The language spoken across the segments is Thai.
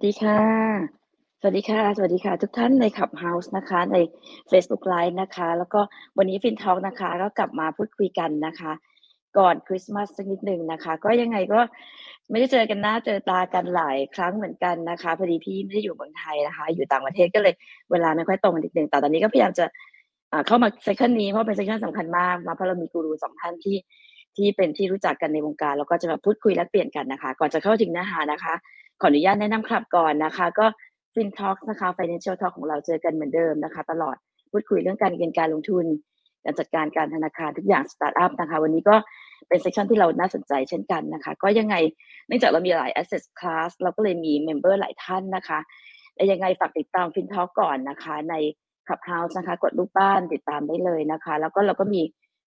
สวัสดีค่ะ สวัสดีค่ะ สวัสดีค่ะ ทุกท่านใน Clubhouse นะคะ ใน Facebook Live นะคะ แล้วก็วันนี้ FinTalk นะคะ ก็กลับมาพูดคุยกันนะคะ ก่อนคริสต์มาสสักนิดหนึ่งนะคะ ก็ยังไงก็ไม่ได้เจอกันหน้าเจอตากันหลายครั้งเหมือนกันนะคะพอดีพี่ไม่ได้อยู่เมืองไทยนะคะ อยู่ต่างประเทศก็เลยเวลาไม่ค่อยตรงกันนิดหนึ่งแต่ตอนนี้ก็พยายามจะเข้ามาเซสชันนี้เพราะเป็นเซสชันสำคัญมากมาเพราะเรามีกูรูสองท่านที่ที่เป็นที่รู้จักกันในวงการแล้วก็จะมาพูดคุยแลกเปลี่ยนกันนะคะ ก่อนจะเข้าถึงเนื้อหานะคะ ขออนุญาตแนะนำคลับก่อนนะคะ ก็ FinTalk นะคะ Financial Talk ของเราเจอกันเหมือนเดิมนะคะ ตลอดพูดคุยเรื่องการเงินการลงทุน การจัดการการธนาคารทุกอย่างสตาร์ทอัพนะคะ วันนี้ก็เป็น session ที่เราน่าสนใจเช่นกันนะคะ ก็ยังไงเนื่องจากเรามีหลาย asset class เราก็เลยมี member หลายท่านนะคะและยังไงฝากติดตาม FinTalk ก่อนนะคะ ใน Clubhouse นะคะ กดรูปบ้านติดตามได้เลยนะคะ แล้วก็เราก็มี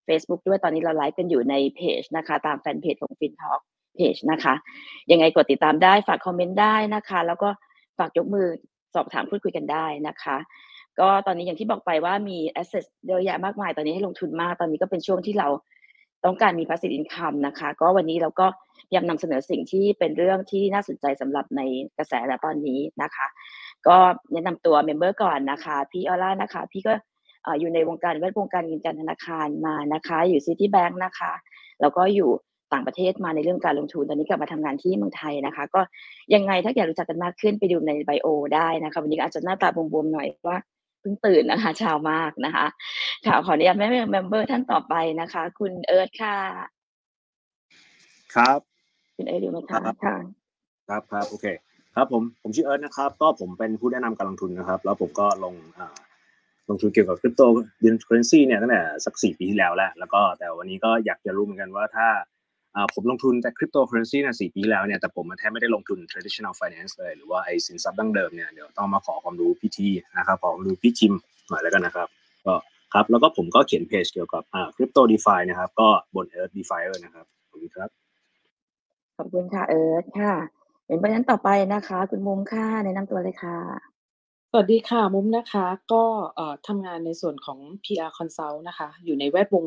Facebook ด้วยตอนนี้เราไลฟ์กันอยู่ในเพจนะคะ ตามแฟนเพจของ FinTalk เพ จนะคะยังไงกดติดตามได้ฝากคอมเมนต์ได้นะคะ แล้วก็ฝากยกมือสอบถามพูดคุยกันได้นะคะ ก็ตอนนี้อย่างที่บอกไปว่ามี asset เยอะแยะมากมายตอนนี้ให้ลงทุนมากตอนนี้ก็เป็นช่วงที่เราต้องการมี passive income นะคะ ก็วันนี้เราก็พยายามนำเสนอสิ่งที่เป็นเรื่องที่น่าสนใจสำหรับในกระแสและตอนนี้นะคะ ก็แนะนำตัว member ก่อนนะคะ พี่ออร่านะคะ พี่ก็เอ่ออยู่ในวงการแวดวงการเงินการธนาคารมานะคะ อยู่ซิตี้แบงค์นะคะ แล้วก็อยู่ ต่างประเทศมาในเรื่องการลงทุนตอนนี้กลับมาทำงานที่เมืองไทยนะคะ ก็ยังไงถ้าอยากรู้จักกันมากขึ้นไปดูในไบโอได้นะคะ วันนี้ก็อาจจะหน้าตาบวมๆหน่อยว่าเพิ่งตื่นนะคะเช้ามากนะคะค่ะขออนุญาตแนะนำ member ท่านต่อไปนะคะ คุณเอิร์ธค่ะ ครับ คุณเอิร์ธอยู่ไหมครัคะบค่ะครับครับโอเค ครับผมผมชื่อเอิร์ธนะครับ ก็ผมเป็นผู้แนะนำการลงทุนนะครับ แล้วผมก็ลงอ่าลงทุนเกี่ยวกับคริปโตdigital currency เนี่ยตั้งแต่สักสี่ปีที่แล้วแล้วแล้วก็แต่วันนี้ก็อยากจะรู้เหมือนกันว่าถ้า ผมลงทุนแต่คริปโตเคอเรนซีเนี่ยสี่ปีแล้วเนี่ยแต่ผมมันแทบไม่ได้ลงทุน traditional finance เลย หรือว่าไอ้สินทรัพย์ดั้งเดิมเนี่ยเดี๋ยวต้องมาขอความรู้พี่ทีนะครับขอความรู้พี่จิมหน่อยแล้วกันนะครับก็ครับแล้วก็ผมก็เขียนเพจเกี่ยวกับอ่าคริปโต DeFi นะครับ ก็บน Earth DeFi นะครับขอบคุณครับ ขอบคุณค่ะเอิร์ธค่ะเป็นประเด็นต่อไปนะคะ คุณมุมค่ะแนะนำตัวเลยค่ะ สวัสดีค่ะ มุ้มนะคะ ก็ เอ่อ ทำงานในส่วนของ PR Consult นะคะ อยู่ในแวดวง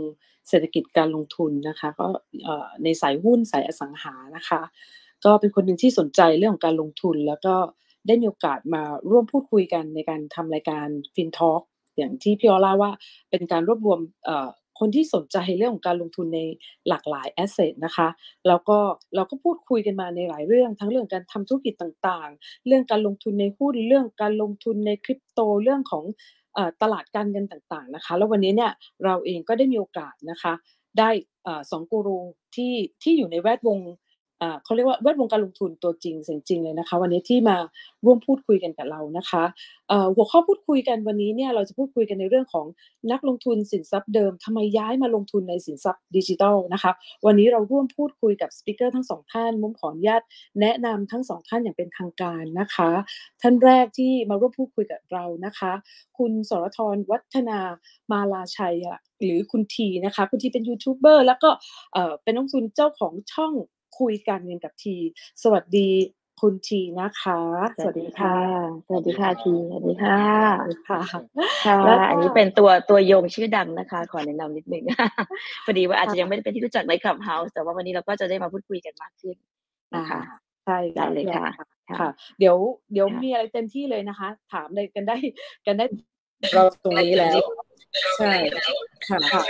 เศรษฐกิจการลงทุนนะคะ ก็ เอ่อ ในสายหุ้น สายอสังหานะคะ ก็เป็นคนหนึ่งที่สนใจเรื่องของการลงทุน แล้วก็ได้มีโอกาสมาร่วมพูดคุยกันในการทำรายการ FinTalk อย่างที่พี่ออล่าว่า เป็นการรวบรวม เอ่อ คนที่สนใจเรื่องของการลงทุนในหลากหลายแอสเซทนะคะแล้วก็เราก็พูดคุยกันมาในหลายเรื่อง ทั้งเรื่องการทำธุรกิจต่างๆ เรื่องการลงทุนในหุ้นเรื่องการลงทุนในคริปโตเรื่องของตลาดการเงินต่างๆนะคะ แล้ววันนี้เนี่ยเราเองก็ได้มีโอกาสนะคะ ได้สองกูรูที่ที่อยู่ในแวดวง เอ่อเขาเรียกว่าแวดวงการลงทุนตัวจริงเสียงจริงเลยนะคะ วันนี้ที่มาร่วมพูดคุยกันกับเรานะคะเอ่อหัวข้อพูดคุยกันวันนี้เนี่ยเราจะพูดคุยกันในเรื่องของนักลงทุนสินทรัพย์เดิมทำไมย้ายมาลงทุนในสินทรัพย์ดิจิทัลนะคะ วันนี้เราร่วมพูดคุยกับสปิเกอร์ทั้งสองท่านมุมขออนุญาตแนะนำทั้งสองท่านอย่างเป็นทางการนะคะ ท่านแรกที่มาร่วมพูดคุยกับเรานะคะ คุณสรธรวัฒนามาลาชัยหรือคุณทีนะคะคุณทีเป็นยูทูบเบอร์แล้วก็เอ่อเป็นนักลงทุนเจ้าของช่อง คุยการเงินกับที สวัสดีคุณทีนะคะ สวัสดีค่ะ สวัสดีค่ะพีสวัสดีค่ะค่ะค่ะแล้วก็อันนี้เป็นตัวตัวโยงชื่อดังนะคะ ขอแนะนำนิดนึงพอดีว่าอาจจะยังไม่ได้เป็นที่รู้จักในคลับเฮาส์แต่ว่าวันนี้เราก็จะได้มาพูดคุยกันมากขึ้นอ่านะคะใช่ได้เลยค่ะค่ะค่ะค่ะเดี๋ยวเดี๋ยวค่ะมีอะไรเต็มที่เลยนะคะ ถามเลยกันได้กันได้เราตรงนี้แล้ว ใช่ค่ะ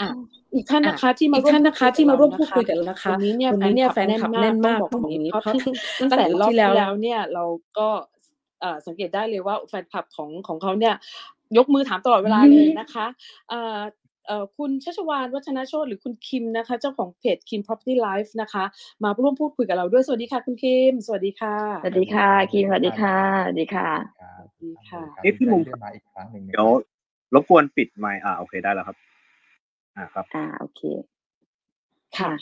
อะอีกท่านนะคะที่มาอีกท่านนะคะที่มาร่วมพูดคุยกับเรานะคะวันนี้เนี่ยวันนี้เนี่ยแฟนคลับแฟนคลับแน่นมากแน่นมากต้องบอกอย่างนี้ต้องเพราะบอกตั้งแต่รอบที่ที่แล้วแล้วเนี่ยเราก็เอ่อสังเกตได้เลยว่าแฟนคลับของของเขาเนี่ยยกมือถามตลอดเวลาเลยนะคะเอ่อเอ่อคุณชัชวานวัฒนโชตหรือคุณคิมนะคะ เจ้าของเพจ Kim Property Life นะคะ มาร่วมพูดคุยกับเราด้วยสวัสดีค่ะ คุณคิม สวัสดีค่ะ สวัสดีค่ะคิมสวัสดีค่ะสวัสดีค่ะครับดีค่ะเอ๊ะพี่มุมได้มาอีกครั้งหนึ่งเดี๋ยวรบกวนปิดไมค์อ่าโอเคได้แล้วครับ อ่าครับ อ่า โอเค ค่ะ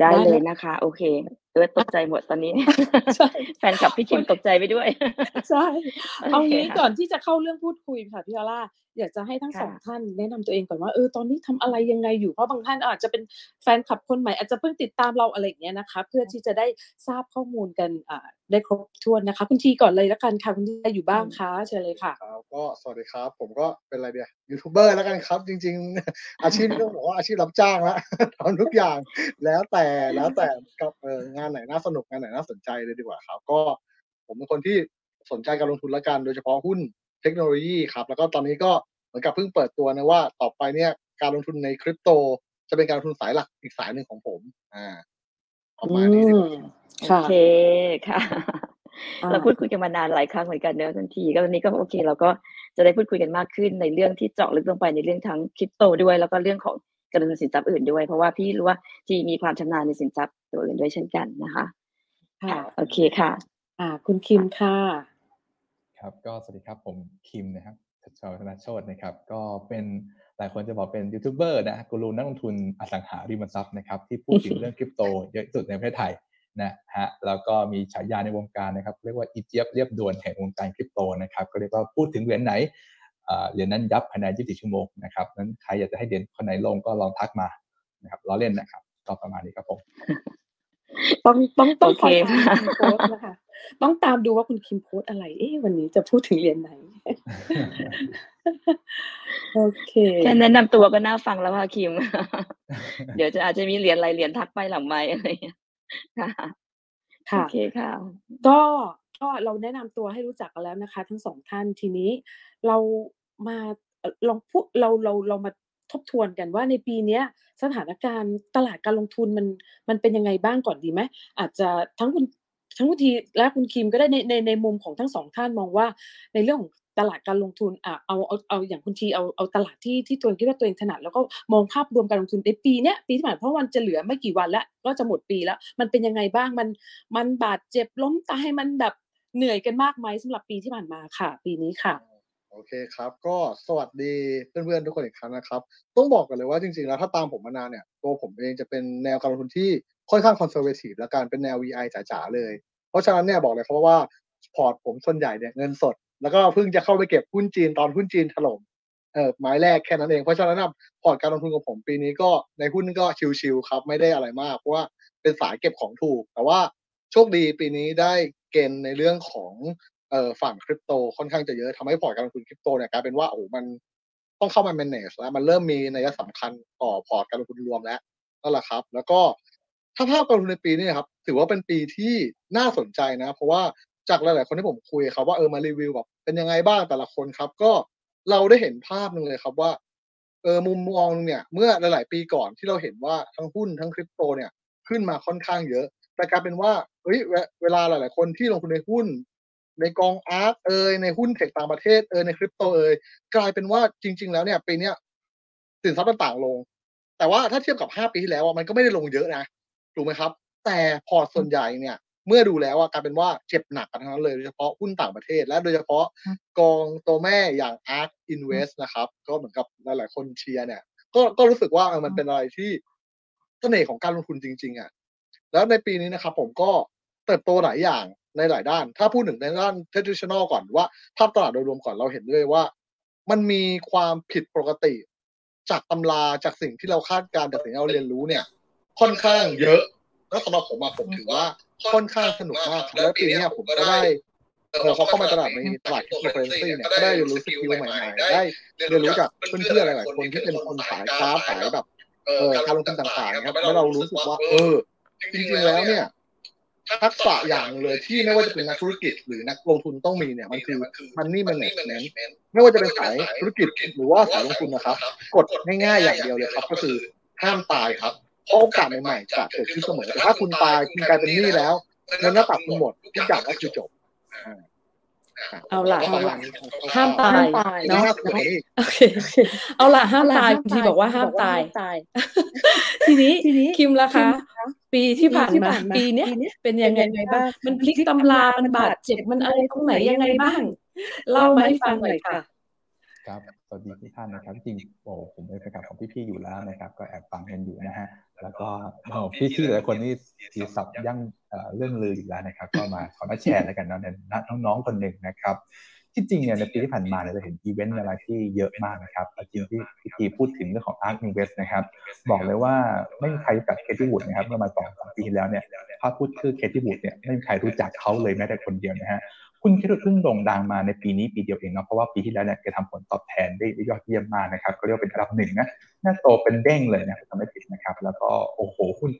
ได้ได้เลเลยย นะคะ โอเค เออตกใจหมดตอนนี้ใช่แฟนคลับพี่คิมตกใจไปด้วย ใช่ เอางี้โคค่ะก่อนที่จะเข้าเรื่องพูดคุยค่ะพี่ออล่าอยากจะให้ทั้งค่ะสองท่านแนะนำตัวเองก่อนว่าเออตอนนี้ทำอะไรยังไงอยู่เพราะบางท่านอาจจะเป็นแฟนคลับคนใหม่อาจจะเพิ่งติดตามเราอะไรอย่างเงี้ยนะคะ เพื่อที่จะได้ทราบข้อมูลกันอ่าได้ครบถ้วนนะคะคุณทีก่อนเลยละกันค่ะคุณทีอยู่บ้างคะเชิญเลยค่ะครับก็สวัสดีครับ ผมก็เป็นอะไรเดียยูทูบเบอร์แล้วกันครับ จริง ๆ อาชีพนี้ต้องบอกว่าอาชีพรับจ้างละทำทุกอย่างแล้วแต่แล้วแต่กับเอองานไหนน่าสนุกงานไหนน่าสนใจเลยดีกว่าครับ ก็ผมเป็นคนที่สนใจการลงทุนละกัน โดยเฉพาะหุ้นเทคโนโลยีครับ แล้วก็ตอนนี้ก็เหมือนกับเพิ่งเปิดตัวนะว่าต่อไปเนี่ยการลงทุนในคริปโต จะเป็นการลงทุนสายหลักอีกสายหนึ่งของผม อ่าประมาณนี้ดีกว่าอืมโอค่ะเคค่ะอ่าเราพูดคุยกันมานานหลายครั้งเหมือนกันเนอะทันทีก็วันนี้ก็โอเค เราก็จะได้พูดคุยกันมากขึ้นในเรื่องที่เจาะลึกลงไปในเรื่องทั้งคริปโตด้วย แล้วก็เรื่องของ การลงทุนสินทรัพย์อื่นด้วย เพราะว่าพี่รู้ว่าทีมีความชำนาญในสินทรัพย์ตัวอื่นด้วยเช่นกันนะคะค่ะโอเคค่ะ อ่า คุณคิมค่ะ ครับก็สวัสดีครับผมคิมนะครับชัชชาวธนาโชตนะครับ ก็เป็นหลายคนจะบอกเป็นยูทูบเบอร์นะกูรูนักลงทุนอสังหาริมทรัพย์นะครับ ที่พูดถึงเรื่องคริปโตเยอะที่สุดในประเทศไทยนะฮะแล้วก็มีฉายาในวงการนะครับ เรียกว่าอีเจี๊ยบเรียบด่วนแห่งวงการคริปโตนะครับ ก็เรียกว่าพูดถึงเหรียญไหนอ่า เหรียญนั้นยับภายใน 24 ชั่วโมงนะครับนั้นใครอยากจะให้เหรียญคนไหนลงก็ลองทักมานะครับล้อเล่นนะครับก็ประมาณนี้ครับผมต้องต้องต้องโอคอยเคตามค่ะคุณโพสต์นะคะต้องตามดูว่าคุณคิมโพสต์อะไร เอ๊ะวันนี้จะพูดถึงเหรียญไหน โอเคแค่แนะนำตัวก็น่าฟังแล้วค่ะคิม เดี๋ยวจะอาจจะมีเหรียญอะไรเหรียญทักไปหลังไมค์อะไรอย่างเงี้ยค่ะโอค่ะเคค่ะ ก็ก็เราแนะนำตัวให้รู้จักกันแล้วนะคะ ทั้งสองท่านทีนี้ เรา มาลองพูดเราเราเรามาทบทวนกันว่าในปีนี้สถานการณ์ตลาดการลงทุนมันมันเป็นยังไงบ้างก่อนดีไหมอาจจะทั้งคุณทั้งคุณทีและคุณคิมก็ได้ในในในมุมของทั้งสองท่านมองว่า ในเรื่องของตลาดการลงทุนอะเอาเอาเอาอย่างคุณทีเอาเอาตลาดที่ที่ตัวเองคิดว่าตัวเองถนัดแล้วก็มองภาพรวมการลงทุนในปีเนี้ยปีที่ผ่านเพราะวันจะเหลือไม่กี่วันแล้วก็จะหมดปีแล้ว มันเป็นยังไงบ้างมันมันบาดเจ็บล้มตายมันแบบเหนื่อยกันมากไหมสำหรับปีที่ผ่านมาค่ะ ปีนี้ค่ะ โอเคครับ ก็สวัสดีเพื่อนๆทุกคนอีกครั้งนะครับ ต้องบอกกันเลยว่าจริงๆแล้วถ้าตามผมมานานเนี่ย ตัวผมเองจะเป็นแนวการลงทุนที่ค่อนข้างคอนเซอร์เวทีฟและการเป็นแนว VI จ๋าๆเลย เพราะฉะนั้นเนี่ยบอกเลยครับว่าพอร์ตผมส่วนใหญ่เนี่ยเงินสด แล้วก็เพิ่งจะเข้าไปเก็บหุ้นจีนตอนหุ้นจีนถล่มเออไม้แรกแค่นั้นเองเพราะฉะนั้นพอร์ตการลงทุนของผมปีนี้ก็ในหุ้นก็ชิลๆครับไม่ได้อะไรมากเพราะว่าเป็นสายเก็บของถูก แต่ว่าโชคดีปีนี้ได้เกณฑ์ในเรื่องของ เอ่อฝั่งคริปโตค่อนข้างจะเยอะทำให้พอร์ตการลงทุนคริปโตเนี่ยกลายเป็นว่าโอ้มันต้องเข้ามา manage แล้วมันเริ่มมีนัยสำคัญต่อพอร์ตการลงทุนรวมแล้วนั่นแหละครับ แล้วก็ถ้าภาพการลงทุนในปีนี้ครับ ถือว่าเป็นปีที่น่าสนใจนะ เพราะว่าจากหลาย ๆ คนที่ผมคุยครับว่าเออมารีวิวแบบเป็นยังไงบ้างแต่ละคนครับ ก็เราได้เห็นภาพหนึ่งเลยครับว่าเออมุมมองหนึ่งเนี่ยเมื่อหลาย ๆ ปีก่อนที่เราเห็นว่าทั้งหุ้นทั้งคริปโตเนี่ยขึ้นมาค่อนข้างเยอะ แต่กลายเป็นว่าเฮ้ยเวลาหลาย ๆ คนที่ลงทุนในหุ้น ในกองอาร์ตเอยในหุ้นเทคต่างประเทศเอยในคริปโตเอยกลายเป็นว่าจริง ๆ แล้วเนี่ยปีเนี้ยสินทรัพย์ต่างๆลง แต่ว่าถ้าเทียบกับ5ปีที่แล้วอะมันก็ไม่ได้ลงเยอะนะถูกไหมครับ แต่พอร์ตส่วนใหญ่เนี่ย เมื่อดูแล้วอะกลายเป็นว่าเจ็บหนักกันทั้งนั้นเลยโดยเฉพาะหุ้นต่างประเทศ และโดยเฉพาะกองตัวแม่อย่าง ARK Invest นะครับ ก็เหมือนกับหลายๆคนเชียร์เนี่ยก็ก็รู้สึกว่าเออมันเป็นอะไรที่เสน่ห์ของการลงทุนจริง ๆอะแล้วในปีนี้นะครับผมก็เติบโตหลายอย่าง ในหลายด้าน ถ้าพูดถึงในด้าน traditional ก่อนว่าภาพตลาดโดยรวมก่อนเราเห็นเลยว่า มันมีความผิดปกติ จากตำราจากสิ่งที่เราคาดการณ์จากสิ่งที่เราเรียนรู้เนี่ย ค่อนข้างเยอะ แล้วสำหรับผมอะผมถือว่าค่อนข้างสนุกมากครับแล้วปีเนี้ยผมก็ได้เออพอเข้ามาตลาดในตลาดคริปโตเคอเรนซีเนี่ยก็ได้เรียนรู้ skill ใหม่ๆได้เรียนรู้จากเพื่อนๆหลายๆคนที่เป็นคนสายค้าสายแบบเอ่อการลงทุนต่างๆนะครับแล้วเรารู้สึกว่า เออ จริงๆแล้วเนี่ย ทักษะอย่างหนึ่งเลยที่ไม่ว่าจะเป็นนักธุรกิจหรือนักลงทุนต้องมีเนี่ยมันคือ money management ไม่ว่าจะเป็นสายธุรกิจหรือว่าสายลงทุนนะครับ กดง่ายๆอย่างเดียวเลยครับ ก็คือห้ามตายครับเพราะโอกาสใหม่ๆจะเกิดขึ้นเสมอแต่ถ้าคุณตายคุณกลายเป็นหนี้แล้วเงินหน้าตักคุณหมดทุกอย่างก็คือจบ เอาล่ะประเอามาล่ะณนี้ครับห้ามตายเนาะเนาะโอเคโอเคเอาล่ะห้ามตายคุณทีบอกว่าห้ามตาย ทีนี้คิมล่ะคะ ปีที่ผ่านมาปีเนี้ยเป็นยังไงบ้าง มันพลิกตำรามันบาดเจ็บมันอะไรตรงไหนยังไงบ้าง เล่ามาให้ฟังหน่อยค่ะ ครับส วัสดีทุกท่านนะครับ จริงโอ้ผมเป็นแฟนคลับของพี่ๆอยู่แล้วนะครับ ก็แอบฟังกันอยู่นะฮะแล้วก็โอ้พี่ๆหลายคนนี่ทีสับยั่งเอ่อเรื่องลืออยู่แล้วนะครับ ก็มาขอมาแชร์แล้วกันเนาะในฐานะน้องๆคนหนึ่งนะครับ ที่จริงเนี่ยในปีที่ผ่านมาเนี่ยเราเห็นอีเวนต์อะไรที่เยอะมากนะครับเอาจริงที่พี่ทีพูดถึงเรื่องของ Arc Invest นะครับ บอกเลยว่าไม่มีใครรู้จักเคที่วูดนะครับเมื่อมาสองสามปีที่แล้วเนี่ยถ้าพูดชื่อเคที่วูดเนี่ยไม่มีใครรู้จักเขาเลยแม้แต่คนเดียวนะฮะ คุณแคที่วูดเพิ่งโด่งดังมาในปีนี้ปีเดียวเองเนาะเพราะว่าปีที่แล้วเนี่ยแกทำผลตอบแทนได้ได้ยอดเยี่ยมมากนะครับก็เรียกว่าเป็นอันดับหนึ่งนะน่าโตเป็นเด้งเลยนะทำไม่ผิดนะครับ แล้วก็โอ้โหหุ้น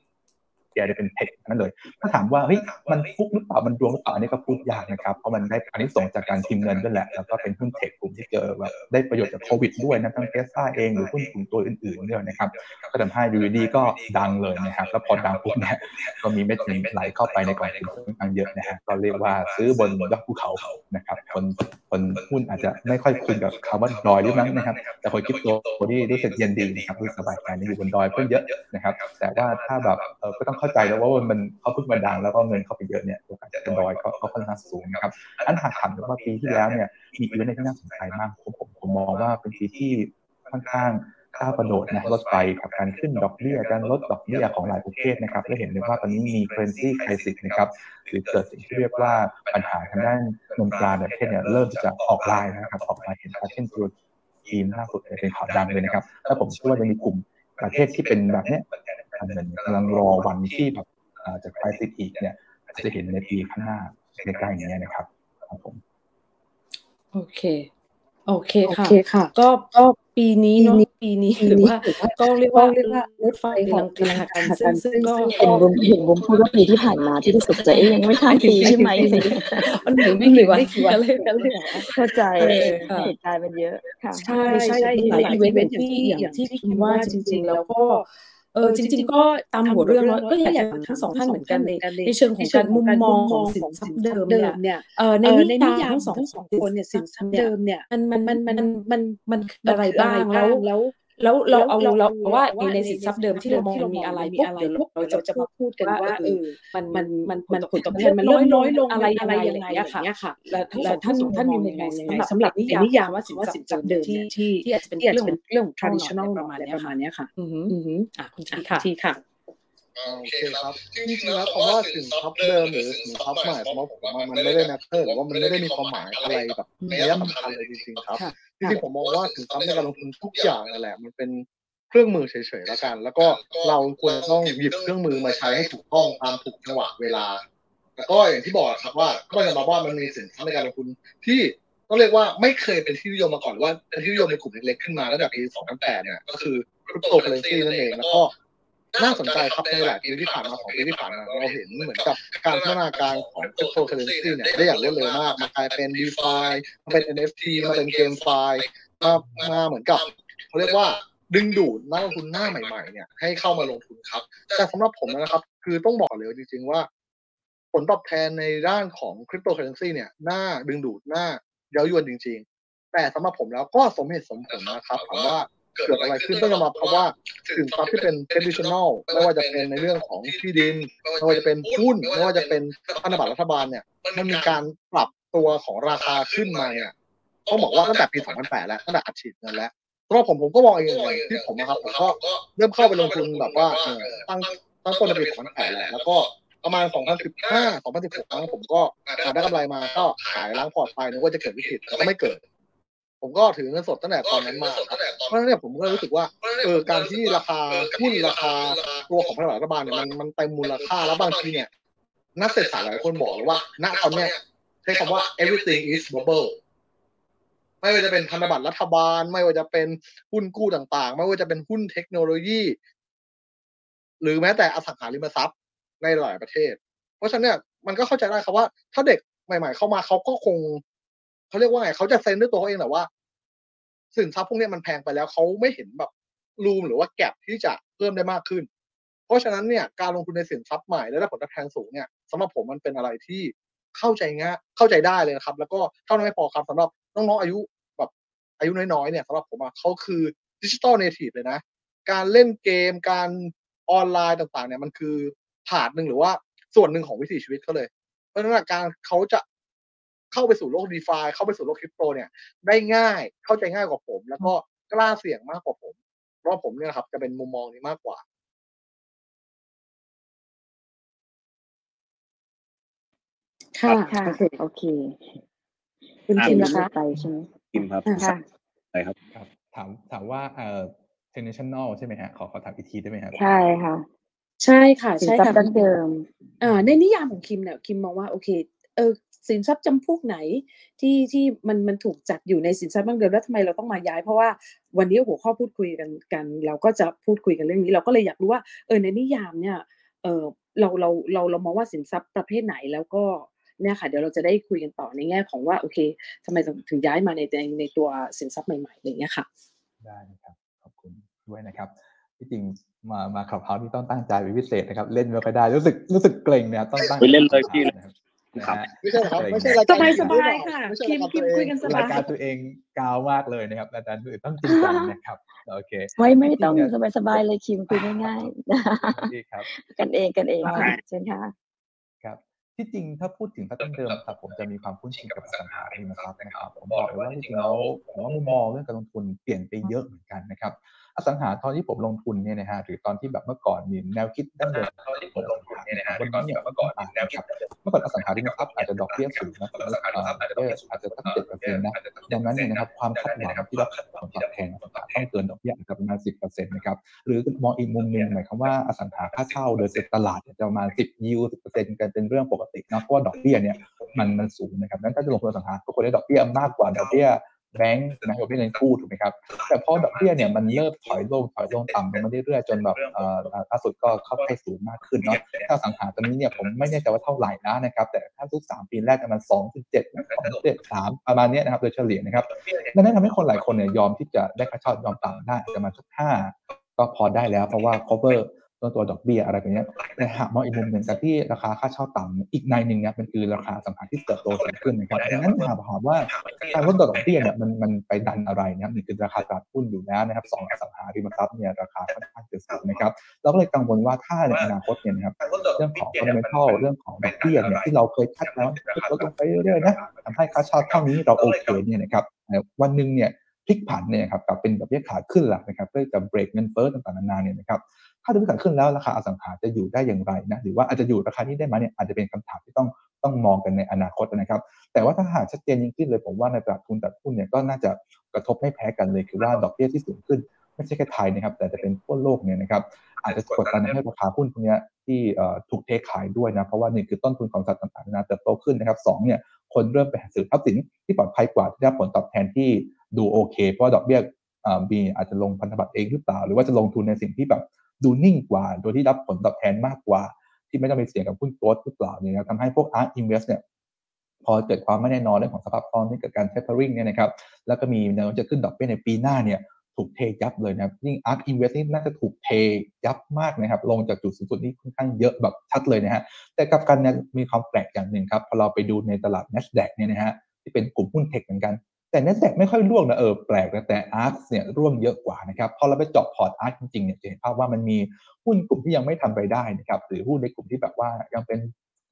แกได้เป็นเทคนั่นเลย ถ้าถามว่าเฮ้ยมันฟุกหรือเปล่ามันดวงหรือเปล่าอันนี้ก็พูดยากนะครับเพราะมันได้อันนี้ส่งจากการพิมพ์เงินด้วยแหละแล้วก็เป็นหุ้นเทคกลุ่มที่เจอแบบได้ประโยชน์จากโควิดด้วยนะทั้งเทสซาเองหรือหุ้นกลุ่มตัวอื่นๆด้วยนะครับก็ทำให้ยูดีก็ดังเลยนะครับแล้วพอดังปุ๊บเนี่ยก็มีเม็ดเงินไหลเข้าไปในกองทุนค่อนข้างเยอะนะฮะก็เรียกว่าซื้อบนยอดภูเขานะครับคนคนหุ้นอาจจะไม่ค่อยคุ้นกับคำว่าดอยหรือมั้งนะครับ แต่คนคริปโตที่รู้สึกเย็นดีนะครับรู้สบายใจนี่อยู่บนดอยเพิ่มเยอะนะครับ แต่ว่าถ้าแบบเออก็ต้องเข้าใจแล้วว่ามันเขาเพิ่งมาดังแล้วก็เงินเข้าไปเยอะเนี่ยโอกาสจะเป็นดอยก็ก็ค่อนข้างสูงนะครับอันหากถามว่าปีที่แล้วเนี่ยมีอีเวนต์ที่น่าสนใจมากผมผมผมมองว่าเป็นปีที่ค่อนข้างก้าวกระโดดนะรถไฟกับการขึ้นดอกเบี้ยการลดดอกเบี้ยของหลายประเทศนะครับและเห็นเลยว่าตอนนี้มี currency crisis นะครับหรือเกิดสิ่งที่เรียกว่าปัญหาทางด้านเงินตราในประเทศเนี่ยเริ่มจะออกลายนะครับออกมาเห็นชัดเช่นตัวจีนล่าสุดเนี่ยเป็นข่าวดังเลยนะครับ แล้วผมเชื่อว่าจะมีกลุ่มประเทศที่เป็นแบบเนี้ ยทำเงินกำลังรอวันที่แบบจะคลายสิทธิ์อีกเนี่ยอาจจะเห็นในปีข้างหน้าใกล้ๆนี้นะครับครับผมโอเคโอเคค่ะค่ะก็ก็ปีนี้เนาะปีนี้หรือว่าก็เรียกว่าเรียกว่ารถไฟกำลังกำลังกันซึ่งซึ่งก็เห็นบุมเห็นบุมพูดว่าปีที่ผ่านมาที่รู้สึกจะเอ๊ะยังไม่ข้ามปีใช่ไหมมันเหลือไม่กี่วันก็เลยก็เลยเข้าใจเออค่ะเหตุการณ์มันเยอะค่ะใช่ใช่มีหลายอีเวนต์อย่างที่อย่างที่พี่คิดว่าจริง ๆ แล้วก็ เออจริง ๆ ก็ตามหัวเรื่องแล้วก็อยากจะถามทั้งสองท่านเหมือนกันในในเชิงของการมุมมองของสินทรัพย์เดิมเนี่ยเออในนิยามทั้งสองสองคนเนี่ยสินทรัพย์เดิมเนี่ยมันมันมันมันมันมันอะไรบ้างแล้ว แล้วแล้วเราเอาเราว่าในสินทรัพย์เดิมที่เรามองมันมีอะไรปุ๊บเดี๋ยวเราจะจะมาพูดกันว่าเออมันมันมันมันผลตอบแทนมันน้อยน้อยลงอะไรอะไรยังไงอะค่ะแล้วแล้วท่านท่านมีมุมมองยังไงสำหรับนิยามว่าสินว่าสินทรัพย์เดิมที่ที่ที่อาจจะเป็นเรื่องเรื่อง traditional ประมาณนี้ประมาณนี้ค่ะอือหืออือหืออะคุณทีค่ะทีค่ะ โอเคครับจริงๆแล้วคำว่าสินทรัพย์เดิมหรือสินทรัพย์ใหม่สำหรับผมว่ามันไม่ได้นับเตอร์หรือว่ามันไม่ได้มีความหมายอะไรแบบในยะสำคัญเลยจริงๆครับค่ะจริงๆผมมองว่าสินทรัพย์ในการลงทุนทุกอย่างนั่นแหละมันเป็นเครื่องมือเฉยๆแล้วกัน แล้วก็เราควรต้องหยิบเครื่องมือมาใช้ให้ถูกต้องตามถูกจังหวะเวลาแล้วก็อย่างที่บอกครับว่าก็จะมาว่ามันมีสินทรัพย์ในการลงทุนที่ต้องเรียกว่าไม่เคยเป็นที่นิยมมาก่อนหรือว่าเป็นที่นิยมในกลุ่มเล็กๆขึ้นมาตั้งแต่ปี2008เนี่ยก็คือคริปโตเคอเรนซีนั่นเองแล้วก็ น่าสนใจครับในหลายปีที่ผ่านมาของปีที่ผ่านมาเราเห็นเหมือนกับการพัฒนาการของคริปโตเคอเรนซีเนี่ยได้อย่างรวดเร็วมากมากลายเป็น d e f i มาเป็น NFT มาเป็น GameFi มามาเหมือนกับเขาเรียกว่าดึงดูดนักลงทุนหน้าใหม่ๆเนี่ยให้เข้ามาลงทุนครับ แต่สำหรับผมนะครับ คือต้องบอกเลยจริงๆว่า ผลตอบแทนในด้านของคริปโตเคอเรนซีเนี่ยน่าดึงดูดน่าเย้ายวนจริง ๆ แต่สำหรับผมแล้วก็สมเหตุสมผลนะครับถามว่า เกิดอะไรขึ้นต้องยอมรับเพราะว่าสินทรัพย์ที่เป็น traditional ไม่ว่าจะเป็นในเรื่องของที่ดินไม่ว่าจะเป็นหุ้นไม่ว่าจะเป็นพันธบัตรรัฐบาลเนี่ยมันมีการปรับตัวของราคาขึ้นมาเนี่ยต้องบอกว่าตั้งแต่ปี 2008 แล้วตั้งแต่อัดฉีดเงินแล้วสำหรับผมผมก็มองเองอย่างที่ผมนะครับผมก็เริ่มเข้าไปลงทุนแบบว่าเออตั้งตั้งต้นในปี 2008 แหละแล้วก็ประมาณ 2015 2016ครั้งผมก็หาได้กำไรมาก็ขายล้างพอร์ตไปนึกว่าจะเกิดวิกฤตแต่ก็ไม่เกิด ผมก็ถือเงินสดตั้งแต่ตอนนั้นมาครับเพราะฉะนั้นเนี่ยผมก็รู้สึกว่าเออการที่ราคาหุ้นราคาตัวของพันธบัตรรัฐบาลเนี่ยมันมันเต็มมูลค่าแล้วบางทีเนี่ยนักเศรษฐศาสตร์หลายคนบอกเลยว่า ณตอนเนี้ยใช้คำว่า everything is bubble ไม่ว่าจะเป็นพันธบัตรรัฐบาล ไม่ว่าจะเป็นหุ้นกู้ต่างๆ ไม่ว่าจะเป็นหุ้นเทคโนโลยี หรือแม้แต่อสังหาริมทรัพย์ในหลายประเทศ เพราะฉะนั้นเนี่ยมันก็เข้าใจได้ครับว่า ถ้าเด็กใหม่ ๆ เข้ามาเขาก็คง เขาเรียกว่าไงเขาจะเซ็นด้วยตัวเขาเองแหละว่า สินทรัพย์พวกนี้มันแพงไปแล้วเขาไม่เห็นแบบรูมหรือว่าแก็บที่จะเพิ่มได้มากขึ้น เพราะฉะนั้นเนี่ยการลงทุนในสินทรัพย์ใหม่และได้ผลตอบแทนสูงเนี่ยสำหรับผมมันเป็นอะไรที่เข้าใจง่ายเข้าใจได้เลยนะครับ แล้วก็เท่านั้นไม่พอครับสำหรับน้องๆอายุแบบอายุน้อยๆเนี่ยสำหรับผมอะเขาคือdigital native เลยนะ การเล่นเกมการออนไลน์ต่างๆ เนี่ยมันคือ part หนึ่งหรือว่าส่วนหนึ่งของวิถีชีวิตเขาเลย เพราะฉะนั้นการเขาจะ เข้าไปสู่โลก DeFi เข้าไปสู่โลกคริปโตเนี่ย ได้ง่ายเข้าใจง่ายกว่าผม แล้วก็กล้าเสี่ยงมากกว่าผมเพราะผมเนี่ยนะครับ จะเป็นมุมมองนี้มากกว่า ค่ะค่ะโอเคโอเคคุณอ่าคิมนะคะไปใช่ไหมคิมครับค่ะใช่ครับครับ ถามถามว่าเอ่อ international ใช่ไหมฮะขอขอถามอีกทีได้ไหมครับใช่ค่ะใช่ค่ะสินใช่ทรัพค่ะย์ดั้งเดิมอ่าในนิยามของคิมเนี่ยคิมมองว่าโอเค เออ สินทรัพย์จำพวกไหนที่ที่มันมันถูกจัดอยู่ในสินทรัพย์ดั้งเดิมแล้วทำไมเราต้องมาย้าย เพราะว่าวันนี้หัวข้อพูดคุยกันกัน เราก็จะพูดคุยกันเรื่องนี้ เราก็เลยอยากรู้ว่าเออในนิยามเนี่ยเออเราเราเราเรามองว่าสินทรัพย์ประเภทไหนแล้วก็เนี่ยค่ะเดี๋ยวเราจะได้คุยกันต่อในแง่ของว่าโอเคทำไมถึงถึงย้ายมาในในในตัวสินทรัพย์ใหม่ๆอะไรอย่างเงี้ยค่ะ ได้นะครับขอบคุณด้วยนะครับที่จริงมามาขับเฮาที่ต้องตั้งใจเป็นพิเศษนะครับ เล่นไม่ค่อยได้รู้สึกรู้สึกเกรงนะครับต้องตั้งไปเล่นเลยพี่นะครับ ครับนะฮะไม่ใช่เหรอครับเกรงไม่ใช่รายการสบายอื่นสบายหรือเปล่ค่ะไม่ใช่คิมรายการคิมตัวเองคุยกันสบรายการตัวเองกาวมากเลยนะครับรายการตัวอื่นต้องจริงจังนะครับโอเคไม่ไม่ต้องจริๆสบายสบายๆเลยคิมคุยง่ายดีครับๆกันเองกันเองได้ค่ะเชิญค่ะครับ ที่จริงถ้าพูดถึงพัฒนเดิมครับผมจะมีความคุ้นชินกับอสังหาริมทรัพย์นะครับผมบอกเลยว่าจริงๆแล้วผมว่ามุมมองเรื่องการลงทุนเปลี่ยนไปเยอะเหมือนกันนะครับ อสังหาตอนที่ผมลงทุนเนี่ยนะฮะหรือตอนที่แบบเมื่อก่อนมีแนวคิดดั้งเดิมตอนที่ผมลงทุนเนี่ยนะฮะวันนี้เนี่ยเมื่อก่อนมีแนวคิดเมื่อก่อนอสังหาริมทรัพย์อาจจะดอกเบี้ยสูงนะเอออาจจะอาจจะตั้งเจ็ดเปอร์เซ็นต์นะดังนั้นเนี่ยนะครับความคาดหวังที่รับผลตอบแทนต้องเกินดอกเบี้ยอาจจะประมาณสิบเปอร์เซ็นต์นะครับหรือมองอีกมุมหนึงหมายความว่าอสังหาค่าเช่าโดยตลาดเนี่ยจะประมาณ10ยิว10เปอร์เซ็นต์กันเป็นเรื่องปกตินะเพราะว่าดอกเบี้ยเนี่ยมันมันสูงนะครับนั้นถ้าจะลงทุนอสังหาก็ควรได้ดอกเบี้ยมากกว่าดอกเบี้ย แบงก์นะดอกเบี้ยเงินกู้ถูกไหมครับ แต่พอดอกเบี้ยเนี่ยมันเริ่มถอยลงถอยลงต่ำลงมาเรื่อยๆจนแบบเอ่อล่าสุดก็เข้าใกล้ศูนย์มากขึ้นเนาะถ้าอสังหาตอนนี้เนี่ยผมไม่แน่ใจว่าเท่าไหร่นะนะครับ แต่ถ้าทุกสามปีแรกเนี่ยมันสองจุดเจ็ดสองเจ็ดสามประมาณเนี้ยนะครับโดยเฉลี่ยนะครับดังนั้นทำให้คนหลายคนเนี่ยยอมที่จะได้ค่าเช่ายอมต่ำได้อาจจะมาสักห้าก็พอได้แล้วเพราะว่า cover ตัวตัวดอกเบี้ยอะไรแบบเนี้ยแต่หากมองอีกมุมหนึ่งการที่ราคาค่าเช่าต่ำอีกในหนึ่งเนี่ยมันคือราคาสังหารที่เติบโตสูงขึ้นนะครับดังนั้นหากถามว่าการลดตัวดอกเบี้ยเนี่ยมันมันไปดันอะไรนะครับหนึ่งคือราคาตลาดหุ้นอยู่แล้วนะครับสองอสังหาริมทรัพย์เนี่ยราคาค่อนข้างจะสูงนะครับเราก็เลยกังวลว่าถ้าในอนาคตเนี่ยนะครับเรื่องของ fundamental เรื่องของดอกเบี้ยเนี่ยที่เราเคยคาดแล้วลดลงไปเรื่อยๆนะทำให้ค่าเช่าเท่านี้เราโอเคเนี่ยนะครับแต่วันหนึ่งเนี่ย พลิกผันเนี่ยครับกลับเป็นดอกเบี้ยขาขึ้นหลักนะครับเพื่อจะเบรกเงินเฟ้อต่างๆนานาเนี่ยนะครับถ้าดอกเบี้ยขาขึ้นแล้วราคาอสังหาจะอยู่ได้อย่างไรนะหรือว่าอาจจะอยู่ราคานี้ได้ไหมเนี่ยอาจจะเป็นคำถามที่ต้องต้องมองกันในอนาคตนะครับ แต่ว่าถ้าหากชัดเจนยิ่งขึ้นเลยผมว่าในตลาดทุนตลาดหุ้นเนี่ยก็น่าจะกระทบไม่แพ้กันเลยคือว่าดอกเบี้ยที่สูงขึ้น ไม่ใช่แค่ไทยนะครับแต่จะเป็นทั่วโลกเนี่ยนะครับอาจจะกดดันให้ราคาหุ้นพวกนี้ที่ถูกเทขายด้วยนะเพราะว่าหนึ่งคือต้นทุนของสัตว์ต่างๆนาเติบโตขึ้นนะครับสองเนี่ยคนเริ่มไปหาซื้อทรัพย์สินที่ปลอดภัยกว่าที่ได้ผลตอบแทนที่ดูโอเค เพราะดอกเบี้ยมีอาจจะลงพันธบัตรเองหรือเปล่า หรือว่าจะลงทุนในสิ่งที่แบบดูนิ่งกว่า โดยที่รับผลตอบแทนมากกว่า ที่ไม่ต้องไปเสี่ยงกับหุ้นโกลด์หรือเปล่าเนี่ยนะทำให้พวก ARK Invest เนี่ยพอเกิดความไม่แน่นอนเรื่องของสภาพคล่องที่เกิดการ tapering เนี่ยนะครับแล้วก็มีแนวโน้มจะขึ้นดอกเบี้ยในปีหน้าเนี่ย ถูกเทยับเลยนะครับยิ่ง ARK Invest นี่น่าจะถูกเทยับมากนะครับ ลงจากจุดสูงสุดนี่ค่อนข้างเยอะแบบชัดเลยนะฮะ แต่กับกันเนี่ยมีความแปลกอย่างหนึ่งครับ พอเราไปดูในตลาด NASDAQ เนี่ยนะฮะที่เป็นกลุ่มหุ้นเทคเหมือนกัน แต่ NASDAQ ไม่ค่อยร่วงนะเออแปลกนะแต่ ARK เนี่ยร่วงเยอะกว่านะครับ พอเราไปเจาะพอร์ต ARK จริงๆเนี่ยจะเห็นภาพว่ามันมีหุ้นกลุ่มที่ยังไม่ทำไปได้นะครับหรือหุ้นในกลุ่มที่แบบว่ายังเป็น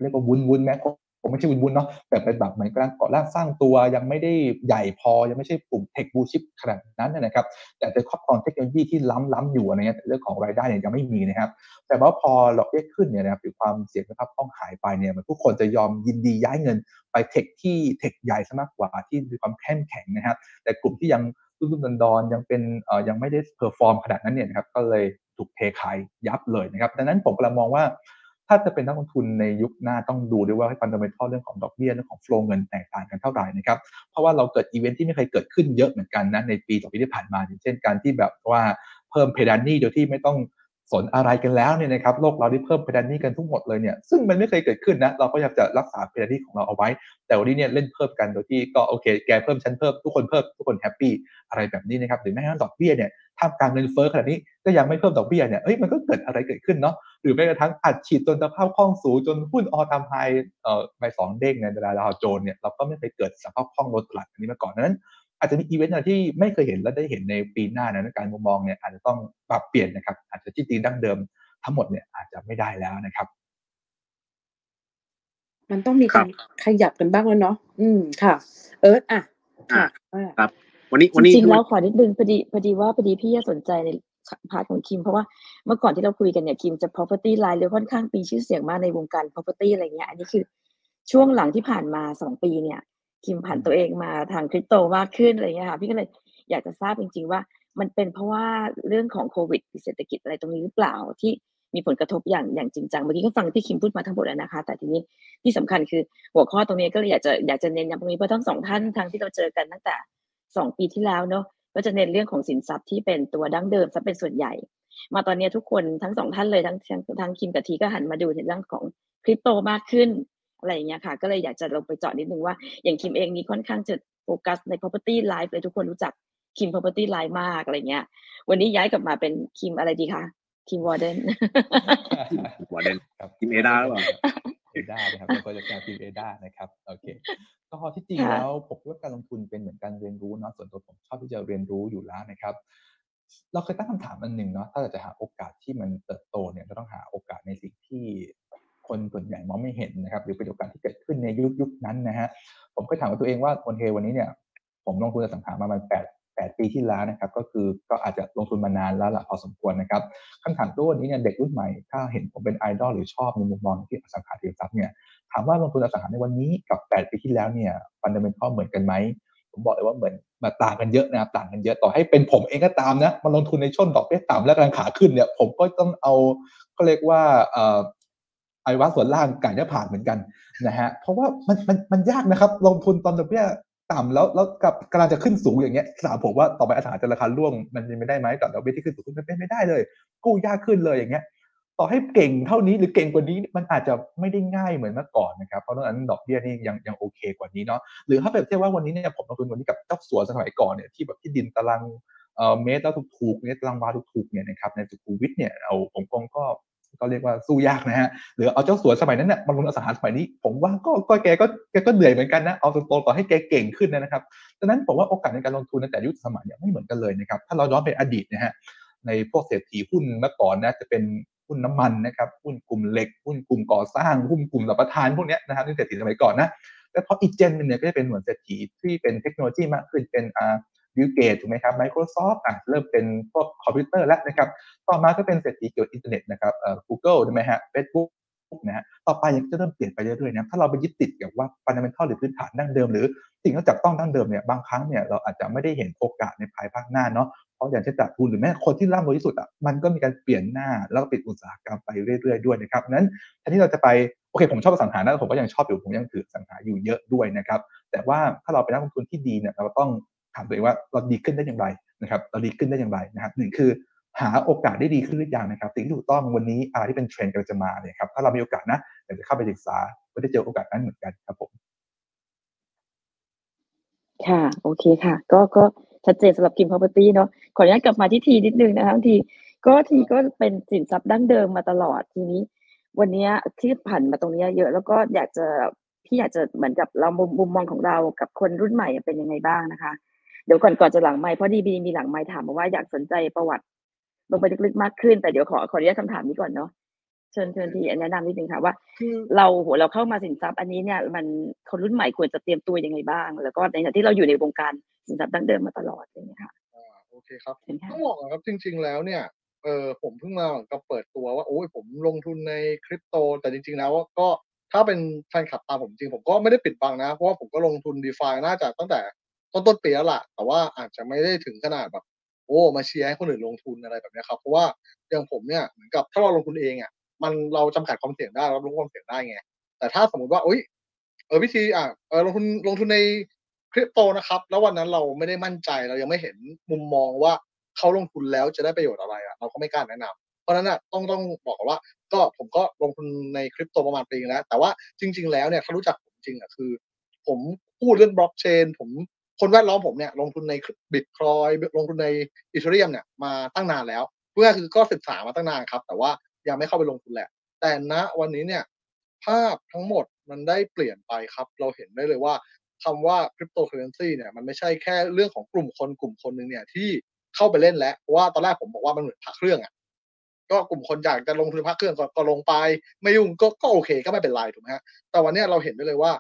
เรียกว่าวุ้นวุ้นแม้ ผมไม่ใช่วุ้นวุ้นเนาะแต่เป็นแบบเหมือนกำลังก่อร่างสร้างตัวยังไม่ได้ใหญ่พอยังไม่ใช่กลุ่ม tech blue chip ขนาดนั้นนะครับ แต่จะครอบครองเทคโนโลยีที่ล้ำล้ำอยู่อะไรเงี้ยเรื่องของรายได้เนี่ยยังไม่มีนะครับ แต่ว่าพอดอกเบี้ยขึ้นเนี่ยนะครับหรือความเสี่ยงสภาพคล่องหายไปเนี่ยมันทุกคนจะยอมยินดีย้ายเงินไป tech ที่ tech ใหญ่ซะมากกว่าที่มีความเข้มแข็งนะครับ แต่กลุ่มที่ยังลุ่มๆดอนๆยังเป็นเอ่อยังไม่ได้ perform ขนาดนั้นเนี่ยนะครับก็เลยถูกเทขายยับเลยนะครับ ดังนั้นผมกำลังมองว่า ถ้าจะเป็นนักลงทุนในยุคหน้าต้องดูด้วยว่า fundamental เรื่องของดอกเบี้ยเรื่องของ flow เงินแตกต่างกันเท่าไหร่นะครับ เพราะว่าเราเกิดอีเวนท์ที่ไม่เคยเกิดขึ้นเยอะเหมือนกันนะในปีต่อปีที่ผ่านมาอย่างเช่นการที่แบบว่าเพิ่มเพดานหนี้โดยที่ไม่ต้อง สนอะไรกันแล้วเนี่ยนะครับโลกเราได้เพิ่มเพดานหนี้กันทุกหมดเลยเนี่ยซึ่งมันไม่เคยเกิดขึ้นนะเราก็อยากจะรักษาเพดานหนี้ของเราเอาไว้ แต่วันนี้เนี่ยเล่นเพิ่มกันโดยที่ก็โอเค แกเพิ่มฉันเพิ่มทุกคนเพิ่มทุกคน happyอะไรแบบนี้นะครับหรือแม้กระทั่งดอกเบี้ยเนี่ยท่ามกลางเงินเฟ้อขนาดนี้ก็ยังไม่เพิ่มดอกเบี้ยเนี่ยเอ้ยมันก็เกิดอะไรเกิดขึ้นเนาะหรือแม้กระทั่งอัดฉีดจนสภาพคล่องสูงจนหุ้น all time high เอ่อไปสองเด้งในเวลา Dow Jones เนี่ยเราก็ไม่เคยเกิดสภาพคล่องลดตลาดอันนี้มาก่อนนั้น อาจจะมีอีเวนต์อะไรที่ไม่เคยเห็นและได้เห็นในปีหน้านะการมุมมองเนี่ยอาจจะต้องปรับเปลี่ยนนะครับ อาจจะทฤษฎีดั้งเดิมทั้งหมดเนี่ยอาจจะไม่ได้แล้วนะครับ มันต้องมีครักาบรขยับกันบ้างแล้วเนาะอืมค่ะ เอิร์ธอะอะค่ะว่าครับวันนี้จวันนี้ริงๆแล้วขอนิดนึงพอดีพอดีว่าพอดีพี่สนใจใน part ของคิม เพราะว่าเมื่อก่อนที่เราคุยกันเนี่ยคิมจะ property line เลยค่อนข้างมีชื่อเสียงมากในวงการ property อะไรเงี้ยอันนี้คือช่วงหลังที่ผ่านมาสองปีเนี่ย คิมผันตัวเองมาทางคริปโตมากขึ้นอะไรเงี้ยค่ะพี่ก็เลยอยากจะทราบจริง ๆ ว่า มันเป็นเพราะว่าเรื่องของโควิดเศรษฐกิจอะไรตรงนี้หรือเปล่าที่มีผลกระทบอย่างอย่างจริงจังเมื่อกี้ก็ฟังที่คิมพูดมาทั้งหมดแล้วนะคะ แต่ทีนี้ที่สำคัญคือหัวข้อตรงนี้ก็เลยอยากจะอยากจะเน้นย้ำตรงนี้เพราะทั้งสองท่านทางที่เราเจอกันตั้งแต่สองปีที่แล้วเนาะก็จะเน้นเรื่องของสินทรัพย์ที่เป็นตัวดั้งเดิมซะเป็นส่วนใหญ่ มาตอนนี้ทุกคนทั้งสองท่านเลยทั้งทั้งทั้งคิมกับทีก็หันมาดูในเรื่องของคริปโตมากขึ้น อะไรอย่างเงี้ยค่ะ ก็เลยอยากจะลงไปเจาะนิดนึงว่า อย่างคิมเองนี่ค่อนข้างจะโฟกัสใน property life เลยทุกคนรู้จักคิม property life มากอะไรเงี้ย วันนี้ย้ายกลับมาเป็นคิมอะไรดีคะคิม Warden Warden ครับทีม Ada หรือเปล่า Ada นะครับเป็น project การทีม Ada นะครับโอเคก็ที่จริงค่ะแล้วผมคิดว่าการลงทุนเป็นเหมือนการเรียนรู้เนาะส่วนตัวผมชอบที่จะเรียนรู้อยู่แล้วนะครับ เราเคยตั้งคำถามอันหนึ่งเนาะถ้าเราจะหาโอกาสที่มันเติบโตเนี่ยเรา มองไม่เห็นนะครับหรือเป็นโอกาสที่เกิดขึ้นในยุคยุคนั้นนะฮะผมก็ถามกับตัวเองว่าคนเทวันนี้เนี่ยผมลงทุนอสังหามาประมาณแปดแปดปีที่แล้วนะครับก็คือก็อาจจะลงทุนมานานแล้วละพอสมควรนะครับคำถามตัวนี้เนี่ยเด็กรุ่นใหม่ถ้าเห็นผมเป็นไอดอลหรือชอบในมุมมองที่อสังหาริมทรัพย์เนี่ยถามว่าลงทุนอสังหาในวันนี้กับ8ปีที่แล้วเนี่ยฟันเดเมนทัลเหมือนกันไหมผมบอกเลยว่าเหมือนมาต่างกันเยอะนะครับต่างกันเยอะต่อให้เป็นผมเองก็ตามนะมาลงทุนในช่วงดอกเบี้ยต่ำและกำลังขาขึ้นเนี่ยผมก็ต้องเอาก็เรียกว่า อ่อไอว่าส่วนล่างไก่จะผ่านเหมือนกันนะฮะเพราะว่ามันมันมันยากนะครับลงทุนตอนดอกเบี้ยต่ำแล้วแล้วกับกำลังจะขึ้นสูงอย่างเงี้ยถามผมว่าต่อไปอสังหาจะราคาร่วงมันเป็นไม่ได้ไหมต่อดอกเบี้ยที่ขึ้นสูงมันเป็นไม่ได้เลย กู้ยากขึ้นเลยอย่างเงี้ย ต่อให้เก่งเท่านี้หรือเก่งกว่านี้มันอาจจะไม่ได้ง่ายเหมือนเมื่อก่อนนะครับเพราะฉะนั้นดอกเบี้ยนี่ยังยังโอเคกว่านี้เนาะหรือถ้าเปรียบเทียบว่าวันนี้เนี่ยผมลงทุนวันนี้กับเจ้าสัวสมัยก่อนเนี่ยที่แบบที่ดินตารางเอ่อเมตรแล้วถูกๆเนี่ยตารางวาถูกๆเนี่ยนะครับในสุขุมวิทเนี่ยเอาผมคงก็ ก็เรียกว่าสู้ยากนะฮะหรือเอาเจ้าสัวสมัยนั้นเนี่ยมาลงอสังหาสมัยนี้ ผมว่าก็ก็แกก็แกก็เหนื่อยเหมือนกันนะเอาตรงๆต่อให้แกเก่งขึ้นนะครับดังนั้นผมว่าโอกาสในการลงทุนในแต่ยุคสมัยเนี่ยไม่เหมือนกันเลยนะครับถ้าเราย้อนไปอดีตนะฮะในพวกเศรษฐีหุ้นเมื่อก่อนนะจะเป็นหุ้นน้ำมันนะครับหุ้นกลุ่มเหล็กหุ้นกลุ่มก่อสร้างหุ้นกลุ่มสัมปทานพวกเนี้ยนะครับที่เศรษฐีสมัยก่อนนะแล้วพออีกเจนนึงเนี่ยก็จะเป็นเหมือนเศรษฐีที่เป็นเทคโนโลยีมากขึ้นเป็นอ่า บิลเกตถูกไหมครับ Microsoft อะเริ่มเป็นพวกคอมพิวเตอร์แล้วนะครับ ต่อมาก็เป็นเศรษฐีเกี่ยวกับอินเทอร์เน็ตนะครับเอ่อ Google ใช่ไหมฮะ Facebook นะฮะต่อไปยังจะเริ่มเปลี่ยนไปเรื่อยๆนะถ้าเราไปยึดติดกับว่า fundamental หรือพื้นฐานดั้งเดิมหรือสิ่งที่จับต้องดั้งเดิมเนี่ยบางครั้งเนี่ยเราอาจจะไม่ได้เห็นโอกาสในภายภาคหน้าเนาะเพราะอย่างเช่นตลาดทุนหรือแม้คนที่ร่ำรวยที่สุดอะมันก็มีการเปลี่ยนหน้าแล้วก็ปิดอุตสาหกรรมไปเรื่อยๆด้วยนะครับนั้นแทนที่เราจะไปโอเคผมชอบอสังหานะผมก็ยังชอบอยู่ผมยังถืออสังหาอยู่เยอะด้วยนะครับแต่ว่าถ้าเราเป็นนักลงทุนที่ดีเนี่ยเราต้อง ถามตัวเองว่าเราดีขึ้นได้อย่างไรนะครับเราดีขึ้นได้อย่างไรนะครับหนึ่งคือหาโอกาสได้ดีขึ้นหรือยังนะครับสิ่งที่ถูกต้องวันนี้อะไรที่เป็นเทรนด์กำลังจะมาเนี่ยครับถ้าเรามีโอกาสนะอยากจะเข้าไปศึกษาก็ได้เจอโอกาสนั้นเหมือนกันครับผมค่ะโอเคค่ะ ก็ก็ชัดเจนสำหรับคิม property เนาะขออนุญาตกลับมาที่ทีนิดนึงนะคะทีก็ทีก็เป็นสินทรัพย์ดั้งเดิมมาตลอดทีนี้ วันนี้ที่ผ่านมาตรงนี้เยอะ แล้วก็อยากจะพี่อยากจะเหมือนกับเรามุมมองของเรากับคนรุ่นใหม่เป็นยังไงบ้างนะคะ เดี๋ยวก่อนก่อนจะหลังไมค์เพราะดีบีมีหลังไมค์ถามมาว่าอยากสนใจประวัติ ลงไปลึกๆมากขึ้น แต่เดี๋ยวขอขออนุญาตคำถามนี้ก่อนเนาะเชิญเชิญทีแนะนำนิดนึงค่ะว่าคือเราโหเราเข้ามาสินทรัพย์อันนี้เนี่ยมันคนรุ่นใหม่ควรจะเตรียมตัวยังไงบ้าง แล้วก็ในขณะที่เราอยู่ในวงการสินทรัพย์ดั้งเดิมมาตลอดอย่างเงี้ยค่ะอ่าโอเคครับเชิญค่ะต้องบอกก่อนครับจริง ๆ แล้วเนี่ยเออผมเพิ่งมาก็เปิดตัวว่าโอ้ยผมลงทุนในคริปโต แต่จริง ๆ แล้วก็ถ้าเป็นแฟนคลับตามผมจริงผมก็ไม่ได้ปิดบังนะ เพราะว่าผมก็ลงทุนดีฟาน่าจะตั้งแต่ ต้นต้นๆปีแล้วล่ะ แต่ว่าอาจจะไม่ได้ถึงขนาดแบบ โอ้ มาเชียร์ให้คนอื่นลงทุนอะไรแบบนี้ครับ เพราะว่าอย่างผมเนี่ยเหมือนกับถ้าเราลงทุนเองอะ มันเราจำกัดความเสี่ยงได้เรารู้ความเสี่ยงได้ไง แต่ถ้าสมมติว่าอ้ย เออวิธีอะเออลงทุนลงทุนในคริปโตนะครับ แล้ววันนั้นเราไม่ได้มั่นใจเรายังไม่เห็นมุมมองว่าเขาลงทุนแล้วจะได้ประโยชน์อะไรอะ เราก็ไม่กล้าแนะนำเพราะนั้นอะต้องต้องบอกก่อนว่า ก็ผมก็ลงทุนในคริปโตประมาณปีนึงแล้วแต่ว่าจริง ๆ แล้วเนี่ยเขารู้จักผมจริงอะคือ ผมพูดเรื่องบล็อกเชน ผม คนแวดล้อมผมเนี่ยลงทุนในบิตคอยลงทุนในอีเทเรียมเนี่ยมาตั้งนานแล้ว เพื่อคือก็ศึกษามาตั้งนานครับ แต่ว่ายังไม่เข้าไปลงทุนแหละ แต่ณวันนี้เนี่ยภาพทั้งหมดมันได้เปลี่ยนไปครับ เราเห็นได้เลยว่าคำว่าคริปโตเคอเรนซีเนี่ยมันไม่ใช่แค่เรื่องของกลุ่มคนกลุ่มคนหนึ่งเนี่ยที่เข้าไปเล่นแล้วเพราะว่าตอนแรกผมบอกว่ามันเหมือนพระเครื่องอะก็กลุ่มคนอยากจะลงทุนพระเครื่องก็ลงไป ไม่ยุ่งก็ก็โอเคก็ไม่เป็นไรถูกไหมฮะแต่วันนี้เราเห็นได้เลยว่า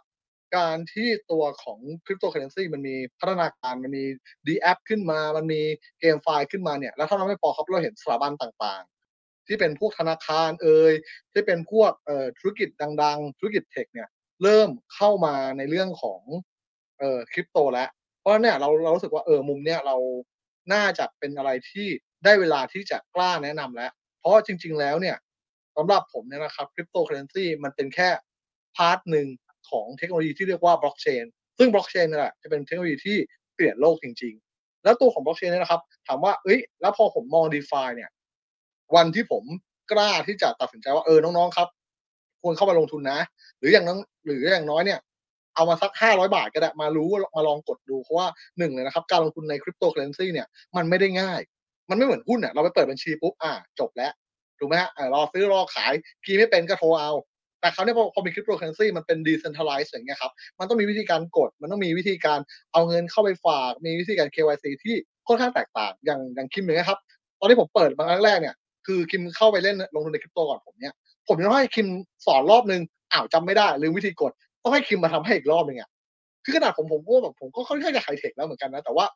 การที่ตัวของคริปโตเคอเรนซีมันมีพัฒนาการมันมี dApp ขึ้นมา มันมี GameFi ขึ้นมาเนี่ย แล้วเท่านั้นไม่พอครับเราเห็นสถาบันต่างๆ ที่เป็นพวกธนาคารเอ่ยที่เป็นพวกเอ่อธุรกิจดัง ๆ ธุรกิจ tech เนี่ยเริ่มเข้ามาในเรื่องของเอ่อคริปโตแล้ว เพราะนั้นเนี่ยเราเรารู้สึกว่าเออมุมเนี่ยเราน่าจะเป็นอะไรที่ได้เวลาที่จะกล้าแนะนำแล้ว เพราะจริง ๆ แล้วเนี่ยสำหรับผมเนี่ยนะครับคริปโตเคอเรนซีมันเป็นแค่ part หนึ่ง ของเทคโนโลยีที่เรียกว่าบล็อกเชนซึ่งบล็อกเชนนี่แหละจะเป็นเทคโนโลยีที่เปลี่ยนโลกจริง ๆ แล้วตัวของบล็อกเชนเนี่ยนะครับ ถามว่าเอ้ยแล้วพอผมมอง d e f าเนี่ย วันที่ผมกล้าที่จะตัดสินใจว่าเออน้องๆครับ ควรเข้ามาลงทุนนะ หรืออย่างน้องหรืออย่างน้อยเนี่ย เอามาสักห้าร้อยบาทก็ได้มารู้มาลองกดดูเพราะว่าหนึ่งเลยนะครับ การลงทุนในคริปโตเคอเรนซีเนี่ยมันไม่ได้ง่าย มันไม่เหมือนหุ้นอะเราไปเปิดบัญชีปุ๊บอ่าจบแล้วถูกไหมฮะรอซื้อรอขายคีย์ไม่เป็นก็โทรเอา แต่เขาเนี่ยพอพอมีคริปโตเคอเรนซีมันเป็น decentralized อย่างเงี้ยครับมันต้องมีวิธีการกด มันต้องมีวิธีการเอาเงินเข้าไปฝาก มีวิธีการ KYC ที่ค่อนข้างแตกต่างอย่างอย่างคิมอย่างเงี้ยครับตอนที่ผมเปิดมาครั้งแรกเนี่ยคือคิมเข้าไปเล่นลงทุนในคริปโตก่อนผมเนี่ยผมยังต้องให้คิมสอนรอบนึงอ้าวจำไม่ได้ลืมวิธีกดต้องให้คิมมาทำให้อีกรอบนึงอะคือขนาดผมผมก็แบบผมก็ค่อนข้างจะไฮเทคแล้วเหมือนกันนะแต่ว่า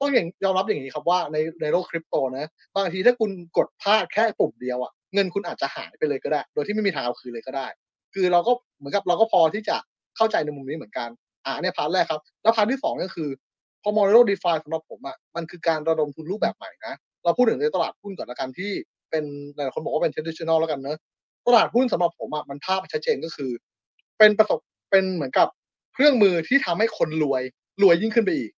ต้องอย่างยอมรับอย่างนี้ครับว่าในในโลกคริปโตนะบางทีถ้าคุณกดพลาดแค่ปุ่มเดียวอะ เงินคุณอาจจะหายไปเลยก็ได้ โดยที่ไม่มีทางเอาคืนเลยก็ได้ คือเราก็เหมือนกับเราก็พอที่จะเข้าใจในมุมนี้เหมือนกัน อ่าเนี่ย part แรกครับ แล้ว part ที่สองก็คือพอมองในโลก DeFi สำหรับผมอะมันคือการระดมทุนรูปแบบใหม่นะเราพูดถึงในตลาดหุ้นก่อนละกันที่เป็นหลายคนบอกว่าเป็น traditional แล้วกันเนอะตลาดหุ้นสำหรับผมอะมันภาพชัดเจนก็คือ เป็นประสบเป็นเหมือนกับเครื่องมือที่ทำให้คนรวยรวยยิ่งขึ้นไปอีก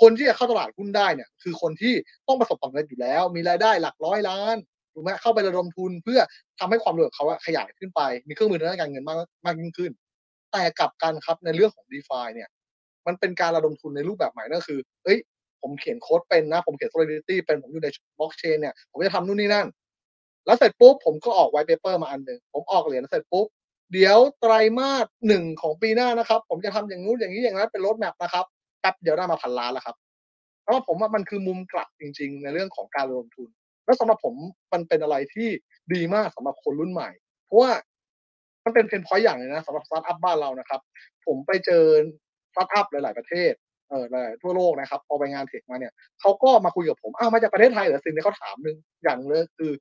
คนที่จะเข้าตลาดหุ้นได้เนี่ย คือคนที่ต้องประสบความสำเร็จอยู่แล้ว มีรายได้หลักร้อยล้าน ถูกไหมเข้าไประดมทุนเพื่อทำให้ความรวยของเขาขยายขึ้นไป มีเครื่องมือทางด้านการเงินมากมากยิ่งขึ้น แต่กลับกันครับในเรื่องของ d e f าเนี่ย มันเป็นการระดมทุนในรูปแบบใหม่นั่นคือ เอ้ย ผมเขียนโค้ดเป็นนะ ผมเขียน solidity เป็นผมอยู่ในบล็อกเชนเนี่ย ผมจะทำนู่นนี่นั่น แล้วเสร็จปุ๊บผมก็ออก white paper มาอันหนึ่งผมออกเหรียญเสร็จปุ๊บเดี๋ยวไตรมาสหนึ่งของปีหน้านะครับ ผมจะทำอย่างนู้นอย่างนี้อย่างนั้นเป็น roadmap นะครับแป๊บเดียวได้มาพันล้านแล้วครับเพราะว่าผมว่ามันคือมุมกลับจริง ๆ ในเรื่องของการลงทุน แล้วสำหรับผมมันเป็นอะไรที่ดีมากสำหรับคนรุ่นใหม่ เพราะว่ามันเป็น pain point อย่างเลยนะสำหรับสตาร์ทอัพบ้านเรานะครับ ผมไปเจอสตาร์ทอัพหลาย ๆประเทศเออหลายทั่วโลกนะครับพอไปงาน tech มาเนี่ยเขาก็มาคุยกับผมอ้าวมาจากประเทศไทยเหรอสิ่งที่เขาถามหนึ่งอย่างเลยคือ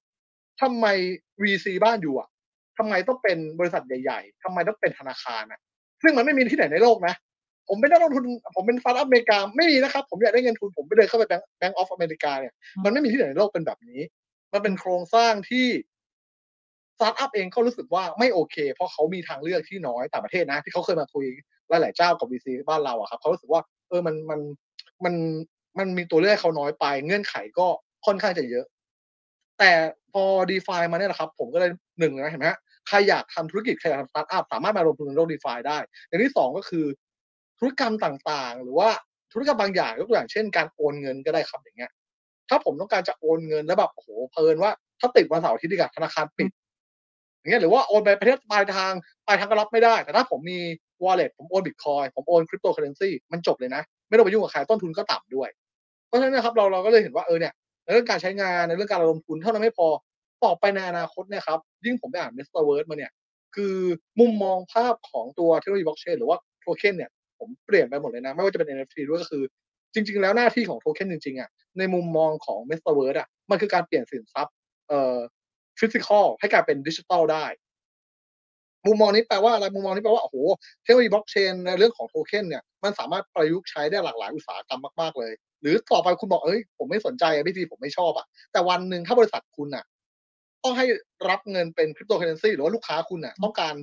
ทำไม VC บ้าน you อะทำไมต้องเป็นบริษัทใหญ่ ๆทำไมต้องเป็นธนาคารอะ ซึ่งมันไม่มีที่ไหนในโลกนะ ผมเป็นนักลงทุน ผมเป็นสตาร์ทอัพอเมริกาไม่มีนะครับ ผมอยากได้เงินทุนผมไปเดินเข้าไปแบงก์ Bank of America เนี่ยมันไม่มีที่ไหนในโลกเป็นแบบนี้ มันเป็นโครงสร้างที่สตาร์ทอัพเองก็รู้สึกว่าไม่โอเค เพราะเขามีทางเลือกที่น้อยต่างประเทศนะ ที่เขาเคยมาคุยหลาย ๆ เจ้ากับ VC บ้านเราอะครับเขารู้สึกว่า เออมันมันมันมันมีตัวเลือกเขาน้อยไป เงื่อนไขก็ค่อนข้างจะเยอะ แต่พอ d e f ามาเนี่ยนะครับ ผมก็เลยหนึ่งนะเห็นไหมฮะใครอยากทำธุรกิจใครอยากทำสตาร์ทอัพสามารถมาลงทุนในโลก d e f าได้อย่างที่สองก็คือ ธุรกรรมต่างๆ หรือว่าธุรกรรมบางอย่างยกตัวอย่างเช่นการโอนเงินก็ได้ครับอย่างเงี้ย ถ้าผมต้องการจะโอนเงินแล้วแบบโอ้โหเพลินว่า ถ้าติดวันเสาร์อาทิตย์กับธนาคารปิด อย่างเงี้ยหรือว่าโอนไปประเทศปลายทางปลายทางก็รับไม่ได้ แต่ถ้าผมมี wallet ผมโอนบิตคอยน์ผมโอนคริปโตเคอเรนซีมันจบเลยนะ ไม่ต้องไปยุ่งกับใครต้นทุนก็ต่ำด้วย เพราะฉะนั้นนะครับเราเราก็เลยเห็นว่าเออเนี่ยในเรื่องการใช้งานในเรื่องการระดมทุนเท่านั้นไม่พอต่อไปในอนาคตเนี่ยครับยิ่งผมไปอ่าน Mr. Word มาเนี่ยคือมุมมองภาพของตัวเทคโนโลยีบล็อกเชนหรือว่าโทเค็นเนี่ย ผมเปลี่ยนไปหมดเลยนะ ไม่ว่าจะเป็น NFT ด้วยก็คือ จริง ๆ แล้วหน้าที่ของโทเค็นจริงๆอะในมุมมองของ Mr. Word อะมันคือการเปลี่ยนสินทรัพย์เอ่อ physical ให้กลายเป็นดิจิทัลได้ มุมมองนี้แปลว่าอะไรมุมมองนี้แปลว่าโอ้โหเทคโนโลยีบล็อกเชนในเรื่องของโทเค็นเนี่ยมันสามารถประยุกต์ใช้ได้หลากหลายอุตสาหกรรมมากๆเลย หรือต่อไปคุณบอกเอ้ยผมไม่สนใจอะพี่ทีผมไม่ชอบอะแต่วันหนึ่งถ้าบริษัทคุณอะต้องให้รับเงินเป็นคริปโตเคอเรนซีหรือว่าลูกค้าคุณอะต้องการ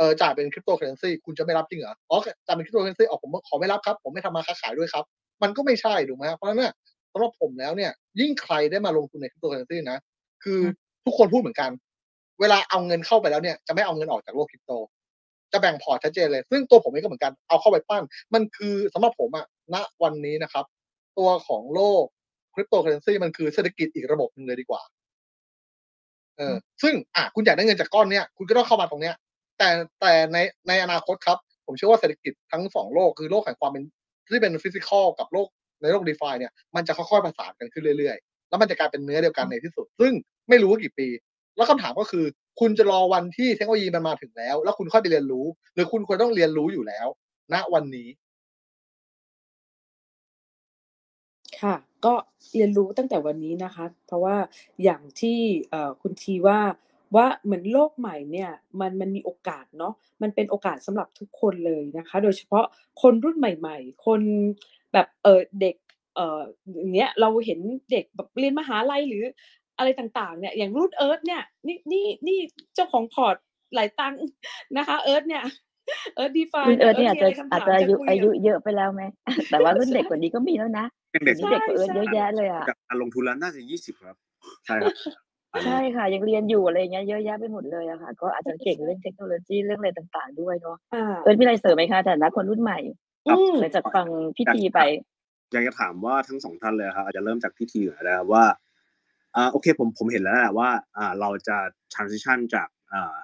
เออจ่ายเป็นคริปโตเคอเรนซีคุณจะไม่รับจริงเหรออ๋อจ่ายเป็นคริปโตเคอเรนซีอ๋อผมขอไม่รับครับ ผมไม่ทำมาค้าขายด้วยครับ มันก็ไม่ใช่ถูกไหมเพราะฉะนั้นเนี่ยสำหรับผมแล้วเนี่ย ยิ่งใครได้มาลงทุนในคริปโตเคอเรนซีนะ คือทุกคนพูดเหมือนกัน เวลาเอาเงินเข้าไปแล้วเนี่ยจะไม่เอาเงินออกจากโลกคริปโต จะแบ่งพอร์ตชัดเจนเลย ซึ่งตัวผมเองก็เหมือนกันเอาเข้าไปปั้น มันคือสำหรับผมอะณวันนี้นะครับ ตัวของโลกคริปโตเคอเรนซีมันคือเศรษฐกิจอีกระบบหนึ่งเลยดีกว่าเออซึ่งอะคุณอยากได้เงินจากก้อนเนี้ยคุณก็ต้องเข้ามาตรงเนี้ย แต่แต่ในในอนาคตครับ ผมเชื่อว่าเศรษฐกิจทั้งสองโลกคือโลกแห่งความเป็นที่เป็น physical กับโลกในโลก DeFi เนี่ยมันจะค่อยๆประสานกันขึ้นเรื่อยๆ แล้วมันจะกลายเป็นเนื้อเดียวกันในที่สุด ซึ่งไม่รู้ว่ากี่ปี แล้วคำถามก็คือ คุณจะรอวันที่เทคโนโลยีมันมาถึงแล้ว แล้วคุณค่อยไปเรียนรู้ หรือคุณควรต้องเรียนรู้อยู่แล้ว ณวันนี้ ค่ะ ก็เรียนรู้ตั้งแต่วันนี้นะคะ เพราะว่าอย่างที่เอ่อคุณทีว่า ว่าเหมือนโลกใหม่เนี่ยมันมันมีโอกาสเนาะมันเป็นโอกาสสำหรับทุกคนเลยนะคะ โดยเฉพาะคนรุ่นใหม่ ๆ คนแบบเออเด็กเอ่ออย่างเงี้ยเราเห็นเด็กแบบเรียนมหาลัยหรืออะไรต่างๆเนี่ยอย่างรุ่นเอิร์ธเนี่ยนี่นี่นี่เจ้าของพอร์ตหลายตังค์นะคะเอิร์ธเนี่ยเอิร์ธดีไฟรุ่นเอิร์ธเนี่ยอาจจะมีไรคำถอาจจะอายุคุอายุกับเยอะไปแล้วไหมแต่ว่ารุ่นเด็กกว่านี้ก็มีแล้วนะเป็นเด็กรุ่นเด็กกว่าเอิร์ธเยอะแยะเลยอะจากการลงทุนแล้วน่าจะยี่สิบครับใช่ครับอันนี้ ใช่ค่ะ ยังเรียนอยู่อะไรเงี้ยเยอะแยะไปหมดเลยอะค่ะ ก็อาจจะเก่งเรื่องเทคโนโลยีเรื่องอะไรต่าง ๆ ด้วยเนาะอ่าเอิร์ธมีอะไรเสริมไหมคะแต่นะคนรุ่นใหม่อืม หลังจากฟังพี่ทีไปอยากจะถามว่าทั้งสองท่านเลยครับอาจจะเริ่มจากพี่ทีก่อนนะครับว่าอ่าโอเคผมผมเห็นแล้วแหละว่าอ่าเราจะ transition จากอ่า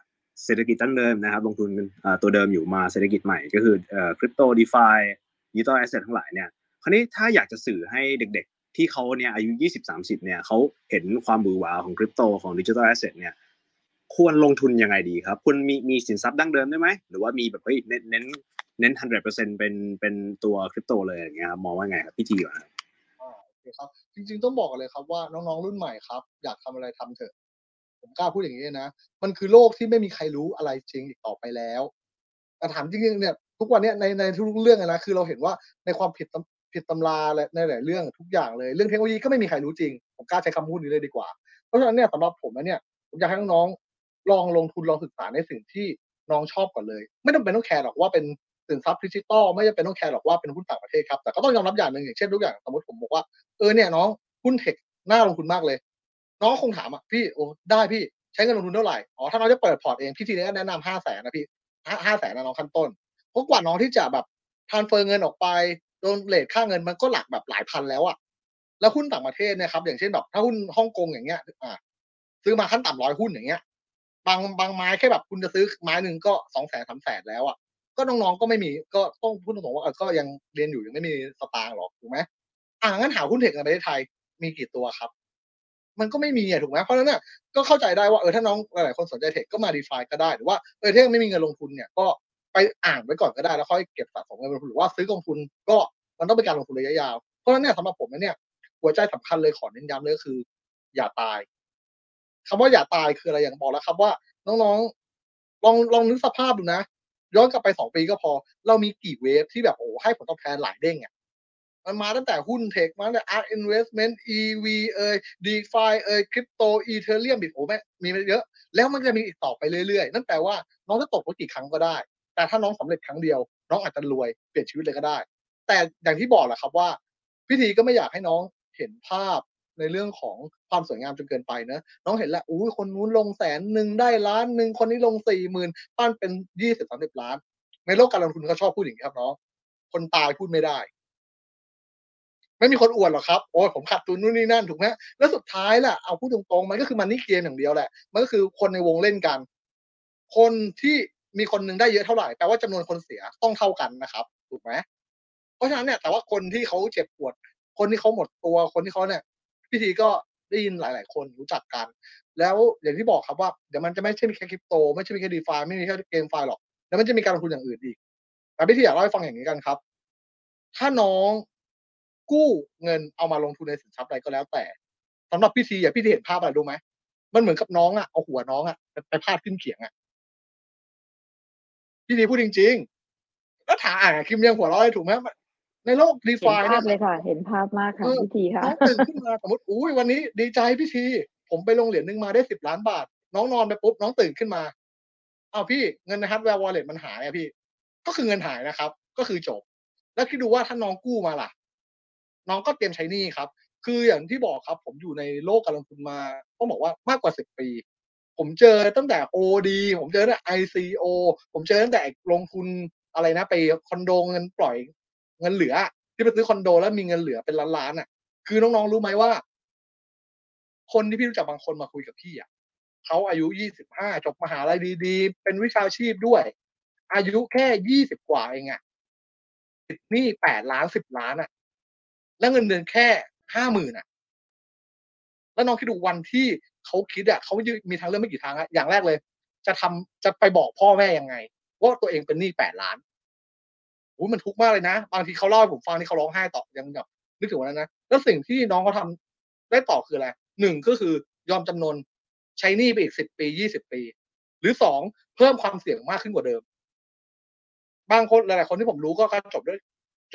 เศรษฐกิจตั้งเดิมนะครับ ลงทุนอ่าตัวเดิมอยู่มาเศรษฐกิจใหม่ก็คือเอ่อคริปโต DeFi digital asset ทั้งหลายเนี่ย คราวนี้ถ้าอยากจะสื่อให้เด็กๆ ที่เขาเนี่ยอายุ 20-30 เนี่ยเขาเห็นความหวือหวาของคริปโตของ digital asset เนี่ยควรลงทุนยังไงดีครับควรมีมีสินทรัพย์ดั้งเดิมได้ไหมหรือว่ามีแบบเฮ้ยเน้นเน้นเน้น 100%เป็นเป็นตัวคริปโตเลยอย่างเงี้ยครับมองว่าไงครับพี่ทีก่อนครับอ่าครับจริงๆต้องบอกเลยครับว่าน้องๆรุ่นใหม่ครับ อยากทำอะไรทำเถอะ ผมกล้าพูดอย่างนี้นะ มันคือโลกที่ไม่มีใครรู้อะไรจริงอีกต่อไปแล้วแต่ถามจริงๆเนี่ยทุกวันเนี้ยในในทุกๆเรื่องนะคือเราเห็นว่าในความผิดตำ ผิดตำราและในหลายเรื่องทุกอย่างเลย เรื่องเทคโนโลยีก็ไม่มีใครรู้จริง ผมกล้าใช้คำพูดนี้เลยดีกว่า เพราะฉะนั้นเนี่ยสำหรับผมแล้วเนี่ยผมอยากให้น้องๆลองลงทุนลองศึกษาในสิ่งที่น้องชอบก่อนเลย ไม่ต้องเป็นต้องแคร์หรอกว่าเป็นสินทรัพย์ดิจิตอลไม่จำเป็นต้องแคร์หรอกว่าเป็นหุ้นต่างประเทศครับแต่ก็ต้องยอมรับอย่างหนึ่งอย่างเช่นทุกอย่างสมมติผมบอกว่าเออเนี่ยน้องหุ้น tech น่าลงทุนมากเลย น้องคงถามอะพี่โอ้ได้พี่ใช้เงินลงทุนเท่าไหร่อ๋อถ้าน้องจะเปิดพอร์ตเองพี่ทีเนี่ยแนะนำห้าแสนนะพี่ห้าแสนนะน้องขั้นต้นเพราะกว่าน้องที่จะแบบ transfer เงินออกไป โดน rate ค่าเงินมันก็หลักแบบหลายพันแล้วอะแล้วหุ้นต่างประเทศนี่ยครับ อย่างเช่นแบบถ้าหุ้นฮ่องกงอย่างเงี้ย อ่า ซื้อมาขั้นต่ำร้อยหุ้นอย่างเงี้ย บางบางไม้แค่แบบคุณจะซื้อไม้หนึ่งก็สองแสนสามแสนแล้วอะก็น้องๆก็ไม่มีก็ต้องพูดตรงๆว่าก็ยังเรียนอยู่ยังไม่มีสตางค์หรอกถูกไหมอ่างั้นหาหุ้นเทคในประเทศไทยมีกี่ตัวครับ มันก็ไม่มีอะถูกไหมเพราะฉะนั้นเนี่ยก็เข้าใจได้ว่าเออถ้าน้องหลายๆคนสนใจเทคก็มาดีฟาก็ได้หรือว่าเออถ้ายังไม่มีเงินลงทุนเนี่ยก็ ไปอ่านไว้ก่อนก็ได้แล้วค่อยเก็บสะสมเงินลงทุนหรือว่าซื้อกองทุนก็มันต้องเป็นการลงทุนระยะยาว เพราะฉะนั้นเนี่ยสำหรับผมเนี่ยหัวใจสำคัญเลยขอเน้นย้ำเลยก็คือ อย่าตายคำว่าอย่าตายคืออะไรอย่างบอกแล้วครับว่า น้องๆ ลองลองนึกสภาพดูนะย้อนกลับไปสองปีก็พอ เรามีกี่เวฟที่แบบโอ้ให้ผลตอบแทนหลายเด้งอะมันมาตั้งแต่หุ้นเทคมาตั้งแต่ art investment EV เอ่ย DeFi เอ่ยคริปโต Ethereum บิตโอ้แม่มีเยอะ แล้วมันจะมีอีกต่อไปเรื่อยๆ นั่นแปลว่าน้องจะตกรถกี่ครั้งก็ได้ แต่ถ้าน้องสำเร็จครั้งเดียว น้องอาจจะรวยเปลี่ยนชีวิตเลยก็ได้ แต่อย่างที่บอกแหละครับว่า พิธีก็ไม่อยากให้น้องเห็นภาพในเรื่องของความสวยงามจนเกินไปเนอะน้องเห็นแล้วอุ้ยคนนู้นลงแสนหนึ่งได้ล้านหนึ่งคนนี้ลงสี่หมื่นปั้นเป็นยี่สิบสามสิบล้าน ในโลกการลงทุนเขาชอบพูดอย่างนี้ครับน้องคนตายพูดไม่ได้ ไม่มีคนอวดหรอกครับโอ้ยผมขาดทุนนู่นนี่นั่นถูกไหมแล้วสุดท้ายล่ะเอาพูดตรงๆมันก็คือมันนี่เกมอย่างเดียวแหละ มันก็คือคนในวงเล่นกัน คนที่ มีคนหนึ่งได้เยอะเท่าไหร่แปลว่าจำนวนคนเสียต้องเท่ากันนะครับ ถูกไหมเพราะฉะนั้นเนี่ย แต่ว่าคนที่เขาเจ็บปวด คนที่เขาหมดตัวคนที่เขาเนี่ย พิธีก็ได้ยินหลาย ๆ คนรู้จักกัน แล้วอย่างที่บอกครับว่าเดี๋ยวมันจะไม่ใช่มีแค่คริปโต ไม่ใช่มีแค่ดีฟาไม่มีแค่เกมไฟหรอกแล้วมันจะมีการลงทุนอย่างอื่นอีกแต่พิธีอยากเล่าให้ฟังอย่างนี้กันครับ ถ้าน้องกู้เงินเอามาลงทุนในสินทรัพย์อะไรก็แล้วแต่สำหรับพิธีอะพิธีเห็นภาพอะไรรู้ไหมมันเหมือนกับน้องอะเอาหัวน้องอะไปไปพาดขึ้นเขียงอะ พิธีพูดจริงๆแล้วถามอะคิมยังหัวเราะเลยถูกไหมในโลกดีเห็ฟานภาพเนี่ยเลยค่ะ เห็นภาพมากค่ะเออพี่ทีค่ะน้องตื่นขึ้นมาสมมติอุ้ยวันนี้ดีใจพี่ที ผมไปลงเหรียญหนึ่งมาได้สิบล้านบาท น้องนอนไปปุ๊บน้องตื่นขึ้นมาอ้าวพี่เงินในฮัตแวร์วอลเล็ตมันหายอะพี่ ก็คือเงินหายนะครับ ก็คือจบ แล้วคิดดูว่าถ้าน้องกู้มาล่ะ น้องก็เตรียมใช้หนี้ครับ คืออย่างที่บอกครับ ผมอยู่ในโลกการลงทุนมาต้องบอกว่ามากกว่าสิบปี ผมเจอตั้งแต่ OD ผมเจอตั้งแต่ ICO ผมเจอตั้งแต่ลงทุนอะไรนะ ไปคอนโดเงินปล่อยเงินเหลือ ที่ไปซื้อคอนโดแล้วมีเงินเหลือเป็นล้านๆอะ คือน้องๆรู้ไหมว่า คนที่พี่รู้จักบางคนมาคุยกับพี่อะเขาอายุยี่สิบห้าจบมหาลัยดีๆ เป็นวิชาชีพด้วย อายุแค่ยี่สิบกว่าเองอะติดหนี้แปดล้านสิบล้านอะ แล้วเงินเดือนแค่ห้าหมื่นอะ แล้วน้องคิดดูวันที่ เขาคิดอะเขามีทางเลือกไม่กี่ทางอะอย่างแรกเลย จะทำจะไปบอกพ่อแม่ยังไงว่าตัวเองเป็นหนี้แปดล้านโอ้มันทุกข์มากเลยนะ บางทีเขาเล่าให้ผมฟังที่เขาร้องไห้ต่อยังแบบนึกถึงวันนั้นนะแล้วสิ่งที่น้องเขาทาได้ต่อคืออะไรหนึ่งก็คือยอมจำนนใช้หนี้ไปอีกสิบปียี่สิบปี หรือสองเพิ่มความเสี่ยงมากขึ้นกว่าเดิม บางคนหลายๆคนที่ผมรู้ก็จบด้วย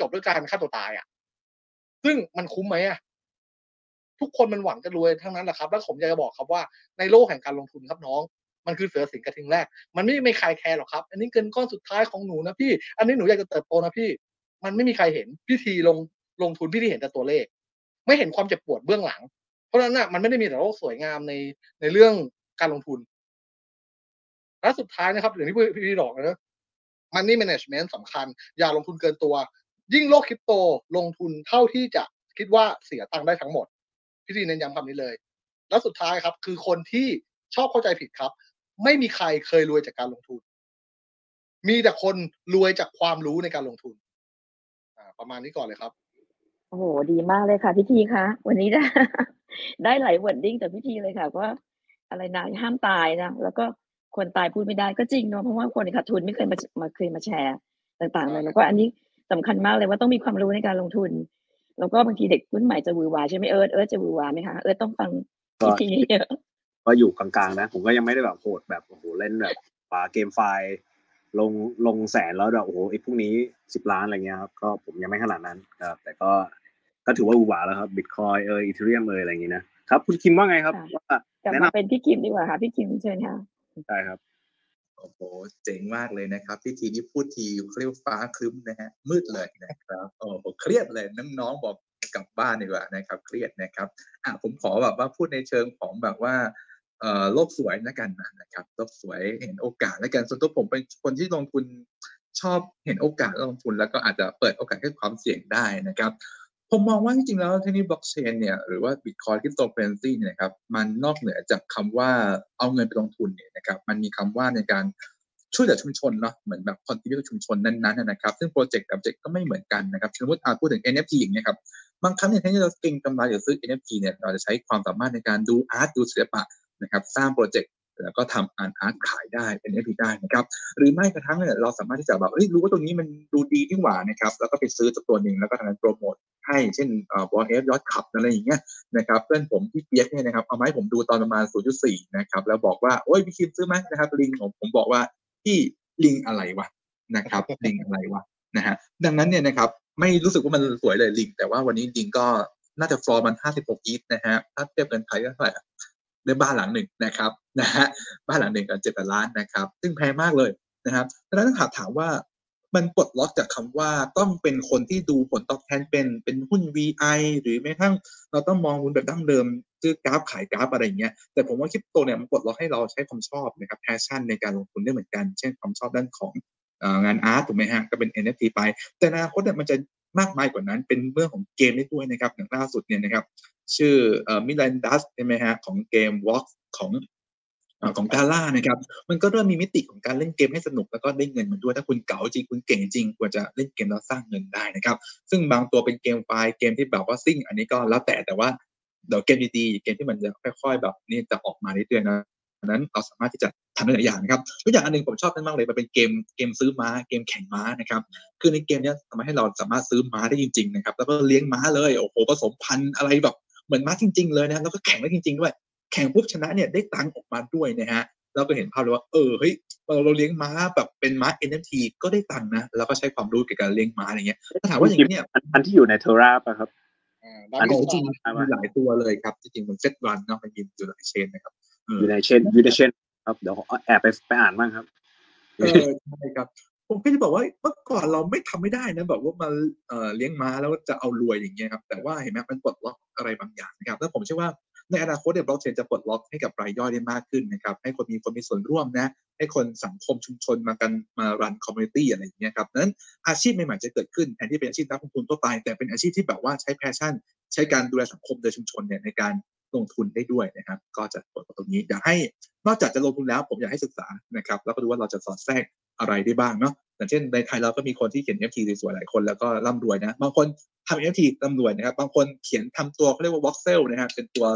จบด้วยการฆ่าตัวตายอะ ซึ่งมันคุ้มไหมอะ ทุกคนมันหวังจะรวยทั้งนั้นแหละครับ แล้วผมอยากจะบอกครับว่าในโลกแห่งการลงทุนครับน้อง มันคือเสือสิงกระทิงแรก มันไม่มีใครแคร์หรอกครับ อันนี้เงินก้อนสุดท้ายของหนูนะพี่ อันนี้หนูอยากจะเติบโตนะพี่ มันไม่มีใครเห็นพิธีลงลงทุนพี่ที่เห็นแต่ตัวเลข ไม่เห็นความเจ็บปวดเบื้องหลัง เพราะฉะนั้นน่ะมันไม่ได้มีแต่โลกสวยงามในในเรื่องการลงทุนและสุดท้ายนะครับอย่างที่พี่พี่บอกนะ money management สำคัญ อย่าลงทุนเกินตัว ยิ่งโลกคริปโตลงทุนเท่าที่จะคิดว่าเสียตังค์ได้ทั้งหมด พี่ทีเน้นย้ำคำนี้เลย แล้วสุดท้ายครับ คือคนที่ชอบเข้าใจผิดครับ ไม่มีใครเคยรวยจากการลงทุน มีแต่คนรวยจากความรู้ในการลงทุน อ่า ประมาณนี้ก่อนเลยครับโอ้โหดีมากเลยค่ะพี่ทีคะวันนี้ได้ได้หลาย wording จากพี่ทีเลยค่ะว่าอะไรนะห้ามตายนะแล้วก็คนตายพูดไม่ได้ก็จริงเนาะเพราะว่าคนขาดทุนไม่เคยมามาเคยมาแชร์ต่างๆเลยแล้วก็อันนี้สำคัญมากเลยว่าต้องมีความรู้ในการลงทุน แล้วก็บางทีเด็กรุ่นใหม่จะวือวาใช่ไหมเอิร์ธเอิร์ธจะวือวาไหมคะเอิร์ธต้องฟังพิธีเยอะก็อยู่กลางๆนะ ผมก็ยังไม่ได้แบบโหดแบบโอ้โหเล่นแบบปาเกมไฟล์ลงลงแสนแล้วแบบโอ้โหไอ้พวกนี้สิบล้านอะไรเงี้ยครับก็ผมยังไม่ขนาดนั้นครับแต่ก็ก็ถือว่าอูบาแล้วครับบิตคอยเอออีเทเรียมเอออะไรอย่างงี้นะครับ คุณคิมว่าไงครับว่ากลับแนะมานำเป็นพี่คิมดีกว่าค่ะพี่คิมเชิญค่ะใช่ครับ โอ้โหเจ๋งมากเลยนะครับ พิธีนี้พูดทีเขาเรียกว่าฟ้าครึ้มนะฮะมืดเลยนะครับโอ้โหเครียดเลยน้องๆบอกกลับบ้านดีกว่านะครับ เครียดนะครับอะผมขอแบบว่าพูดในเชิงของแบบว่าเอ่อโลกสวยแล้วกันนะครับโลกสวยเห็นโอกาสแล้วกันส่วนตัวผมเป็นคนที่ลงทุนชอบเห็นโอกาสลงทุนแล้วก็อาจจะเปิดโอกาสให้ความเสี่ยงได้นะครับ ผมมองว่าจริงๆแล้วเทคโนโลยีบล็อกเชนเนี่ยหรือว่าบิตคอยคริปโตเคอเรนซีเนี่ยครับมันนอกเหนือจากคำว่าเอาเงินไปลงทุนเนี่ยนะครับมันมีคำว่าในการช่วยเหลือชุมชนเนาะเหมือนแบบคอนทิบิวชุมชนนั้นๆนะครับซึ่งโปรเจกต์กับโปรเจกต์ก็ไม่เหมือนกันนะครับสมมติอาพูดถึง NFT อย่างเงี้ยครับบางครั้งเนี่ยแทนที่เราเก็งกำไรหรือซื้อ NFT เนี่ยเราจะใช้ความสามารถในการดูอาร์ตดูศิลปะนะครับสร้างโปรเจกต์แล้วก็ทำอาร์ตอาร์ตขายได้เป็น NFT ได้นะครับหรือไม่กระทั่งเนี่ยเราสามารถที่จะแบบเฮ้ยรู้ว่าตรงนี้มันดูดีที่หว่านะครับแล้วก็ไปซื้อตัวหนึ่งแล้วก็ทำการโปรโมท ให้เช่นเอ่อบอลเอฟยอดขับอะไรอย่างเงี้ยนะครับเพื่อนผมที่เปียกเนี่ยนะครับเอามาให้ผมดูตอนประมาณ 0.4 นะครับแล้วบอกว่าโอ้ยพี่คิมซื้อไหมนะครับลิงผมผมบอกว่าพี่ลิงอะไรวะนะครับลิงอะไรวะนะฮะดังนั้นเนี่ยนะครับไม่รู้สึกว่ามันสวยเลยลิง แต่ว่าวันนี้ลิงก็น่าจะฟลอร์มัน 56 อีทนะฮะถ้าเทียบกันไทยก็เท่าไหร่ได้บ้านหลังหนึ่งนะครับนะฮะบ้านหลังหนึ่งกันเจ็ดล้านนะครับ ซึ่งแพงมากเลยนะครับดังนั้นถามถามว่า มันปลดล็อกจากคำว่าต้องเป็นคนที่ดูผลตอบแทนเป็นเป็นหุ้น VI หรือแม้กระทั่งเราต้องมองหุ้นแบบดั้งเดิมซื้อกราฟขายกราฟอะไรอย่างเงี้ยแต่ผมว่าคริปโตเนี่ยมันปลดล็อกให้เราใช้ความชอบนะครับ passion ในการลงทุนได้เหมือนกัน เช่นความชอบด้านของงาน art ถูกไหมฮะก็เป็น NFT ไป แต่อนาคตเนี่ยมันจะมากมายกว่านั้นเป็นเรื่องของเกมได้ด้วยนะครับอย่างล่าสุดเนี่ยนะครับชื่อ Mirandus ใช่ไหมฮะของเกม Walk ของ ของกาล่านะครับ มันก็เริ่มมีมิติของการเล่นเกมให้สนุกแล้วก็ได้เงินมันด้วยถ้าคุณเก๋าจริงคุณเก่งจริงควรจะเล่นเกมแล้วสร้างเงินได้นะครับ ซึ่งบางตัวเป็นเกมไฟล์เกมที่แบบว่าซิ่ง อันนี้ก็แล้วแต่แต่ว่าเดี๋ยวเกมดีๆเกมที่มันจะค่อยๆ แบบนี้จะออกมาเรื่อยๆนะนั้นเราสามารถที่จะทำได้หลายอย่างนะครับตัวอย่างอันหนึ่งผมชอบมากเลยมันเป็นเกมเกมซื้อม้าเกมแข่งม้านะครับคือในเกมนี้ทำให้เราสามารถซื้อม้าได้จริงๆนะครับแล้วก็เลี้ยงม้าเลยโอ้โหผสมพันธุ์อะไรแบบเหมือนม้าจริง ๆเลยนะแล้วก็แข่งได้จริง ๆ ด้วย แข่งปุ๊บชนะเนี่ยได้ตังค์ออกมาด้วยนะฮะเราก็เห็นภาพเลยว่าเออเฮ้ยเราเลี้ยงม้าแบบเป็นม้า NFT ก็ได้ตังค์นะแล้วก็ใช้ความรู้เกี่ยวกับเลี้ยงม้าอะไรเงี้ยถ้าถามว่าอย่างนี้เนี่ยอันที่อยู่ในเทอราป่ะครับอันโอ้นี้จริงมีหลายตัวเลยครับจริงๆมันเซตรันเนาะมันมีอยู่หลายเชนนะครับอยู่ในเชนอยู่ในเชนครับเดี๋ยวแอบไปไปอ่านบ้างครับเออใช่ครับผมก็จะบอกว่าเมื่อก่อนเราไม่ทำไม่ได้นะแบบว่ามาเอ่อเลี้ยงม้าแล้วจะเอารวยอย่างเงี้ยครับแต่ว่าเห็นไหมมันปลดล็อกอะไรบางอย่างนะครับแล้วผมเชื่อว่า ในอนาคตเนี่ยบล็อกเชนจะปลดล็อกให้กับรายย่อยได้มากขึ้นนะครับ ให้คนมีคนมีส่วนร่วมนะ ให้คนสังคมชุมชนมากันมา run community อะไรอย่างเงี้ยครับนั้นอาชีพใหม่ๆจะเกิดขึ้นแทนที่เป็นอาชีพนักลงทุนทั่วไป แต่เป็นอาชีพที่แบบว่าใช้ passion ใช้การดูแลสังคมโดยชุมชนเนี่ยในการลงทุนได้ด้วยนะครับ ก็จะปลดล็อกตรงนี้อยากให้นอกจากจะลงทุนแล้วผมอยากให้ศึกษานะครับ แล้วก็ดูว่าเราจะสอดแทรกอะไรได้บ้างเนาะอย่างเช่นในไทยเราก็มีคนที่เขียน NFT สวยๆหลายคนแล้วก็ร่ำรวยนะบางคนทำ NFT ร่ำรวยนะครับบางคนเขียนทำตัวเขาเรียกว่า voxel นะครับเป็นตัว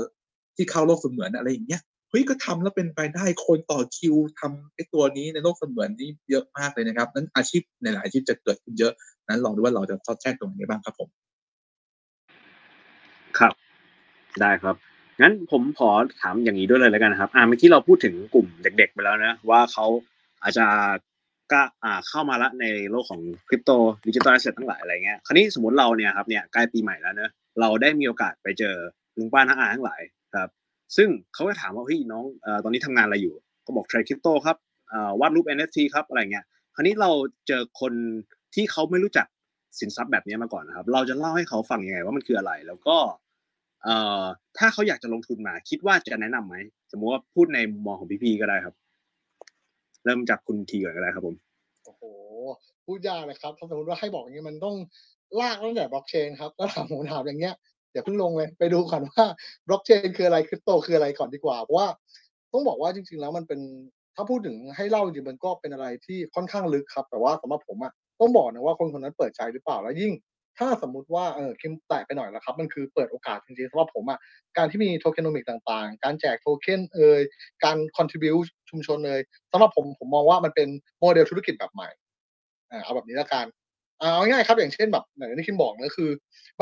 ที่เข้าโลกเสมือนอะไรอย่างเงี้ยเฮ้ยก็ทำแล้วเป็นไปได้คนต่อคิวทำไอ้ตัวนี้ในโลกเสมือนนี่เยอะมากเลยนะครับนั้นอาชีพในหลายอาชีพจะเกิดขึ้นเยอะนั้นลองดูว่าเราจะสอดแทรกตรงไหนบ้างครับผม ครับ ได้ครับงั้นผมขอถามอย่างนี้ด้วยเลยแล้วกันนะครับ อ่าเมื่อกี้เราพูดถึงกลุ่มเด็ก ๆ ไปแล้วนะว่าเขาอาจจะก็อ่าเข้ามาละในโลกของคริปโต digital asset ทั้งหลายอะไรเงี้ย คราวนี้สมมติเราเนี่ยครับเนี่ยใกล้ปีใหม่แล้วเนอะเราได้มีโอกาสไปเจอลุงป้าน้าอาทั้งหลาย ซึ่งเขาก็ถามว่าเฮ้ยน้องตอนนี้ทำงานอะไรอยู่ ก็บอกเทรดคริปโตครับวาดรูป NFT ครับอะไรเงี้ยคราวนี้เราเจอคนที่เขาไม่รู้จักสินทรัพย์แบบนี้มาก่อนนะครับ เราจะเล่าให้เขาฟังยังไงว่ามันคืออะไร แล้วก็ถ้าเขาอยากจะลงทุนมา คิดว่าจะแนะนำไหมสมมติว่าพูดในมุมมองของพี่พีก็ได้ครับ เริ่มจากคุณทีก่อนก็ได้ครับผมโอ้โหพูดยากเลยครับถ้าสมมติว่าให้บอกอย่างนี้มันต้องลากตั้งแต่บล็อกเชนครับแล้วถามผมถามอย่างเงี้ย อย่าเพิ่งลงเลยไปดูก่อนว่าบล็อกเชนคืออะไรคริปโตคืออะไรก่อนดีกว่าเพราะว่าต้องบอกว่าจริง ๆ แล้วมันเป็นถ้าพูดถึงให้เล่าจริงๆมันก็เป็นอะไรที่ค่อนข้างลึกครับ แต่ว่าสำหรับผมอะต้องบอกนะว่าคนคนนั้นเปิดใจหรือเปล่าแล้วยิ่ง ถ้าสมมุติว่าเออคิมแตะไปหน่อยแล้วครับ มันคือเปิดโอกาสจริงๆสำหรับผมอะการที่มี tokenomic ต่างๆ การแจกโทเค็นเอ่ยการ contributeชุมชนเลยสำหรับผมผมมองว่ามันเป็นโมเดลธุรกิจแบบใหม่เอาแบบนี้ละกันเอาง่ายครับอย่างเช่นแบบอย่างที่คิมบอกนะคือ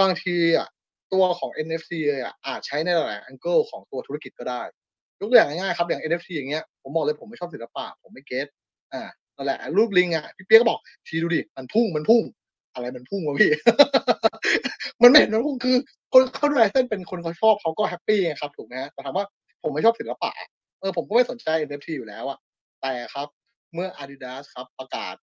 บางทีอะ ตัวของ NFT เลยอะอาจใช้ในหลายๆ angle ของตัวธุรกิจก็ได้ ยกตัวอย่างง่ายๆครับอย่าง NFT อย่างเงี้ยผมบอกเลยผมไม่ชอบศิลปะผมไม่ get อ่านั่นแหละรูปลิงอะพี่เปียกก็บอกทีดูดิมันพุ่งมันพุ่ง อะไรมันพุ่งวะพี่ มันไม่เห็นมันพุ่งคือ คนเขาดูลายเส้นเป็นคนเขาชอบเขาก็ happy ไงครับถูกไหมแต่ถามว่าผมไม่ชอบศิลปะเออผมก็ไม่สนใจ NFT อยู่แล้วอะแต่ครับเมื่อ Adidas ครับประกาศ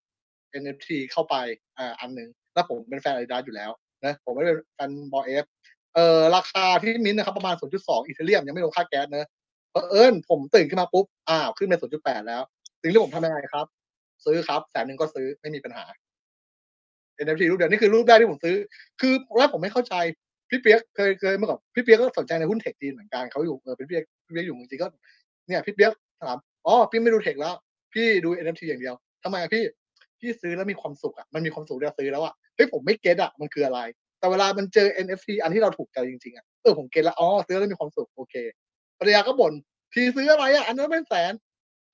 NFT เข้าไปอ่าอันหนึ่งแล้วผมเป็นแฟน Adidas อยู่แล้ว นะผมไม่ได้เป็นบอเอฟเอ่อราคาที่มิ้นท์นะครับประมาณ 0.2 อีเทเรียมยังไม่รวมค่าแก๊สเนอะเผอิญผมตื่นขึ้นมาปุ๊บอ้าวขึ้นเป็น 0.8 แล้วสิ่งที่ผมทำยังไงครับ ซื้อครับแสนหนึ่งก็ซื้อไม่มีปัญหา NFT รูปเดียวนี่คือรูปแรกที่ผมซื้อ คือแรกผมไม่เข้าใจพี่เปียกเคยเคยเมื่อก่อนพี่เปียกก็สนใจในหุ้นเทคจีนเหมือนกันเขาอยู่เออเป็นพี่เปียกพี่เปียกอยู่เมืองจีนก็เนี่ยพี่เปียกถามอ๋อพี่ไม่ดูเทคแล้ว พี่ดู NFT อย่างเดียวทำไมอะพี่ พี่ซื้อแล้วมีความสุขอะมันมีความสุขที่เราซื้อแล้วอะเฮ้ยผมไม่เก็ตอะมันคืออะไร แต่เวลามันเจอ NFT อันที่เราถูกใจจริงๆอะเออผมเก็ตแล้วอ๋อซื้อแล้วมีความสุขโอเคภรรยาก็บ่นพี่ซื้ออะไรอะอันนั้นเป็นแสน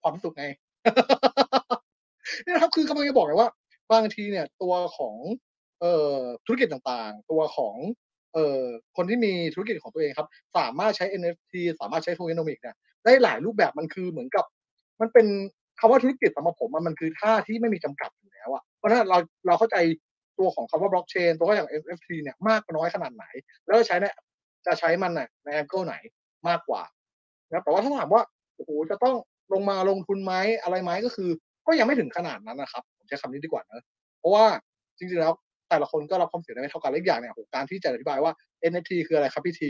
ความสุขไงนี่นะครับคือกำลังจะบอกเลยว่า บางทีเนี่ย ตัวของเอ่อธุรกิจต่างๆ ตัวของเอ่อคนที่มีธุรกิจของตัวเองครับ สามารถใช้ NFT สามารถใช้ tokenomics เนี่ยได้หลายรูปแบบมันคือเหมือนกับ มันเป็น คำว่าธุรกิจสำหรับผมมันคือท่าที่ไม่มีจำกัดอยู่แล้วอะเพราะฉะนั้นเราเราเข้าใจตัวของคำว่าบล็อกเชนตัวอย่าง NFT เนี่ยมากน้อยขนาดไหน แล้วจะใช้ในจะใช้มันน่ะในแองเกิลไหนมากกว่านะแต่ว่าถ้าถามว่าโอ้โหจะต้องลงมาลงทุนไหมอะไรไหมก็คือ ก็ยังไม่ถึงขนาดนั้นนะครับ ผมใช้คำนี้ดีกว่านะเพราะว่าจริงๆแล้วแต่ละคนก็รับความเสี่ยงได้ไม่เท่ากันและอีกอย่างเนี่ยโอ้การที่จะอธิบายว่า NFT คืออะไรครับพี่ที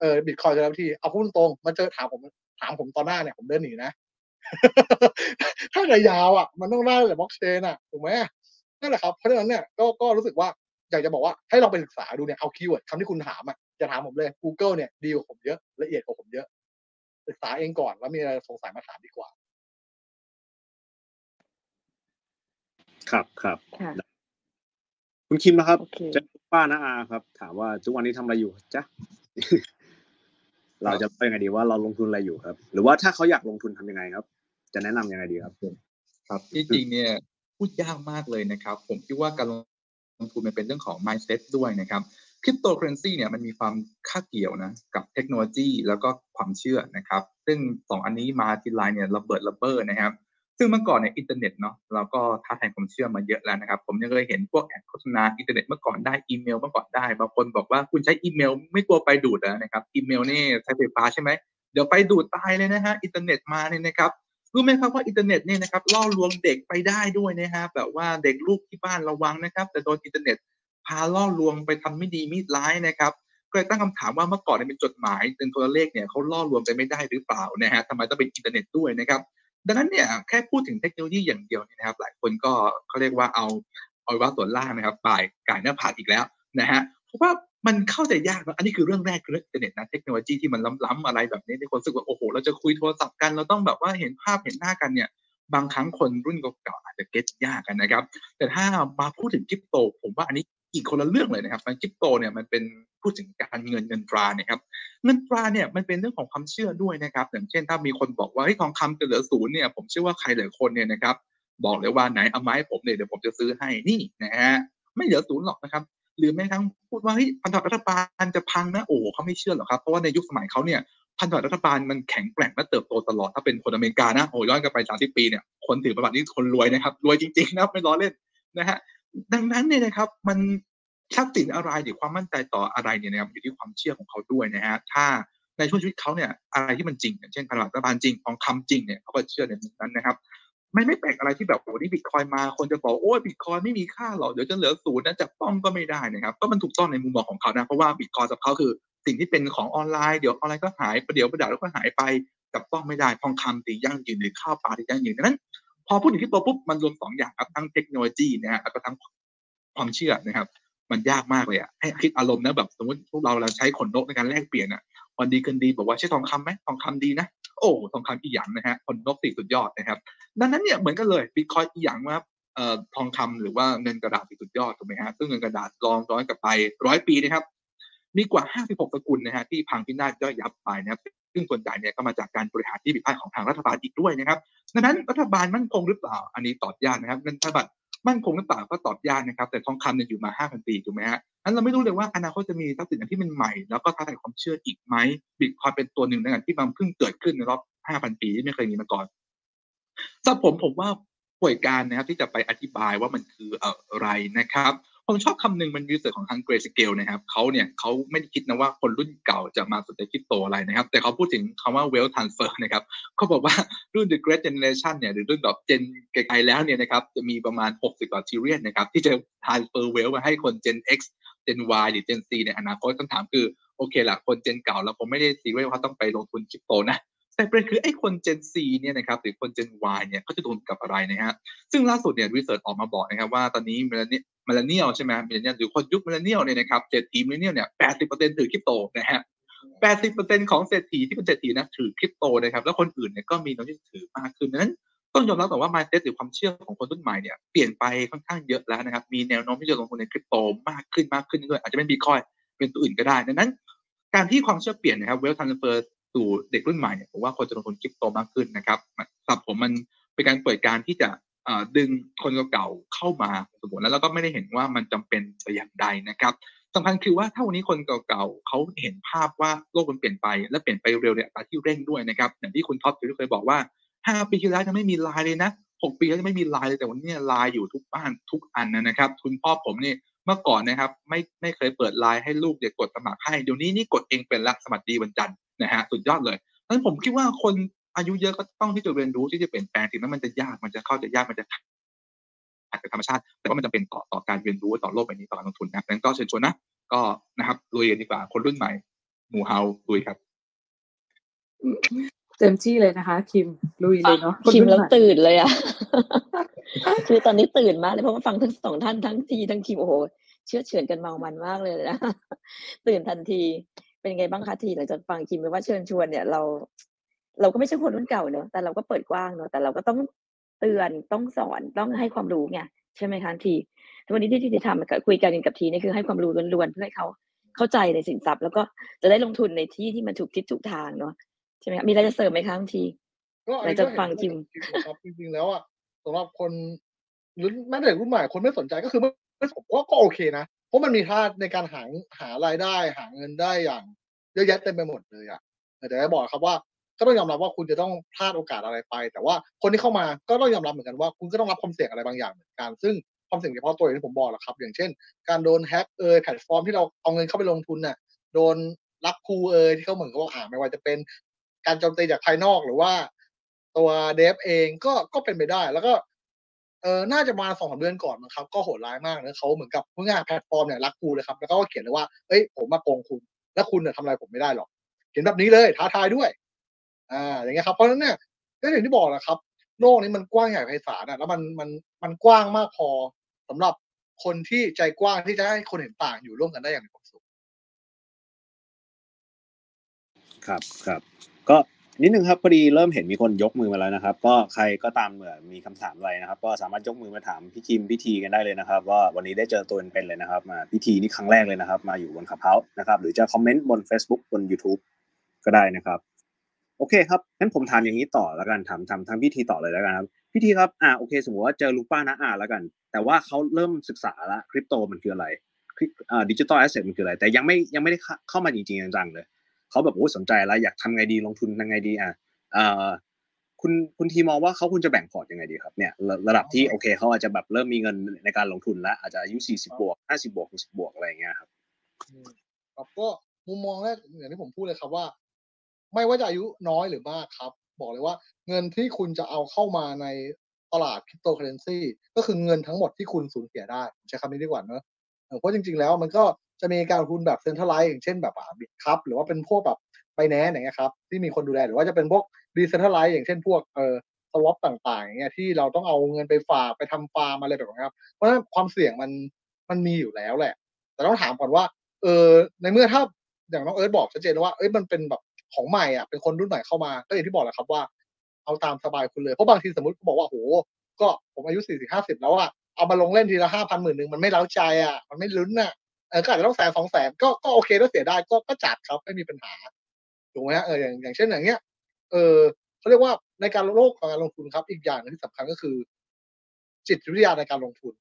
เออบิตคอยน์คืออะไรพี่ทีเอาพูดตรงมาเจอถามผมถามผมตอนหน้าเนี่ยผมเดินหนีนะ ถ้าระยะยาวอะ มันต้องได้แต่บล็อกเชนอะถูกไหมนั่นแหละครับเพราะฉะนั้นเนี่ยก็ก็รู้สึกว่าอยากจะบอกว่าให้เราไปศึกษาดูเนี่ยเอา keyword คำที่คุณถามอะจะถามผมเลย Google เนี่ยดีกว่าผมเยอะละเอียดกว่าผมเยอะ ศึกษาเองก่อนแล้วมีอะไรสงสัยมาถามดีกว่า ครับครับค่ะคุณคิมนะครับโอเคเจะป้าน้าอาครับ ถามว่าทุกวันนี้ทำอะไรอยู่จ๊ะ เราจะเป็นยังไงดีว่าเราลงทุนอะไรอยู่ครับ หรือว่าถ้าเขาอยากลงทุนทำยังไงครับ จะแนะนำยังไงดีครับ ครับที่จริงเนี่ยพูดยากมากเลยนะครับ ผมคิดว่าการลงทุนมันเป็นเรื่องของ mindset ด้วยนะครับคริปโตเคอเรนซีเนี่ยมันมีความคาบเกี่ยวนะกับเทคโนโลยีแล้วก็ความเชื่อนะครับ ซึ่งสองอันนี้มาทีไรเนี่ยระเบิดระเบ้อนะครับ ซึ่งเมื่อก่อนเนี่ยอินเทอร์เน็ตเนาะเราก็ท้าทายความเชื่อมาเยอะแล้วนะครับ ผมยังเคยเห็นพวก ad โฆษณาอินเทอร์เน็ตเมื่อก่อนได้อีเมลเมื่อก่อนได้บางคนบอกว่าคุณใช้อีเมล ไม่กลัวไฟดูดนะครับอีเมลนี่ใช้ไฟฟ้าใช่ไหมเดี๋ยวไฟดูดตายเลยนะฮะอินเทอร์เน็ตมาเนี่ยนะครับรู้ไหมครับว่าอินเทอร์เน็ตเนี่ยนะครับล่อลวงเด็กไปได้ด้วยนะฮะแบบว่าเด็กลูกที่บ้านระวังนะครับ แต่โดนอินเทอร์เน็ตพาล่อลวงไปทำไม่ดีมิดร้ายนะครับก็เลยตั้งคำถามว่าเมื่อก่อนเนี่ยเป็นจดหมายเป็นโทรเลขเนี่ยเขาล่อลวงไปไม่ได้หรือเปล่านะฮะทำไมต้องเป็นอินเทอร์เน็ตด้วยนะครับ ดังนั้นเนี่ยแค่พูดถึงเทคโนโลยีอย่างเดียวนี่นะครับ หลายคนก็เขาเรียกว่าเอาเอาว่าส่วนล่างนะครับป่ายก่ายหน้าผากอีกแล้วนะฮะเพราะว่ามันเข้าใจยากนะอันนี้คือเรื่องแรกคือเรื่องอินเทอร์เน็ตนะเทคโนโลยีที่มันล้ำๆอะไรแบบนี้ในคนรู้สึกว่าโอ้โห เราจะคุยโทรศัพท์กัน เราต้องแบบว่าเห็นภาพเห็นหน้ากันเนี่ยบางครั้งคนรุ่นเก่าๆอาจจะ get ยากกันนะครับ แต่ถ้ามาพูดถึงคริปโต ผมว่าอันนี้ อีกคนละเรื่องเลยนะครับมันคริปโตเนี่ยมันเป็นพูดถึงการเงินเงินตราเนี่ยครับเงินตราเนี่ยมันเป็นเรื่องของความเชื่อด้วยนะครับ อย่างเช่น ถ้ามีคนบอกว่าเฮ้ทองคำจะเหลือศูนย์เนี่ยผมเชื่อว่าใครหลายคนเนี่ยนะครับบอกเลยว่าไหนเอาไม้ผมเนี่ยเดี๋ยวผมจะซื้อให้นี่นะฮะไม่เหลือศูนย์หรอกนะครับหรือแม้ทั้งพูดว่าเฮ้ยพันธบัตรรัฐบาลจะพังนะโอ้เขาไม่เชื่อหรอกครับเพราะว่าในยุคสมัยเขาเนี่ยพันธบัตรรัฐบาลมันแข็งแกร่งและเติบโตตลอดถ้าเป็นคนอเมริกานะโอ้ย้อนกลับไป 30 ปีเนี่ยคนถือประวัตินี่คนรวยนะครับรวยจริงๆนะไม่ล้อเล่นนะฮะ ดังนั้นเนี่ยนะครับมันทรัพย์สินอะไรหรือความมั่นใจต่ออะไรเนี่ยนะครับอยู่ที่ความเชื่อของเขาด้วยนะฮะถ้าในช่วงชีวิตเขาเนี่ยอะไรที่มันจริงอย่างเช่นพันธบัตรรัฐบาลจริงทองคำจริงเนี่ยเขาก็เชื่อในมุมนั้นนะครับไม่ไม่แปลกอะไรที่แบบโอ้นี่บิตคอยมาคนจะบอกโอ้ยบิตคอยไม่มีค่าหรอกเดี๋ยวจะเหลือศูนย์นะจับต้องก็ไม่ได้นะครับก็มันถูกต้องในมุมมองของเขานะเพราะว่าบิตคอยสำหรับเขาคือสิ่งที่เป็นของออนไลน์เดี๋ยวออนไลน์ก็หายประเดี๋ยวประดาแล้วก็หายไปจับต้องไม่ได้ทองคำตียั่งยืนหรือข้าวปลาตียั่งยืนดังนั้น พอพูดถึงที่ตัวปุ๊บมันรวมสองอย่างครับทั้งเทคโนโลยีนะฮะแล้วก็ทั้งความเชื่อนะครับ มันยากมากเลยอะให้คิดอารมณ์นะแบบสมมติพวกเราเราใช้ขนนกในการแลกเปลี่ยนอะวันดีคืนดีบอกว่าใช่ทองคำไหมทองคำดีนะ โอ้ทองคำอีหยังนะฮะคนนกติสุดยอดนะครับ ดังนั้นเนี่ยเหมือนกันเลยบิตคอยอีหยังว่าเอ่อทองคำหรือว่าเงินกระดาษติสุดยอดถูกไหมฮะซึ่งเงินกระดาษลองย้อนกลับไปร้อยปีนะครับมีกว่า 56สกุลนะฮะที่พังพินาศย่อยยับไปนะครับ ซึ่งส่วนใหญ่เนี่ยก็มาจากการบริหารที่ผิดพลาดของทางรัฐบาลอีกด้วยนะครับดังนั้นรัฐบาลมั่นคงหรือเปล่า อันนี้ตอบยากนะครับเงินธนบัตรมั่นคงหรือเปล่าก็ตอบยากนะครับ แต่ทองคำเนี่ยอยู่มา 5,000 ปีถูกไหมฮะนั้นเราไม่รู้เลยว่าอนาคตจะมีทรัพย์สินที่เป็นใหม่ แล้วก็ท้าทายความเชื่ออีกไหมบิตคอยเป็นตัวหนึ่งในะครับที่มันเพิ่งเกิดขึ้นในรอบ 5,000 ปีที่ไม่เคยมีมาก่อนสำหรับผมผมว่าป่วยการนะครับที่จะไปอธิบายว่ามันคืออะไรนะครับ ผมชอบคำหนึ่งมันวิจัยของทางเกรสเกลนะครับเขาเนี่ยเขาไม่ได้คิดนะว่าคนรุ่นเก่าจะมาสนใจคริปโตอะไรนะครับ แต่เขาพูดถึงคำว่า wealth transfer นะครับเขาบอกว่ารุ่น the great generation เนี่ยหรือรุ่นแบบ gen ไกลๆแล้วเนี่ยนะครับจะมีประมาณ 60กว่า trillion นะครับที่จะ transfer wealth มาให้คน gen x gen y หรือ gen z ในอนาคตคำถามคือโอเคละคน gen เก่าเราคงไม่ได้ซีเรียสว่าต้องไปลงทุนคริปโตนะ แต่ประเด็นคือไอ้คน Gen Z เนี่ยนะครับหรือคน Gen Y เนี่ยเขาจะโดนกับอะไรนะฮะซึ่งล่าสุดเนี่ย research ออกมาบอกนะครับว่าตอนนี้ millennia millennial ใช่ไหม millennial หรือคนยุค millennial เนี่ยนะครับเศรษฐี millennial เนี่ยแปดสิบเปอร์เซ็นต์ถือคริปโตนะฮะแปดสิบเปอร์เซ็นต์ของเศรษฐีที่เป็นเศรษฐีนะถือคริปโตนะครับแล้วคนอื่นเนี่ยก็มีน้องที่ถือมากขึ้นดังนั้นต้องยอมรับแต่ว่า mindset หรือความเชื่อของคนรุ่นใหม่เนี่ยเปลี่ยนไปค่อนข้างเยอะแล้วนะครับ มีแนวโน้มที่จะลงทุนในคริปโตมากขึ้นมากขึ้นด้วยอาจจะเป็นบิตคอยเป็นตัวอื่นก็ได้ดังนั้น การที่ความเชื่อเปลี่ยนนะครับเวลทันเฟอร์ สู่เด็กรุ่นใหม่เนี่ยผมว่าคนจะลงทุนคริปโตมากขึ้นนะครับสับผมมันเป็นการเปิดการที่จะดึงคนเก่าๆเข้ามาสมมติแล้วเราก็ไม่ได้เห็นว่ามันจำเป็นแต่อย่างใดนะครับสำคัญคือว่าถ้าวันนี้คนเก่าๆเขาเห็นภาพว่าโลกมันเปลี่ยนไปและเปลี่ยนไปเร็วเนี่ยอัตราที่เร่งด้วยนะครับอย่างที่คุณท็อปเคยบอกว่าห้าปีที่แล้วจะไม่มีไลน์เลยนะหกปีแล้วจะไม่มีไลน์เลยแต่วันนี้ไลน์อยู่ทุกบ้านทุกอันนะครับ คุณพ่อผมนี่เมื่อก่อนนะครับ ไม่ไม่เคยเปิดไลน์ให้ลูกเด็กกดสมัครให้เดี๋ยวนี้นี่กดเองเป็นละสวัสดีวันจันทร์ นะฮะสุดยอดเลยนั้นผมคิดว่าคนอายุเยอะก็ต้องที่จะเรียนรู้ที่จะเปลี่ยนแปลงถึงแม้มันจะยากมันจะเข้าใจยากมันจะขัดกับธรรมชาติ แต่ว่ามันจะเป็นต่อต่อการเรียนรู้ต่อโลกใบนี้ต่อการลงทุนนะนั้นก็เชิญชวนนะก็นะครับลุยกันดีกว่าคนรุ่นใหม่หมู่เฮาลุยครับเต็มที่เลยนะคะ คิมลุยเลยเนาะคิมแล้วตื่นเลยอะคือตอนนี้ตื่นมากเลยเพราะว่าฟังทั้งสองท่านทั้งทีทั้งคิมโอ้โหเชื่อเฉือนกันเมามันมากเลยนะตื่นทันที เป็นไงบ้างคะทีหลังจากฟังคิมไปว่าเชิญชวนเนี่ย เรา เราก็ไม่ใช่คนรุ่นเก่าเนอะแต่เราก็เปิดกว้างเนอะแต่เราก็ต้องเตือนต้องสอนต้องให้ความรู้ไงใช่ไหมคะทีวันนี้ที่ที่ทำคุยกันกับทีนี่คือให้ความรู้ล้วนๆเพื่อให้เขาเข้าใจในสินทรัพย์ แล้วก็จะได้ลงทุนในที่ที่มันถูกทิศถูกทางเนาะใช่ไหมคะมีอะไรจะเสริมไหมคะทีก็เราจะฟังคิมครับจริงๆแล้วอะสำหรับคนหรือแม้แต่รุ่นใหม่คนไม่สนใจก็คือไม่ไม่ผมว่าก็โอเคนะ เพราะมันมีท่าในการหาหารายได้หาเงินได้อย่างเยอะแยะเต็มไปหมดเลยอะแต่จะบอกครับว่าก็ต้องยอมรับว่าคุณจะต้องพลาดโอกาสอะไรไป แต่ว่าคนที่เข้ามาก็ต้องยอมรับเหมือนกันว่า คุณก็ต้องรับความเสี่ยงอะไรบางอย่างเหมือนกัน ซึ่งความเสี่ยงเฉพาะตัวอย่างที่ผมบอกแหละครับ อย่างเช่น การโดนแฮ็กเอยแพลตฟอร์มที่เราเอาเงินเข้าไปลงทุนน่ะโดน rug pull เอยที่เขาเหมือนกับว่าอ่าไม่ว่าจะเป็น การโจมตีจากภายนอกหรือว่า ตัว dev เองก็ก็เป็นไปได้ แล้วก็ เออน่าจะมาสองสามเดือนก่อนนะครับ ก็โหดร้ายมากนะเขาเหมือนกับผู้งานแพลตฟอร์มเนี่ย rug pull เลยครับ แล้วก็เขียนเลยว่าเอ้ยผมมาโกงคุณ แล้วคุณเนี่ยทำอะไรผมไม่ได้หรอกเขียนแบบนี้เลยท้าทายด้วย อ่า อย่างเงี้ยครับเพราะฉะนั้นเนี่ยก็อย่างที่บอกแหละครับ โลกนี้มันกว้างใหญ่ไพศาลอะแล้วมันมันมันกว้างมากพอสำหรับคนที่ใจกว้างที่จะให้คนเห็นต่างอยู่ร่วมกันได้อย่างมีความสุขครับครับก็ นิดนึงครับพอดีเริ่มเห็นมีคนยกมือมาแล้วนะครับ ก็ใครก็ตามเหมือนมีคำถามอะไรนะครับ ก็สามารถยกมือมาถามพี่คิมพี่ทีกันได้เลยนะครับ ว่าวันนี้ได้เจอตัวเป็นๆเลยนะครับ มาพี่ทีนี่ครั้งแรกเลยนะครับ มาอยู่บนขับเฮาส์นะครับ หรือจะคอมเมนต์บน Facebook บน YouTube ก็ได้นะครับ โอเคครับงั้นผมถามอย่างนี้ต่อแล้วกันถามถามทางพี่ทีต่อเลยแล้วกันครับพี่ทีครับอ่าโอเค สมมติว่าเจอลุงป้านะอ่าแล้วกัน แต่ว่าเขาเริ่มศึกษาละคริปโตมันคืออะไร digital asset มันคืออะไร แต่ยังไม่ยังไม่ได้เข้ามาจริงๆจังๆเลย เขาแบบโอ้สนใจแล้วอยากทำไงดีลงทุนยังไงดีอะเอ่อคุณคุณทีมองว่าเขาควรจะแบ่งพอร์ตยังไงดีครับเนี่ยระดับที่โอเคเขาอาจจะแบบเริ่มมีเงินในการลงทุนแล้วอาจจะอายุ40บวก50บวก60บวกอะไรอย่างเงี้ยครับครับก็มุมมองแรกอย่างที่ผมพูดเลยครับว่า ไม่ว่าจะอายุน้อยหรือมากครับ บอกเลยว่า เงินที่คุณจะเอาเข้ามาในตลาดคริปโตเคอเรนซีก็คือเงินทั้งหมดที่คุณสูญเสียได้ใช้คำนี้ดีกว่าเนอะเพราะจริง ๆ แล้วมันก็ จะมีการลงทุนแบบ centralized อย่างเช่นแบบ Bitkub หรือว่าเป็นพวกแบบ Binance อย่างเงี้ยครับที่มีคนดูแลหรือว่าจะเป็นพวก decentralized อย่างเช่นพวกเอ่อ swap ต่างๆอย่างเงี้ยที่เราต้องเอาเงินไปฝากไปทำฟาร์มอะไรแบบนี้ครับเพราะฉะนั้นความเสี่ยงมันมันมีอยู่แล้วแหละ แต่ต้องถามก่อนว่าเออในเมื่อถ้าอย่างน้องเอิร์ธบอกชัดเจนว่าเอ้ยมันเป็นแบบของใหม่อะเป็นคนรุ่นใหม่เข้ามาก็อย่างที่บอกแหละครับว่าเอาตามสบายคุณเลยเพราะบางทีสมมติเขาบอกว่าโหก็ผมอายุสี่สิบห้าสิบแล้วอะเอามาลงเล่นทีละห้าพันหมื่นหนึ่งมันไม่เล้าใจอะมันไม่ลุ้นอะ ก็อาจจะต้องแสนสองแสนก็ก็โอเคถ้าเสียได้ก็ก็จัดครับไม่มีปัญหาถูกไหมฮะเอออย่างอย่างเช่นอย่างเงี้ย เออเขาเรียกว่าในการโลกของการลงทุนครับ อีกอย่างนึงที่สำคัญก็คือ จิตวิทยาในการลงทุน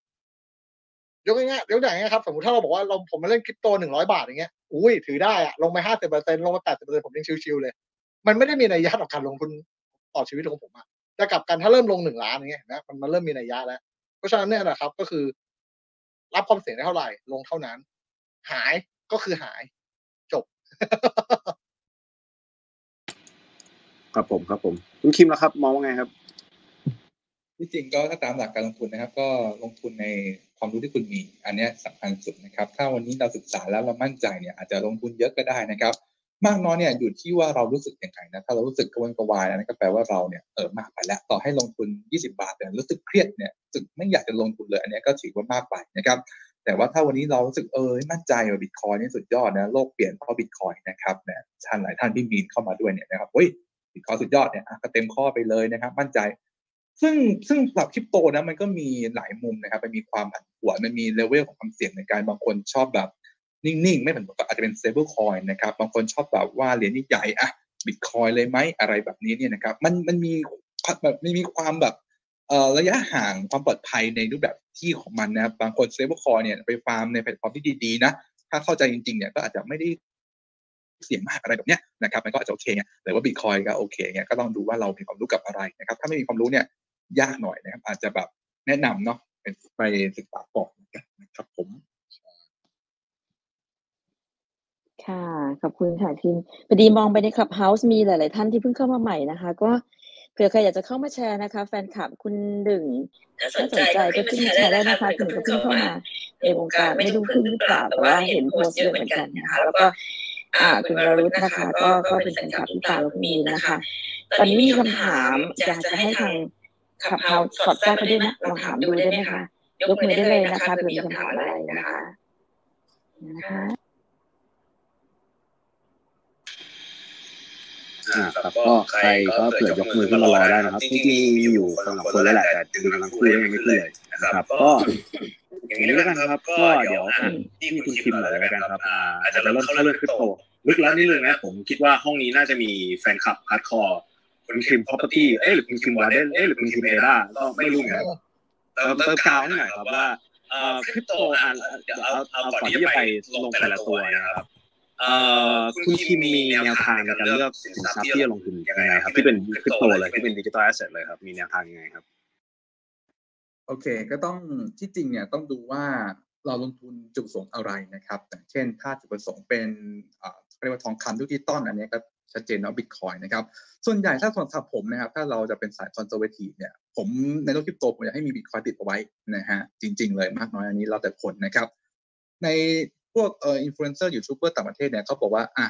ยกง่ายๆยกอย่างง่ายครับ สมมติถ้าเราบอกว่าเราผมมาเล่นคริปโตหนึ่งร้อยบาทอย่างเงี้ยอุ้ยถือได้อะลงไปห้าสิบเปอร์เซ็นลงมาแปดสิบเปอร์เซ็นผมยังชิวๆเลย มันไม่ได้มีนัยยะต่อการลงทุนต่อชีวิตของผมอะแต่กลับกันถ้าเริ่มลงหนึ่งล้านอย่างเงี้ยนะมันมันเริ่มมีนัยยะแล้ว เพราะฉะนั้นเนี่ยนะครับก็คือ รับความเสี่ยงได้เท่าไหร่ลงเท่านั้น หายก็คือหาย จบ ครับผมครับผมคุณคิมนะครับ มองว่าไงครับที่จริงก็ถ้าตามหลักการลงทุนนะครับ ก็ลงทุนในความรู้ที่คุณมี อันนี้สำคัญสุดนะครับ ถ้าวันนี้เราศึกษาแล้วเรามั่นใจเนี่ยอาจจะลงทุนเยอะก็ได้นะครับ มากน้อยเนี่ยอยู่ที่ว่าเรารู้สึกยังไงนะถ้าเรารู้สึกกระวนกระวายนั่นก็แปลว่าเราเนี่ยเออมากไปแล้วต่อให้ลงทุน 20 บาทแต่รู้สึกเครียดเนี่ยรู้สึกไม่อยากจะลงทุนเลย อันนี้ก็ถือว่ามากไปนะครับ แต่ว่าถ้าวันนี้เรารู้สึกเออมั่นใจว่าบิตคอยนี่สุดยอดนะโลกเปลี่ยนเพราะบิตคอยนะครับเนี่ยท่านหลายท่านที่มีเข้ามาด้วยเนี่ยนะครับเฮ้ยบิตคอยน์สุดยอดเนี่ยก็เต็มข้อไปเลยนะครับ มั่นใจ ซึ่งซึ่งสำหรับคริปโตนะมันก็มีหลายมุมนะครับมันมีความผันผวนมันมีเลเวลของความเสี่ยงในการบางคนชอบแบบนิ่งๆ ไม่เหมือนกับอาจจะเป็น stable coin นะครับบางคนชอบแบบว่าเหรียญใหญ่อะบิตคอยน์เลยไหมอะไรแบบนี้เนี่ยนะครับมันมันมีแบบมันมีความแบบ ระยะห่างความปลอดภัยในรูปแบบที่ของมันนะครับบางคน stable coin เนี่ยไปฟาร์มในแพลตฟอร์มที่ดีๆนะ ถ้าเข้าใจจริงๆเนี่ยก็อาจจะไม่ได้เสี่ยงมากอะไรแบบเนี้ยนะครับมันก็อาจจะโอเคไงแต่ว่าบิตคอยก็โอเคไงก็ต้องดูว่าเรามีความรู้กับอะไรนะครับ ถ้าไม่มีความรู้เนี่ยยากหน่อยนะครับ อาจจะแบบแนะนำเนาะไปศึกษาก่อนนะครับผมค่ะ ขอบคุณค่ะทีมพอดีมองไปในคลับเฮาส์มีหลาย ๆ ท่านที่เพิ่งเข้ามาใหม่นะคะ ก็ ผื่อใครอยากจะเข้ามาแชร์นะคะ แฟนคลับคุณดึงถ้าสนใจก็ขึ้นมาแชร์ได้นะคะคุณก็เพิ่งเข้ามาในวงการไม่รู้ขึ้นหรือเปล่าแต่ว่าเห็นโพสต์เยอะเหมือนกันนะคะแล้วก็อ่าคุณวรุษนะคะก็ก็เป็นแฟนคลับพี่ปาลูกมีนะคะ ตอนนี้มีคำถามอยากจะให้ทางขับเฮาสอดแทรกไปด้วยนะลองถามดูได้ไหมคะยกมือได้เลยนะคะเผื่อมีคำถามอะไรนะคะนะคะ อ่าครับก็ใครก็เผื่อยกมือขึ้นมารอได้นะครับจริงๆมีอยู่สองสามคนแล้วแหละแต่ดูทั้งคู่ยังไม่ขึ้นเลยนะครับ ก็อย่างนี้แล้วกันครับ ก็เดี๋ยวที่คุณคิมหน่อยแล้วกันครับอ่าอาจจะเริ่มเข้าเรื่องคริปโตลึกแล้วนิดนึงนะผมคิดว่าห้องนี้น่าจะมีแฟนคลับ hardcore คุณคิม property เอ๊ะหรือคุณคิมวาเดนเอ๊ะหรือคุณคิมเอราก็ไม่รู้เหมือนกันเติมเติมกาวให้หน่อยครับว่าเอ่อคริปโตอ่าเอาเอาก่อนที่จะไปลงแต่ละตัวนะครับเอ่อ คุณคิมมีแนวทางในการเลือกสินทรัพย์ที่จะลงทุนยังไงครับ ที่เป็นคริปโตเลยที่เป็น digital asset เลยครับ มีแนวทางยังไงครับ โอเค ก็ต้องที่จริงเนี่ยต้องดูว่าเราลงทุนจุดประสงค์อะไรนะครับอย่างเช่น ถ้าจุดประสงค์เป็นเรียกว่าทองคำดิจิตอลอันนี้ก็ชัดเจนเนาะบิตคอยน์นะครับ ส่วนใหญ่ถ้าสำหรับผมนะครับ ถ้าเราจะเป็นสาย conservative เนี่ย ผมในโลกคริปโตผมอยากให้มีบิตคอยน์ติดเอาไว้นะฮะ จริง ๆ เลยมากน้อยอันนี้แล้วแต่คนนะครับ ใน พวกเอ่ออินฟลูเอนเซอร์ยูทูบเบอร์ต่างประเทศเนี่ยเขาบอกว่าอะ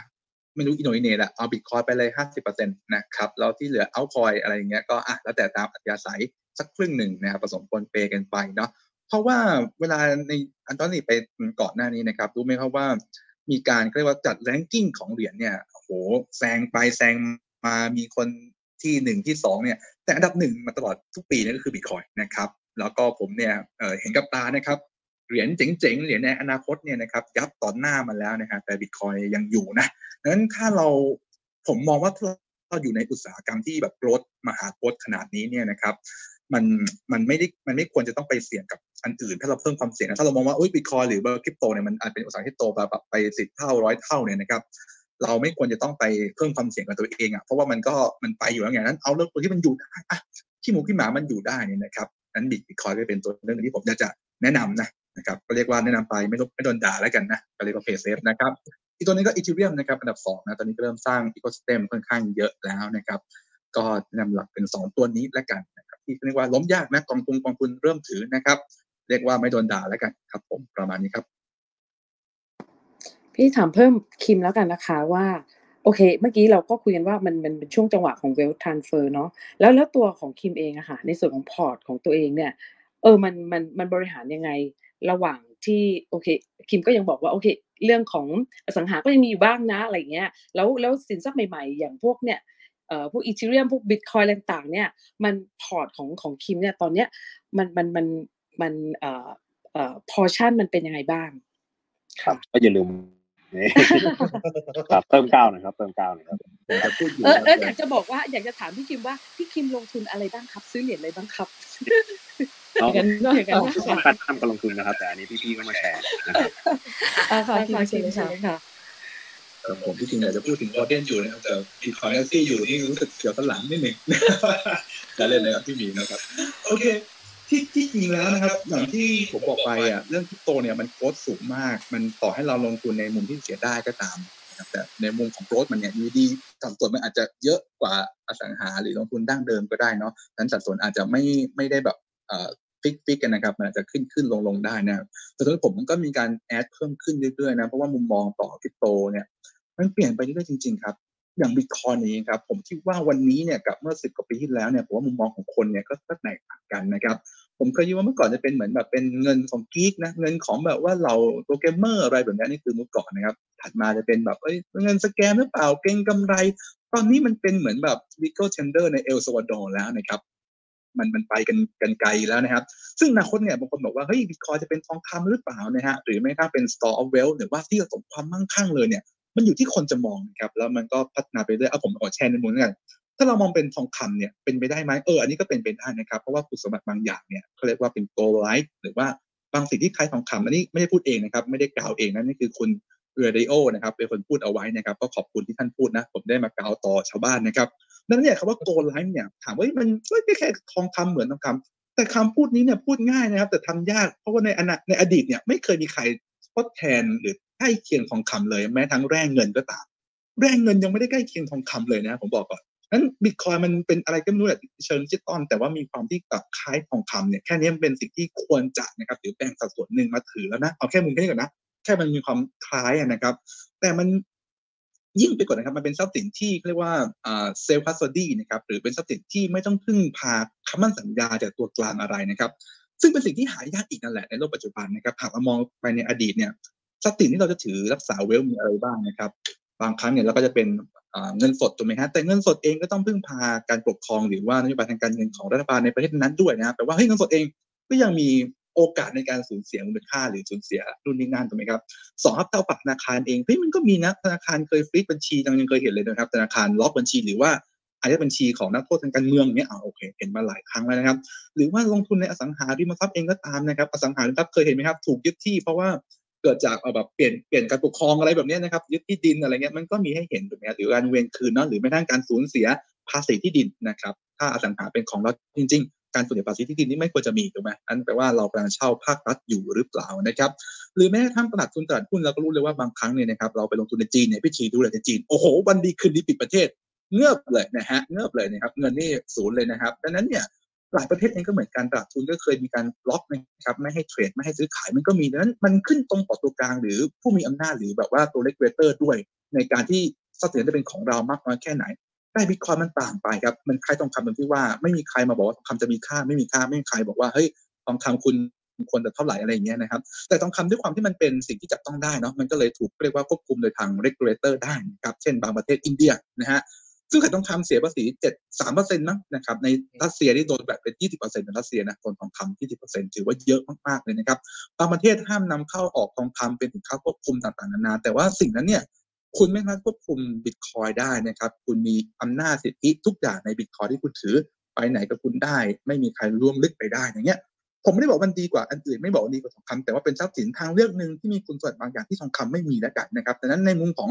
ไม่รู้อินโนอินเนตอะเอาบิตคอยน์ไปเลยห้าสิบเปอร์เซ็นต์นะครับแล้วที่เหลือเอาคอยอะไรอย่างเงี้ยก็อะแล้วแต่ตามอัธยาศัยสักครึ่งหนึ่งนะครับผสมปนเปกันไปเนาะเพราะว่าเวลาในอันตอนนี้ไปก่อนหน้านี้นะครับรู้ไหมครับว่ามีการเรียกว่าจัดแรงกิ้งของเหรียญเนี่ยโหแซงไปแซงมามีคนที่หนึ่งที่สองเนี่ย แต่อันดับหนึ่งมาตลอดทุกปีนี่ยก็คือบิตคอยนะครับแล้วก็ผมเนี่ยเเห็นกับตานะครับ เหรียญเจ๋งๆเหรียญในอนาคตเนี่ยนะครับยับต่อหน้ามาแล้วนะครับแต่บิตคอยยังอยู่นะดังนั้นถ้าเราผมมองว่าเราอยู่ในอุตสาหกรรมที่แบบโกรธมหาโกรธขนาดนี้เนี่ยนะครับมันมันไม่ได้มันไม่ควรจะต้องไปเสี่ยงกับอันอื่น ถ้าเราเพิ่มความเสี่ยงนะถ้าเรามองว่าอุ้ยบิตคอยหรือคริปโตเนี่ยมันอาจเป็นอุตสาหกรรมที่โตแบบไปสิบเท่าร้อยเท่าเนี่ยนะครับเราไม่ควรจะต้องไปเพิ่มความเสี่ยงกับตัวเองอะเพราะว่ามันก็มันไปอยู่แล้วไงนั้นเอาเรื่องตัวที่มันอยู่ได้อะขี้หมูขี้หมามันอยู่ได้เนี่ยนะครับนั้นบิตคอยก็เป็นตัวเรื่องที่ผมจะแนะนำนะ นะครับก็เรียกว่าแนะนำไปไม่ต้องไม่โดนด่าแล้วกันนะก็เรียกว่าเพย์เซฟนะครับอีกตัวนี้ก็อีทีเรียมนะครับอันดับสองนะตอนนี้ก็เริ่มสร้างอีโคส y ตมค่อนข้างเยอะแล้วนะครับก็นำหลักเป็นสองตัวนี้แล้วกันนะครับที่เรียกว่าล้มยากนะกองทุนกองทุนเริ่มถือนะครับ เรียกว่าไม่โดนด่าแล้วกันครับ ผมประมาณนี้ครับ พี่ถามเพิ่มคิมแล้วกันนะคะว่าโอเค เมื่อกี้เราก็คุยกันว่ามันมันเป็นช่วงจังหวะของเวลทรานเฟอร์เนาะแล้วแล้วตัวของคิมเองอะค่ะในส่วนของพอร์ตของตัวเองเนี่ย เออมันมันมันบริหารยังไง ระหว่างที่โอเคคิมก็ยังบอกว่าโอเค เรื่องของอสังหาก็ยังมีอยู่บ้างนะอะไรเงี้ยแล้วแล้วสินทรัพย์ใหม่ๆ อย่างพวกเนี่ยเอ่อพวก Ethereum พวกบิตคอยต่างๆเนี่ยมันพอร์ตของของคิมเนี่ยตอนเนี้ยมันมันมันมันเอ่อเอ่อพอชั่นมันเป็นยังไงบ้าง ครับก็อย่าลืมครับเพิ่มเก้านะครับเพิ่มเก้านะครับเออเอออยากจะบอกว่าอยากจะถามพี่คิมว่าพี่คิมลงทุนอะไรบ้างครับ ซื้อเหรียญอะไรบ้างครับ เอาอย่างนั้นอย่างนั้นต้องการทำการลงทุนนะครับ แต่อันนี้พี่ๆก็มาแชร์นะครับอ่าค่ะคิมเชิญค่ะครับผมที่จริงอยากจะพูดถึงโอเดนอยู่นะครับแต่บิตคอยน์ที่อยู่นี่รู้สึกเกี่ยวกับหลังนิดหนึ่งจะเล่นนะครับพี่หมีนะครับ โอเค ที่ที่จริงแล้วนะครับอย่างที่ผมบอกไปอะเรื่องคริปโตเนี่ยมันโกรธสูงมาก มันต่อให้เราลงทุนในมุมที่เสียได้ก็ตามนะครับแต่ในมุมของโกรธมันเนี่ยดีสัดส่วนมันอาจจะเยอะกว่าอสังหาหรือลงทุนดั้งเดิมก็ได้เนาะนั้นสัดส่วนอาจจะไม่ไม่ได้แบบเอ่อ fix fix กันนะครับ มันอาจจะขึ้นขึ้นลงลงได้นะแต่ตอนนี้ผมก็มีการ add เพิ่มขึ้นเรื่อยๆนะ เพราะว่ามุมมองต่อคริปโตเนี่ย มันเปลี่ยนไปเรื่อยๆจริง ๆ ครับ อย่างบิตคอยนี้ครับ ผมคิดว่าวันนี้เนี่ยกับเมื่อสิบกว่าปีที่แล้วเนี่ย ผมว่ามุมมองของคนเนี่ยก็แตกต่างกันนะครับ ผมเคยคิดว่าเมื่อก่อนจะเป็นเหมือนแบบเป็นเงินของ geek นะ เงินของแบบว่าเราโปรแกรมเมอร์อะไรแบบนี้นี่คือเมื่อก่อนนะครับ ถัดมาจะเป็นแบบเอ้ยเงินสแกมหรือเปล่า เก็งกำไร ตอนนี้มันเป็นเหมือนแบบ legal tender ในเอลซาวาดอร์แล้วนะครับ มันมันไปกันกันไกลแล้วนะครับ ซึ่งอนาคตเนี่ยบางคนบอกว่าเฮ้ยบิตคอยจะเป็นทองคำหรือเปล่านะฮะหรือไม่ถ้าเป็น store of wealth หรือว่าที่สะสมความมั่งคั่งเลยเนี่ย มันอยู่ที่คนจะมองนะครับแล้วมันก็พัฒนาไปเรื่อยเอาผมขอแชร์ในมุมนี้กันถ้าเรามองเป็นทองคำเนี่ยเป็นไปได้ไหมเอออันนี้ก็เป็นไปได้นะครับเพราะว่าคุณสมบัติบางอย่างเนี่ยเขาเรียกว่าเป็น gold like หรือว่าบางสิ่งที่คล้ายทองคำอันนี้ไม่ได้พูดเองนะครับไม่ได้กล่าวเองนะนี่คือคุณเรดิโอนะครับเป็นคนพูดเอาไว้นะครับ ก็ขอบคุณที่ท่านพูดนะ ผมได้มากล่าวต่อชาวบ้านนะครับ นั่นเนี่ยคำว่า gold like เนี่ยถามว่ามันไม่แค่ทองคำเหมือนทองคำแต่คำพูดนี้เนี่ยพูดง่ายนะครับ แต่ทำยากเพราะว่าในอนาในอดีตเนี่ยไม่เคยมีใครทดแทนหรือใกล้เคียงทองคำเลย แม้ทั้งแร่เงินก็ตาม แร่เงินยังไม่ได้ใกล้เคียงทองคำเลยนะผมบอกก่อนนั้นบิตคอยมันเป็นอะไรก็ไม่รู้แหละเชิงดิจิตอลแต่ว่ามีความที่แบบคล้ายทองคำเนี่ยแค่นี้มันเป็นสิ่งที่ควรจะนะครับหรือแบ่งสัดส่วนหนึ่งมาถือแล้วนะเอาแค่มุมแค่นี้ก่อนนะแค่มันมีความคล้ายนะครับ แต่มัน ยิ่งไปกว่านะครับมันเป็นทรัพย์สินที่เรียกว่า self-custody นะครับหรือเป็นทรัพย์สินที่ไม่ต้องพึ่งพาคำมั่นสัญญาจากตัวกลางอะไรนะครับ ซึ่งเป็นสิ่งที่หายากอีกนั่นแหละในโลกปัจจุบันนะครับหากเรามองไปในอดีตเนี่ยทรัพย์สินที่เราจะถือรักษา value มีอะไรบ้างนะครับบางครั้งเนี่ยเราก็จะเป็นเงินสดถูกไหมฮะแต่เงินสดเองก็ต้องพึ่งพาการปกครองหรือว่านโยบายทางการเงินของรัฐบาลในประเทศนั้นด้วยนะครับแต่ว่าเฮ้ยเงินสดเองก็ยังมี โอกาสในการสูญเสียมูลค่าหรือสูญเสียรุ่นนี้นั่นถูกไหมครับสองครับเท่าปักธนาคารเองเฮ้ยมันก็มีนะธนาคารเคยฟรีบัญชียังเคยเห็นเลยนะครับ ธนาคารล็อกบัญชีหรือว่าอาจจะบัญชีของนักโทษทางการเมืองเนี่ยอ่าโอเคเห็นมาหลายครั้งแล้วนะครับ หรือว่าลงทุนในอสังหาริมทรัพย์เองก็ตามนะครับ อสังหาริมทรัพย์เคยเห็นไหมครับ ถูกยึดที่เพราะว่าเกิดจากแบบเปลี่ยนเปลี่ยนการปกครองอะไรแบบนี้นะครับยึดที่ดินอะไรเงี้ยมันก็มีให้เห็นถูกไหมหรือการเวนคืนเนาะหรือไม่ทั้งการต้องเสียภาษีที่ดินนะครับ ถ้าอสังหาเป็นของเราจริง ๆ การต้องเสียภาษีที่ดินนี่ไม่ควรจะมีถูกไหมอันแปลว่าเรากำลังเช่าภาครัฐอยู่หรือเปล่านะครับหรือแม้กระทั่งตลาดทุนตลาดหุ้นเราก็รู้เลยว่าบางครั้งเนี่ยนะครับเราไปลงทุนในจีนเนี่ยพี่ทีดูเลยในจีนโอ้โหวันดีคืนดีปิดประเทศเงียบเลยนะฮะเงียบเลยนะครับเงินนี่ศูนย์เลยนะครับดังนั้นเนี่ยหลายประเทศเองก็เหมือนกันตลาดทุนก็เคยมีการล็อกนะครับไม่ให้ trade ไม่ให้ซื้อขายมันก็มีดังนั้นมันขึ้นตรงต่อตัวกลางหรือผู้มีอำนาจหรือแบบว่าตัว regulator ด้วย ในการที่ทรัพย์สินจะเป็นของเรามากน้อยแค่ไหน ได้บิตคอยมันต่างไปครับ มันคล้ายทองคำตรงที่ว่าไม่มีใครมาบอกว่าทองคำจะมีค่าไม่มีค่าไม่มีใครบอกว่าเฮ้ยทองคำคุณควรจะเท่าไหร่อะไรอย่างเงี้ยนะครับ แต่ทองคำด้วยความที่มันเป็นสิ่งที่จับต้องได้เนาะมันก็เลยถูกเรียกว่าควบคุมโดยทาง regulator ได้นะครับ เช่นบางประเทศอินเดียนะฮะซึ่งขายทองคำเสียภาษีเจ็ดสามเปอร์เซ็นต์นะนะครับในรัสเซียที่โดนแบบเป็นยี่สิบเปอร์เซ็นต์ในรัสเซียนะโดนทองคำยี่สิบเปอร์เซ็นต์ถือว่าเยอะมากๆเลยนะครับบางประเทศห้ามนำเข้าออกทองคำเป็นสินค้าควบคุมต่างๆนานาแต่ว่าสิ่งนั้นเนี่ย คุณไม่สามารถควบคุมบิตคอยได้นะครับ คุณมีอำนาจสิทธิทุกอย่างในบิตคอยที่คุณถือ ไปไหนกับคุณได้ ไม่มีใครร่วมลึกไปได้อย่างเงี้ย ผมไม่ได้บอกมันดีกว่าอันอื่นไม่บอกดีกว่าทองคำแต่ว่าเป็นทรัพย์สินทางเลือกหนึ่งที่มีคุณสมบัติบางอย่างที่ทองคำไม่มีแล้วกันนะครับดังนั้นในมุมของ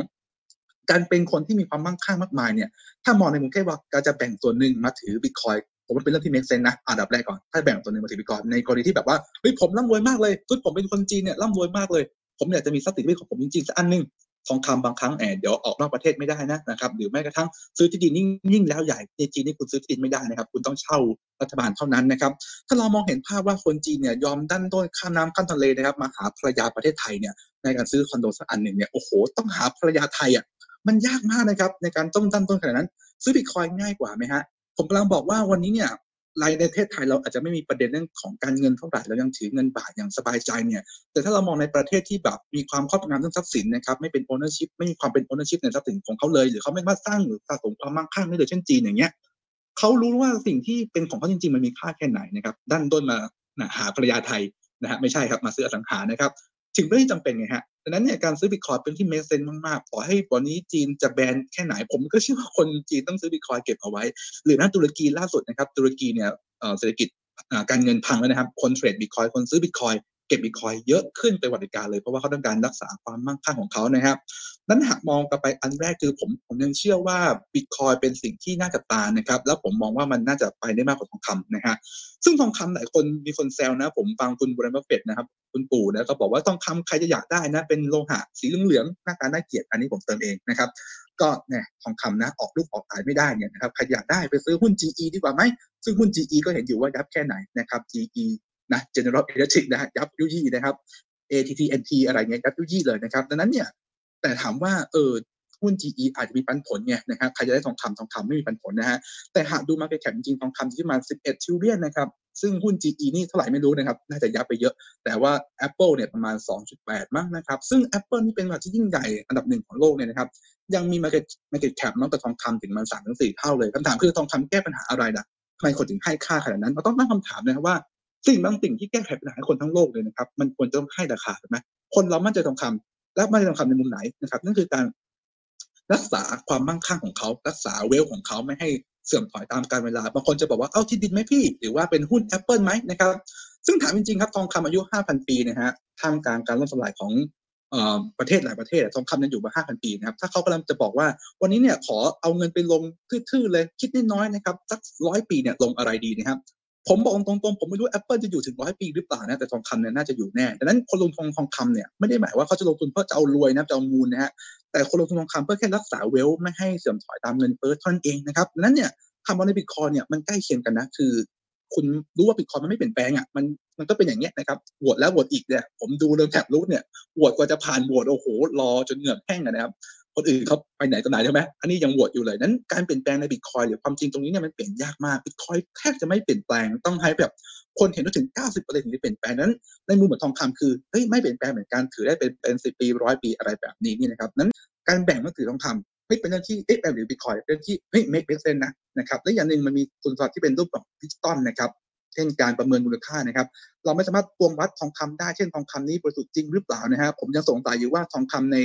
การเป็นคนที่มีความมั่งคั่งมากมายเนี่ย ถ้ามองในมุมแค่ว่าการจะแบ่งส่วนหนึ่งมาถือบิตคอยผมว่าเป็นเรื่องที่เมคเซนนะอันดับแรกก่อนถ้าแบ่งส่วนหนึ่งมาถือบิตคอยในกรณีที่แบบว่าเฮ้ยผมร่ำรวยมากเลยทุกผมเป็นคนจีนเนี่ยร่ำรวยมากเลย ผมอยากจะมีทรัพย์สินที่เป็นของผมจริงๆสักอันหนึง ทองคำบางครั้งแอบเดี๋ยวออกนอกประเทศไม่ได้นะนะครับหรือแม้กระทั่งซื้อที่ดินยิ่งแล้วใหญ่ในจีนนี่คุณซื้อที่ดินไม่ได้นะครับ คุณต้องเช่ารัฐบาลเท่านั้นนะครับ ถ้าเรามองเห็นภาพว่าคนจีนเนี่ยยอมดันด้นข้ามน้ำข้ามทะเลนะครับ มาหาภรรยาประเทศไทยเนี่ยในการซื้อคอนโดสักอันหนึ่งเนี่ยโอ้โหต้องหาภรรยาไทยอะมันยากมากนะครับในการต้มดันต้นขนาดนั้น ซื้อบิตคอยง่ายกว่าไหมฮะผมกำลังบอกว่าวันนี้เนี่ย ภายในประเทศไทยเราอาจจะไม่มีประเด็นเรื่องของการเงินเท่าไหร่เรายังถือเงินบาทอย่างสบายใจเนี่ย แต่ถ้าเรามองในประเทศที่แบบมีความครอบงำเรื่องทรัพย์สินนะครับไม่เป็น ownership ไม่มีความเป็น ownership ในทรัพย์สินของเขาเลย หรือเขาไม่มาสร้างหรือสะสมความมั่งคั่งได้เลยเช่นจีนอย่างเงี้ยเขารู้ว่าสิ่งที่เป็นของเขาจริงๆมันมีค่าแค่ไหนนะครับดั้นด้นมาหาภรรยาไทยนะฮะไม่ใช่ครับมาซื้ออสังหานะครับ ถึงไม่ได้จำเป็นไงฮะดังนั้นเนี่ยการซื้อบิตคอยเป็นที่ make sense มากๆต่อให้วันนี้จีนจะ ban แค่ไหน ผมก็เชื่อว่าคนจีนต้องซื้อบิตคอยเก็บเอาไว้ หรือนะตุรกีล่าสุดนะครับ ตุรกีเนี่ยเศรษฐกิจการเงินพังแล้วนะครับ คน trade Bitcoin คนซื้อบิตคอยเก็บบิตคอยเยอะขึ้นไปประวัติการณ์เลย เพราะว่าเขาต้องการรักษาความมั่งคั่งของเขานะครับ นั้นหากมองกลับไปอันแรกคือผมผมยังเชื่อว่าบิตคอยเป็นสิ่งที่น่าจับตานะครับ แล้วผมมองว่ามันน่าจะไปได้มากกว่าทองคำนะฮะซึ่งทองคำหลายคนมีคนแซวนะ ผมฟังคุณบรนบัฟเฟตนะครับ คุณปู่นะก็บอกว่าทองคำใครจะอยากได้นะ เป็นโลหะสีเหลืองๆหน้าตาน่าเกลียดอันนี้ผมเติมเองนะครับ ก็เนี่ยทองคำนะออกลูกออกขายไม่ได้เนี่ยนะครับใครอยากได้ไปซื้อหุ้น GE ดีกว่าไหมซึ่งหุ้น GE ก็เห็นอยู่ว่ายับแค่ไหนนะครับ GE นะ General Electric นะยับยุยี่นะครับ ATTNT อะไรเงี้ยยับยุยี่เลยนะครับดังนั้นเนี่ย แต่ถามว่าเออหุ้น GE อาจจะมีปันผลไงนะครับใครจะได้ทองคำทองคำไม่มีปันผลนะฮะแต่หากดู market cap จริงๆทองคำที่มา 11ทิวเลียนนะครับซึ่งหุ้น GE นี่เท่าไหร่ไม่รู้นะครับ น่าจะยับไปเยอะ แต่ว่า Apple เนี่ยประมาณ 2.8มั้งนะครับ ซึ่ง Apple นี่เป็นบริษัทที่ยิ่งใหญ่อันดับหนึ่งของโลกเนี่ยนะครับ ยังมี market market cap น้อกว่าทองคำถึงมันสามถึงสี่เท่าเลยคำถามคือทองคำแก้ปัญหาอะไรล่ะทำไมคนถึงให้ค่าขนาดนั้น เราต้องตั้งคำถามนะครับว่า สิ่งบางสิ่งที่แก้ไขปัญหาให้คนทั้งโลกเลยนะครับ มันควรจะต้องให้ราคาถูกไหมคนเรามั่นใจทองคำ และมั่นใจทองคำในมุมไหนนะครับ นั่นคือการรักษาความมั่งคั่งของเขารักษาเวลของเขาไม่ให้เสื่อมถอยตามกาลเวลาบางคนจะบอกว่าเอ้าที่ดินไหมพี่ หรือว่าเป็นหุ้น Apple ไหมนะครับ ซึ่งถามจริงๆครับทองคำอายุ 5,000 ปีนะฮะท่ามกลางการล่มสลายของประเทศหลายประเทศทองคำยังอยู่มา 5,000 ปีนะครับ ถ้าเขากำลังจะบอกว่า วันนี้เนี่ยขอเอาเงินไปลงทื่อๆเลยคิดน้อยๆนะครับ สักร้อยปีเนี่ยลงอะไรดีนะครับ ผมบอกตรงๆ ผมไม่รู้ Apple จะอยู่ถึงร้อยปีหรือเปล่านะแต่ทองคำเนี่ยน่าจะอยู่แน่ดังนั้นคนลงทุนทองคำเนี่ยไม่ได้หมายว่าเขาจะลงทุนเพื่อจะเอารวยนะจะเอามูลนะฮะแต่คนลงทุนทองคำเพื่อแค่รักษาเวลไม่ให้เสื่อมถอยตามเงินเฟ้อเท่านั้นเองนะครับดังนั้นเนี่ยคำว่าในบิตคอยเนี่ยมันใกล้เคียงกันนะคือ คุณรู้ว่าบิตคอยมันไม่เปลี่ยนแปลงอะมันมันก็เป็นอย่างเงี้ยนะครับโหวตแล้วโหวตอีกเนี่ยผมดูเรื่องแท็บรูทเนี่ยโหวตกว่าจะผ่านโหวตโอ้โหรอจนเหงื่อแห้งนะครับ คนอื่นเขาไปไหนต่อไหนใช่ไหมอันนี้ยังโหวตอยู่เลยนั้นการเปลี่ยนแปลงในบิตคอยหรือความจริงตรงนี้เนี่ยมันเปลี่ยนยากมากบิตคอยแทบจะไม่เปลี่ยนแปลงต้องให้แบบคนเห็นถึง 90%ถึงจะเปลี่ยนแปลงนั้น ในมุมเหมือนทองคำคือเฮ้ยไม่เปลี่ยนแปลงเหมือนกันถือได้เป็นเป็นสิปีร้อยปีอะไรแบบนี้นี่นะครับนั้นการแบ่งมันถือทองคำเฮ้ยเป็นเรื่องที่เอ๊ะแบบหรือบิตคอยเป็นเรื่องที่เฮ้ย make make sense นะนะครับและอย่างหนึ่งมันมีคุณสมบัติที่เป็นรูปแบบดิจิตอลนะครับเช่นการประเมินมูลค่านะครับ เราไม่สามารถตวงวัดทองคำได้ เช่นทองคำนี้บริสุทธิ์จริงหรือเปล่านะฮะผมยังสงสัยอยู่ว่าทองคำใน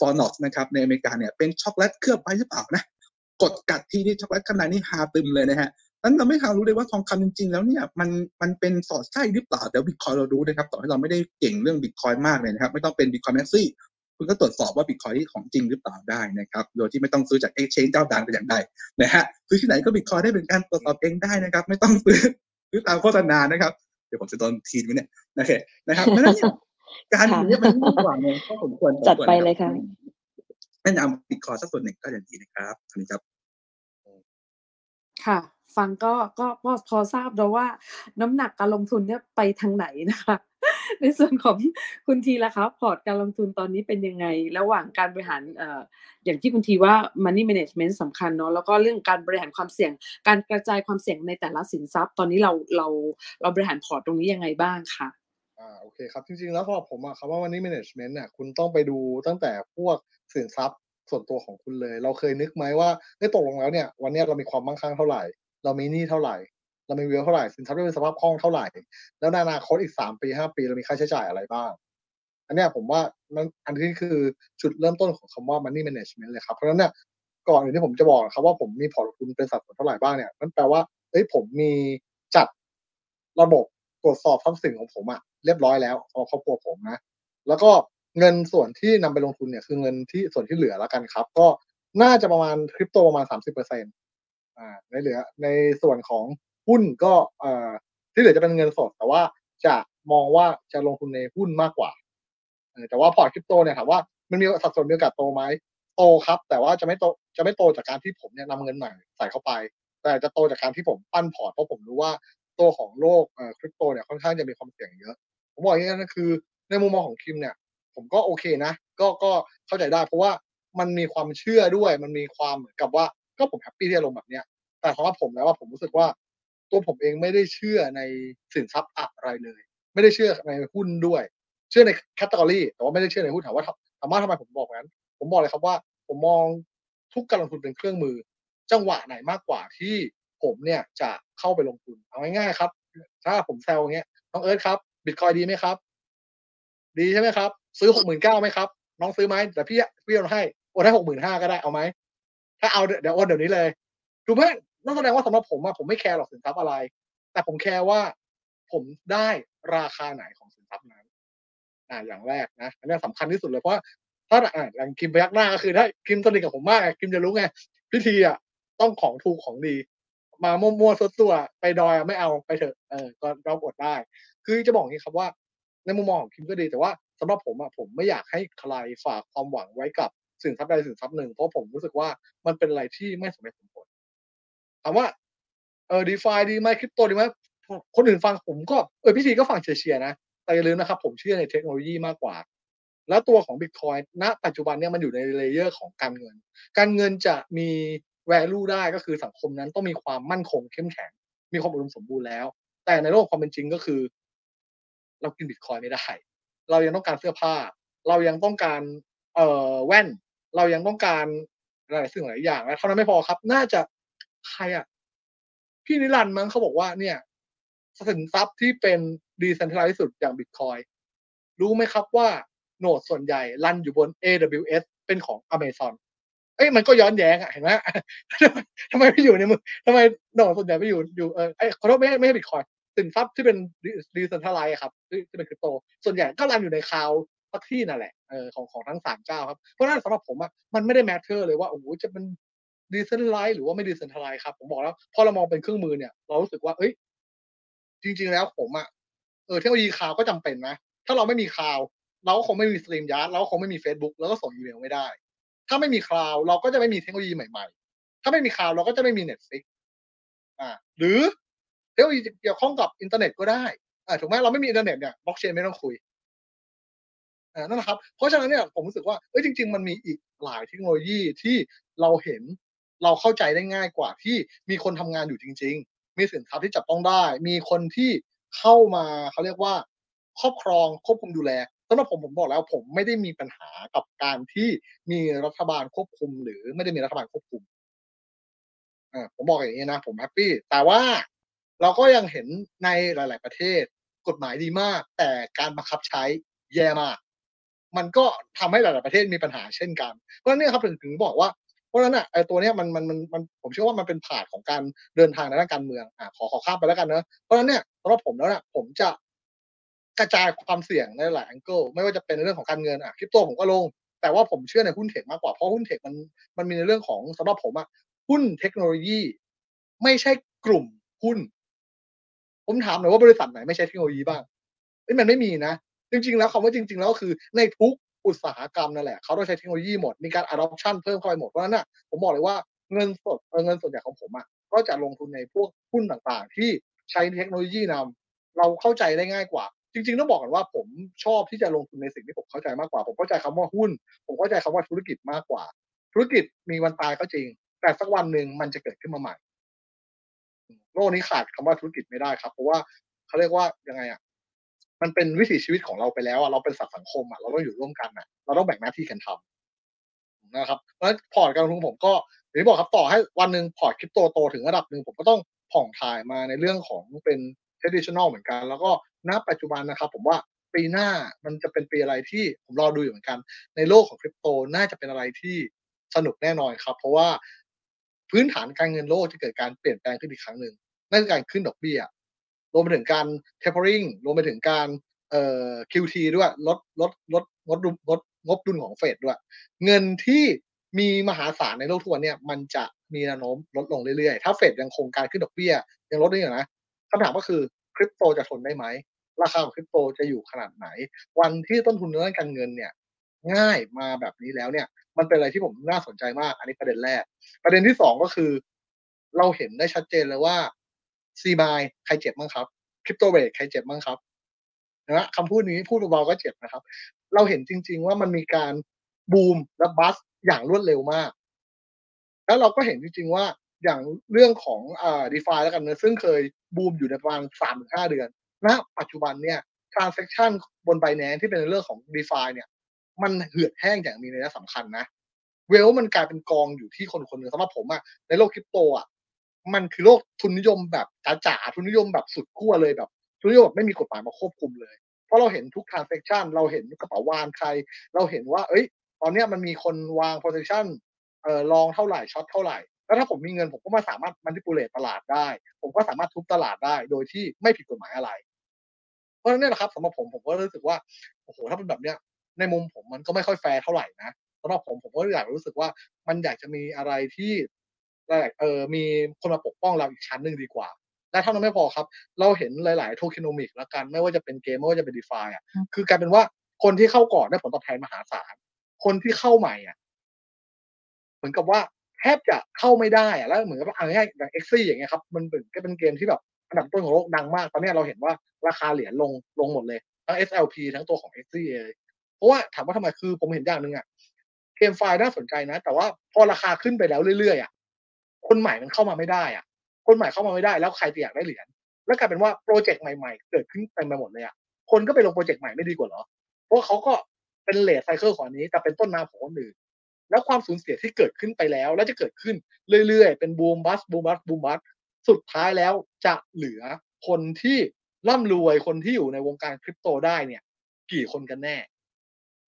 Fort Knox นะครับในอเมริกาเนี่ยเป็นช็อกโกแลตเคลือบไว้หรือเปล่านะกดกัดที่นี่ช็อกโกแลตข้างในนี่ฮาตึมเลยนะฮะนั้นเราไม่ทางรู้เลยว่าทองคำจริงๆ แล้วเนี่ยมันมันเป็นสอดไส้หรือเปล่าเดี๋ยวบิตคอยเรารู้นะครับต่อให้เราไม่ได้เก่งเรื่องบิตคอยมากเลยนะครับไม่ต้องเป็น Bitcoin maxiคุณก็ตรวจสอบว่าบิตคอยที่ของจริงหรือเปล่าได้นะครับโดยที่ไม่ต้องซื้อจากเอ็กชแนนเจ้าดังแต่อย่างใดนะฮะซื้อที่ไหนก็บิตคอยได้เป็นการตรวจสอบเองได้นะครับ ไม่ต้องซื้อซื้อตามโฆษณานะครับเดี๋ยวผมจะโดนทีนไว้เนี่ยโอเคนะครับเพราะนั้น การอย่างนี้มันมากกว่าเนี่ยก็ผมควรจัดไปเลยค่ะแนะนำบิตคอยสักส่วนหนึ่งก็อย่างดีนะครับอันนี้ครับค่ะ ฟังก็ก็พอพอทราบแล้วว่า น้ำหนักการลงทุนเนี่ยไปทางไหนนะคะ ในส่วนของคุณทีละครับพอร์ตการลงทุนตอนนี้เป็นยังไง ระหว่างการบริหารเอ่ออย่างที่คุณทีว่า money management สำคัญเนาะแล้วก็เรื่องการบริหารความเสี่ยง การกระจายความเสี่ยงในแต่ละสินทรัพย์ ตอนนี้เราเราเราบริหารพอร์ตตรงนี้ยังไงบ้างค่ะ อ่าโอเคครับ จริงๆ แล้วพอผมอะคำว่า money management เนี่ยคุณต้องไปดูตั้งแต่พวกสินทรัพย์ส่วนตัวของคุณเลย เราเคยนึกไหมว่าเฮ้ตกลงแล้วเนี่ย วันเนี้ยเรามีความมั่งคั่งเท่าไหร่ เรามีหนี้เท่าไหร่ เรามีเวลเท่าไหร่สินทรัพย์ที่เป็นสภาพคล่องเท่าไหร่ แล้วในอนาคตอีกสามปีห้าปีเรามีค่าใช้จ่ายอะไรบ้าง อันเนี้ยผมว่ามันอันนี้คือจุดเริ่มต้นของคำว่า money management เลยครับเพราะฉะนั้นเนี่ยก่อนอื่นที่ผมจะบอกครับว่าผมมีพอร์ตลงทุนเป็นสัดส่วนเท่าไหร่บ้างเนี่ยนั่นแปลว่าเอ้ยผมมีจัดระบบตรวจสอบทรัพย์สินของผมอะ เรียบร้อยแล้วสำหรับครอบครัวผมนะ แล้วก็เงินส่วนที่นำไปลงทุนเนี่ยคือเงินที่ส่วนที่เหลือแล้วกันครับ ก็น่าจะประมาณคริปโตประมาณสามสิบเปอร์เซ็นต์อ่าในเหลือในส่วนของหุ้นก็เอ่อที่เหลือจะเป็นเงินสด แต่ว่าจะมองว่าจะลงทุนในหุ้นมากกว่าแต่ว่าพอร์ตคริปโตเนี่ยถามว่ามันมีสัดส่วนมีโอกาสโตไหมโตครับ แต่ว่าจะไม่โตจะไม่โตจากการที่ผมเนี่ยนำเงินใหม่ใส่เข้าไป แต่จะโตจากการที่ผมปั้นพอร์ตเพราะผมรู้ว่าตัวของโลกอ่อคริปโตเนี่ยค่อนข้างจะมีความเสี่ยงเยอะ ผมบอกอย่างนี้นะคือ ในมุมมองของคิมเนี่ย ผมก็โอเคนะ ก็ก็เข้าใจได้เพราะว่ามันมีความเชื่อด้วย มันมีความเหมือนกับว่า ก็ผม happy ที่จะลงแบบเนี้ยแต่สำหรับผมแล้วว่าผมรู้สึกว่า ตัวผมเองไม่ได้เชื่อในสินทรัพย์อะไรเลย ไม่ได้เชื่อในหุ้นด้วย เชื่อใน category แต่ว่าไม่ได้เชื่อในหุ้นถามว่าถามว่าทำไมผมบอกงั้น ผมบอกเลยครับว่า ผมมองทุกการลงทุนเป็นเครื่องมือ จังหวะไหนมากกว่าที่ผมเนี่ยจะเข้าไปลงทุนเอาง่ายๆครับ ถ้าผมแซวอย่างเงี้ยน้องเอิร์ธครับ บิตคอยดีไหมครับ ดีใช่ไหมครับ ซื้อหกหมื่นเก้าไหมครับ น้องซื้อไหมแต่พี่พี่โอนให้โอนให้หกหมื่นห้าก็ได้เอาไหมถ้าเอาเดี๋ยวโอนเดี๋ยวนี้เลยถูกไหมนั่นแสดงว่าสำหรับผมอะผมไม่ care หรอกสินทรัพย์อะไร แต่ผม care ว่า ผมได้ราคาไหนของสินทรัพย์นั้น อ่าอย่างแรกนะอันนี้สำคัญที่สุดเลยเพราะว่าถ้าอ่าอย่างคิมพยักหน้าก็คือถ้าคิมสนิทกับผมมากคิมจะรู้ไงพี่ทีอะต้องของถูกของดี มามั่วๆซั่วๆไปดอยไม่เอาไปเถอะเออก็เราอดได้ คือจะบอกอย่างนี้ครับว่า ในมุมมองของคิมก็ดีแต่ว่าสำหรับผมอะผมไม่อยากให้ใครฝากความหวังไว้กับสินทรัพย์ใดสินทรัพย์หนึ่งเพราะผมรู้สึกว่ามันเป็นอะไรที่ไม่สมเหตุสมผลถามว่าเออดีฟาดีไหมคริปโตดีไหมคนอื่นฟังผมก็เออพี่ทีก็ฟังเชียร์ๆนะ แต่อย่าลืมนะครับ ผมเชื่อในเทคโนโลยีมากกว่า แล้วตัวของ Bitcoin ณ ปัจจุบันเนี่ยมันอยู่ใน layer ของการเงิน การเงินจะมี value ได้ก็คือสังคมนั้นต้องมีความมั่นคงเข้มแข็ง มีความอุดมสมบูรณ์แล้ว แต่ในโลกความเป็นจริงก็คือ เรากินบิตคอยไม่ได้ เรายังต้องการเสื้อผ้า เรายังต้องการเอ่อแว่น เรายังต้องการหลายสิ่งหลายอย่างและเท่านั้นไม่พอครับ น่าจะใครอะ พี่นิรันด์มั้งเขาบอกว่าเนี่ยสินทรัพย์ที่เป็นดีเซนทรัลที่สุดอย่างบิตคอยรู้ไหมครับว่าnode ส่วนใหญ่รันอยู่บน AWS เป็นของ Amazon เอ้ยมันก็ย้อนแย้งอะเห็นไหมทำไมไม่อยู่ในมือทำไม node ส่วนใหญ่ไม่อยู่อยู่เออไอ้ขอโทษไม่ไม่ให้บิตคอยน์สินทรัพย์ที่เป็น decentralized ครับที่เป็นคริปโต ส่วนใหญ่ก็ run อยู่ใน cloud สักที่นั่นแหละเออของของทั้งสามเจ้าครับเพราะนั้นสำหรับผมอะมันไม่ได้ matter เลยว่าโอ้โหจะเป็น decentralized หรือว่าไม่ decentralized ครับผมบอกแล้วพอเรามองเป็นเครื่องมือเนี่ยเรารู้สึกว่าเอ้ยจริง ๆ แล้วผมอะเออเทคโนโลยี cloud ก็จำเป็นนะ ถ้าเราไม่มี cloud เราก็คงไม่มี StreamYard เราก็คงไม่มี Facebook แล้วก็ส่งอีเมลไม่ได้ ถ้าไม่มี cloud เราก็จะไม่มีเทคโนโลยีใหม่ ๆ ถ้าไม่มี cloud เราก็จะไม่มี Netflix อ่า หรือเทคโนโลยีเกี่ยวข้องกับอินเทอร์เน็ตก็ได้อ่าถูกไหมเราไม่มีอินเทอร์เน็ตเนี่ยบล็อกเชนไม่ต้องคุยอ่านั่นแหละครับ เพราะฉะนั้นเนี่ยผมรู้สึกว่าเอ้ยจริง ๆ มันมีอีกหลายเทคโนโลยีที่เราเห็นเราเข้าใจได้ง่ายกว่าที่มีคนทำงานอยู่จริง ๆ มีสินทรัพย์ที่จับต้องได้ มีคนที่เข้ามาเขาเรียกว่า ครอบครองควบคุมดูแล สำหรับผมผมบอกแล้วผมไม่ได้มีปัญหากับการที่มีรัฐบาลควบคุม หรือไม่ได้มีรัฐบาลควบคุมอ่าผมบอกอย่างนี้นะ ผม happy แต่ว่าเราก็ยังเห็นในหลาย ๆ ประเทศกฎหมายดีมาก แต่การบังคับใช้แย่มาก มันก็ทำให้หลาย ๆ ประเทศมีปัญหาเช่นกันเพราะฉะนั้นเนี่ครับถึงถึงบอกว่าเพราะฉะนั้นอะไอ้ตัวเนี้ยมันมันมันมันผมเชื่อว่ามันเป็นผาดของการเดินทางในด้านการเมืองอ่าขอขอข้ามไปแล้วกันเนอะเพราะฉะนั้นเนี่ยสำหรับผมแล้วเนี่ยผมจะ กระจายความเสี่ยงในหลายแองเกิลไม่ว่าจะเป็นในเรื่องของการเงินอะคริปโตผมก็ลง แต่ว่าผมเชื่อในหุ้นเทคมากกว่าเพราะหุ้นเทคมันมันมีในเรื่องของสำหรับผมอะหุ้นเทคโนโลยี ไม่ใช่กลุ่มหุ้น ผมถามหน่อยว่าบริษัทไหนไม่ใช่เทคโนโลยีบ้างเอ้มันไม่มีนะ จริง ๆ แล้วคำว่าจริง ๆ แล้วคือในทุกอุตสาหกรรมนั่นแหละเขาต้องใช้เทคโนโลยีหมดมีการ adoption เพิ่มเข้าไปหมดเพราะฉะนั้นน่ะผมบอกเลยว่าเงินสดเงินส่วนใหญ่ของผมอะก็จะลงทุนในพวกหุ้นต่างๆ ที่ใช้เทคโนโลยีนำเราเข้าใจได้ง่ายกว่า จริง ๆ ต้องบอกกันว่าผมชอบที่จะลงทุนในสิ่งที่ผมเข้าใจมากกว่า ผมเข้าใจคำว่าหุ้น ผมเข้าใจคำว่าธุรกิจมากกว่า ธุรกิจมีวันตายก็จริง แต่สักวันหนึ่งมันจะเกิดขึ้นมาใหม่โลกนี้ขาดคำว่าธุรกิจไม่ได้ครับ เพราะว่าเขาเรียกว่ายังไงอะมันเป็นวิถีชีวิตของเราไปแล้วอะเราเป็นสัตว์สังคมอะเราต้องอยู่ร่วมกันอะ เราต้องแบ่งหน้าที่กันทำนะครับเพราะฉะนั้นพอร์ตการลงทุนผมก็อย่างที่บอกครับต่อให้วันหนึ่งพอร์ตคริปโตโตถึงระดับหนึ่งผมก็ต้องผ่องถ่ายมาในเรื่องของเป็น traditional เหมือนกัน แล้วก็ณปัจจุบันนะครับ ผมว่าปีหน้ามันจะเป็นปีอะไรที่ผมรอดูอยู่เหมือนกัน ในโลกของคริปโตน่าจะเป็นอะไรที่สนุกแน่นอนครับ เพราะว่าพื้นฐานการเงินโลกจะเกิดการเปลี่ยนแปลงขึ้นอีกครั้งหนึ่งนั่นคือการขึ้นดอกเบี้ยรวมไปถึงการ tapering รวมไปถึงการเอ่อ QT ด้วยลดลดลดลดดุลลดงบดุลของเฟดด้วย เงินที่มีมหาศาลในโลกทุกวันเนี่ยมันจะมีแนวโน้มลดลงเรื่อยๆ ถ้าเฟดยังคงการขึ้นดอกเบี้ยยังลดได้อยู่นะ คำถามก็คือคริปโตจะทนได้ไหม ราคาของคริปโตจะอยู่ขนาดไหน วันที่ต้นทุนด้านการเงินเนี่ย ง่ายมาแบบนี้แล้วเนี่ย มันเป็นอะไรที่ผมน่าสนใจมาก อันนี้ประเด็นแรก ประเด็นที่สองก็คือ เราเห็นได้ชัดเจนเลยว่าซีมายใครเจ็บบ้างครับคริปโตเบรกใครเจ็บบ้างครับนะคำพูดนี้พูดเบาๆก็เจ็บนะครับ เราเห็นจริง ๆ ว่ามันมีการบูมและบัสอย่างรวดเร็วมาก แล้วเราก็เห็นจริง ๆ ว่า อย่างเรื่องของอ่าดีฟาแล้วกันนะซึ่งเคยบูมอยู่ในประมาณสามถึงห้าเดือนณปัจจุบันเนี่ย transaction บน Binance ที่เป็นเรื่องของ d e f i เนี่ย มันเหือดแห้งอย่างมีนัยสำคัญนะ เวลมันกลายเป็นกองอยู่ที่คนคนหนึ่งสำหรับผมอะในโลกคริปโตอะมันคือโลกทุนนิยมแบบจ๋าๆทุนนิยมแบบสุดขั้วเลยแบบทุนนิยมแบบไม่มีกฎหมายมาควบคุมเลย เพราะเราเห็นทุก transaction เราเห็นกระเป๋าวานใคร เราเห็นว่า เอ้ย ตอนเนี้ยมันมีคนวาง position เอ่อลองเท่าไหร่ช็อตเท่าไหร่ แล้วถ้าผมมีเงินผมก็มาสามารถ manipulate ตลาดได้ ผมก็สามารถทุบตลาดได้ โดยที่ไม่ผิดกฎหมายอะไร เพราะฉะนั้นเนี่ยแหละครับสำหรับผมผมก็รู้สึกว่าโอ้โหถ้าเป็นแบบเนี้ย ในมุมผมมันก็ไม่ค่อยแฟร์เท่าไหร่นะสำหรับผมผมก็อยากรู้สึกว่ามันอยากจะมีอะไรที่เออมีคนมาปกป้องเราอีกชั้นหนึ่งดีกว่าและเท่านั้นไม่พอครับ เราเห็นหลาย ๆ tokenomics แล้วกัน ไม่ว่าจะเป็นเกมไม่ว่าจะเป็น DeFi อะ คือกลายเป็นว่าคนที่เข้าก่อนได้ผลตอบแทนมหาศาล คนที่เข้าใหม่อะ เหมือนกับว่า แทบจะเข้าไม่ได้อะแล้วเหมือนกับว่าเอาง่ายอย่างเอ็กซี่อย่างเงี้ยครับมันเป็นก็เป็นเกมที่แบบอันดับต้นของโลกดังมาก ตอนนี้เราเห็นว่าราคาเหรียญลงลงหมดเลย ทั้ง SLP ทั้งตัวของ x อเลยเพราะว่าถามว่าทำไมคือผมเห็นอย่างหนึ่งอะเกมไฟล์น่าสนใจนะ แต่ว่าพอราคาขึ้นไปแล้วเรื่อยๆอะคนใหม่มันเข้ามาไม่ได้อะคนใหม่เข้ามาไม่ได้แล้วใครจะอยากได้เหรียญแล้วกลายเป็นว่าโปรเจกต์ใหม่ๆ เกิดขึ้นเต็มไปหมดเลยอะคนก็ไปลงโปรเจกต์ใหม่ไม่ดีกว่าเหรอเพราะเขาก็เป็นเลทไซเคิลของนี้แต่เป็นต้นน้ำของคนอื่น แล้วความสูญเสียที่เกิดขึ้นไปแล้ว แล้วจะเกิดขึ้นเรื่อยๆ เป็นบูมบัสบูมบัสบูมบัสสุดท้ายแล้วจะเหลือคนที่ร่ำรวยคนที่อยู่ในวงการคริปโตได้เนี่ย กี่คนกันแน่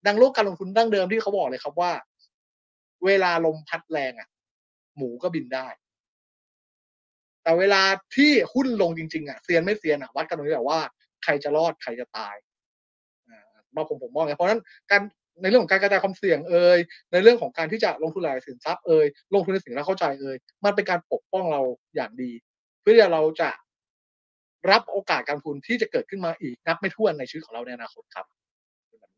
ดังโลกการลงทุนดั้งเดิมที่เขาบอกเลยครับว่า เวลาลมพัดแรงอะ หมูก็บินได้ แต่เวลาที่หุ้นลงจริงๆอะเซียนไม่เซียนอะวัดกันตรงนี้แหละว่าใครจะรอดใครจะตายมาผมผมมองไงเพราะนั้นการ ในเรื่องของการกระจายความเสี่ยงเอ่ยในเรื่องของการที่จะลงทุนหลายสินทรัพย์เอ่ยลงทุนในสิ่งที่เราเข้าใจเอ่ยมันเป็นการปกป้องเราอย่างดี เพื่อที่เราจะรับโอกาสการทุนที่จะเกิดขึ้นมาอีกนับไม่ถ้วนในชีวิตของเราในอนาคตครับ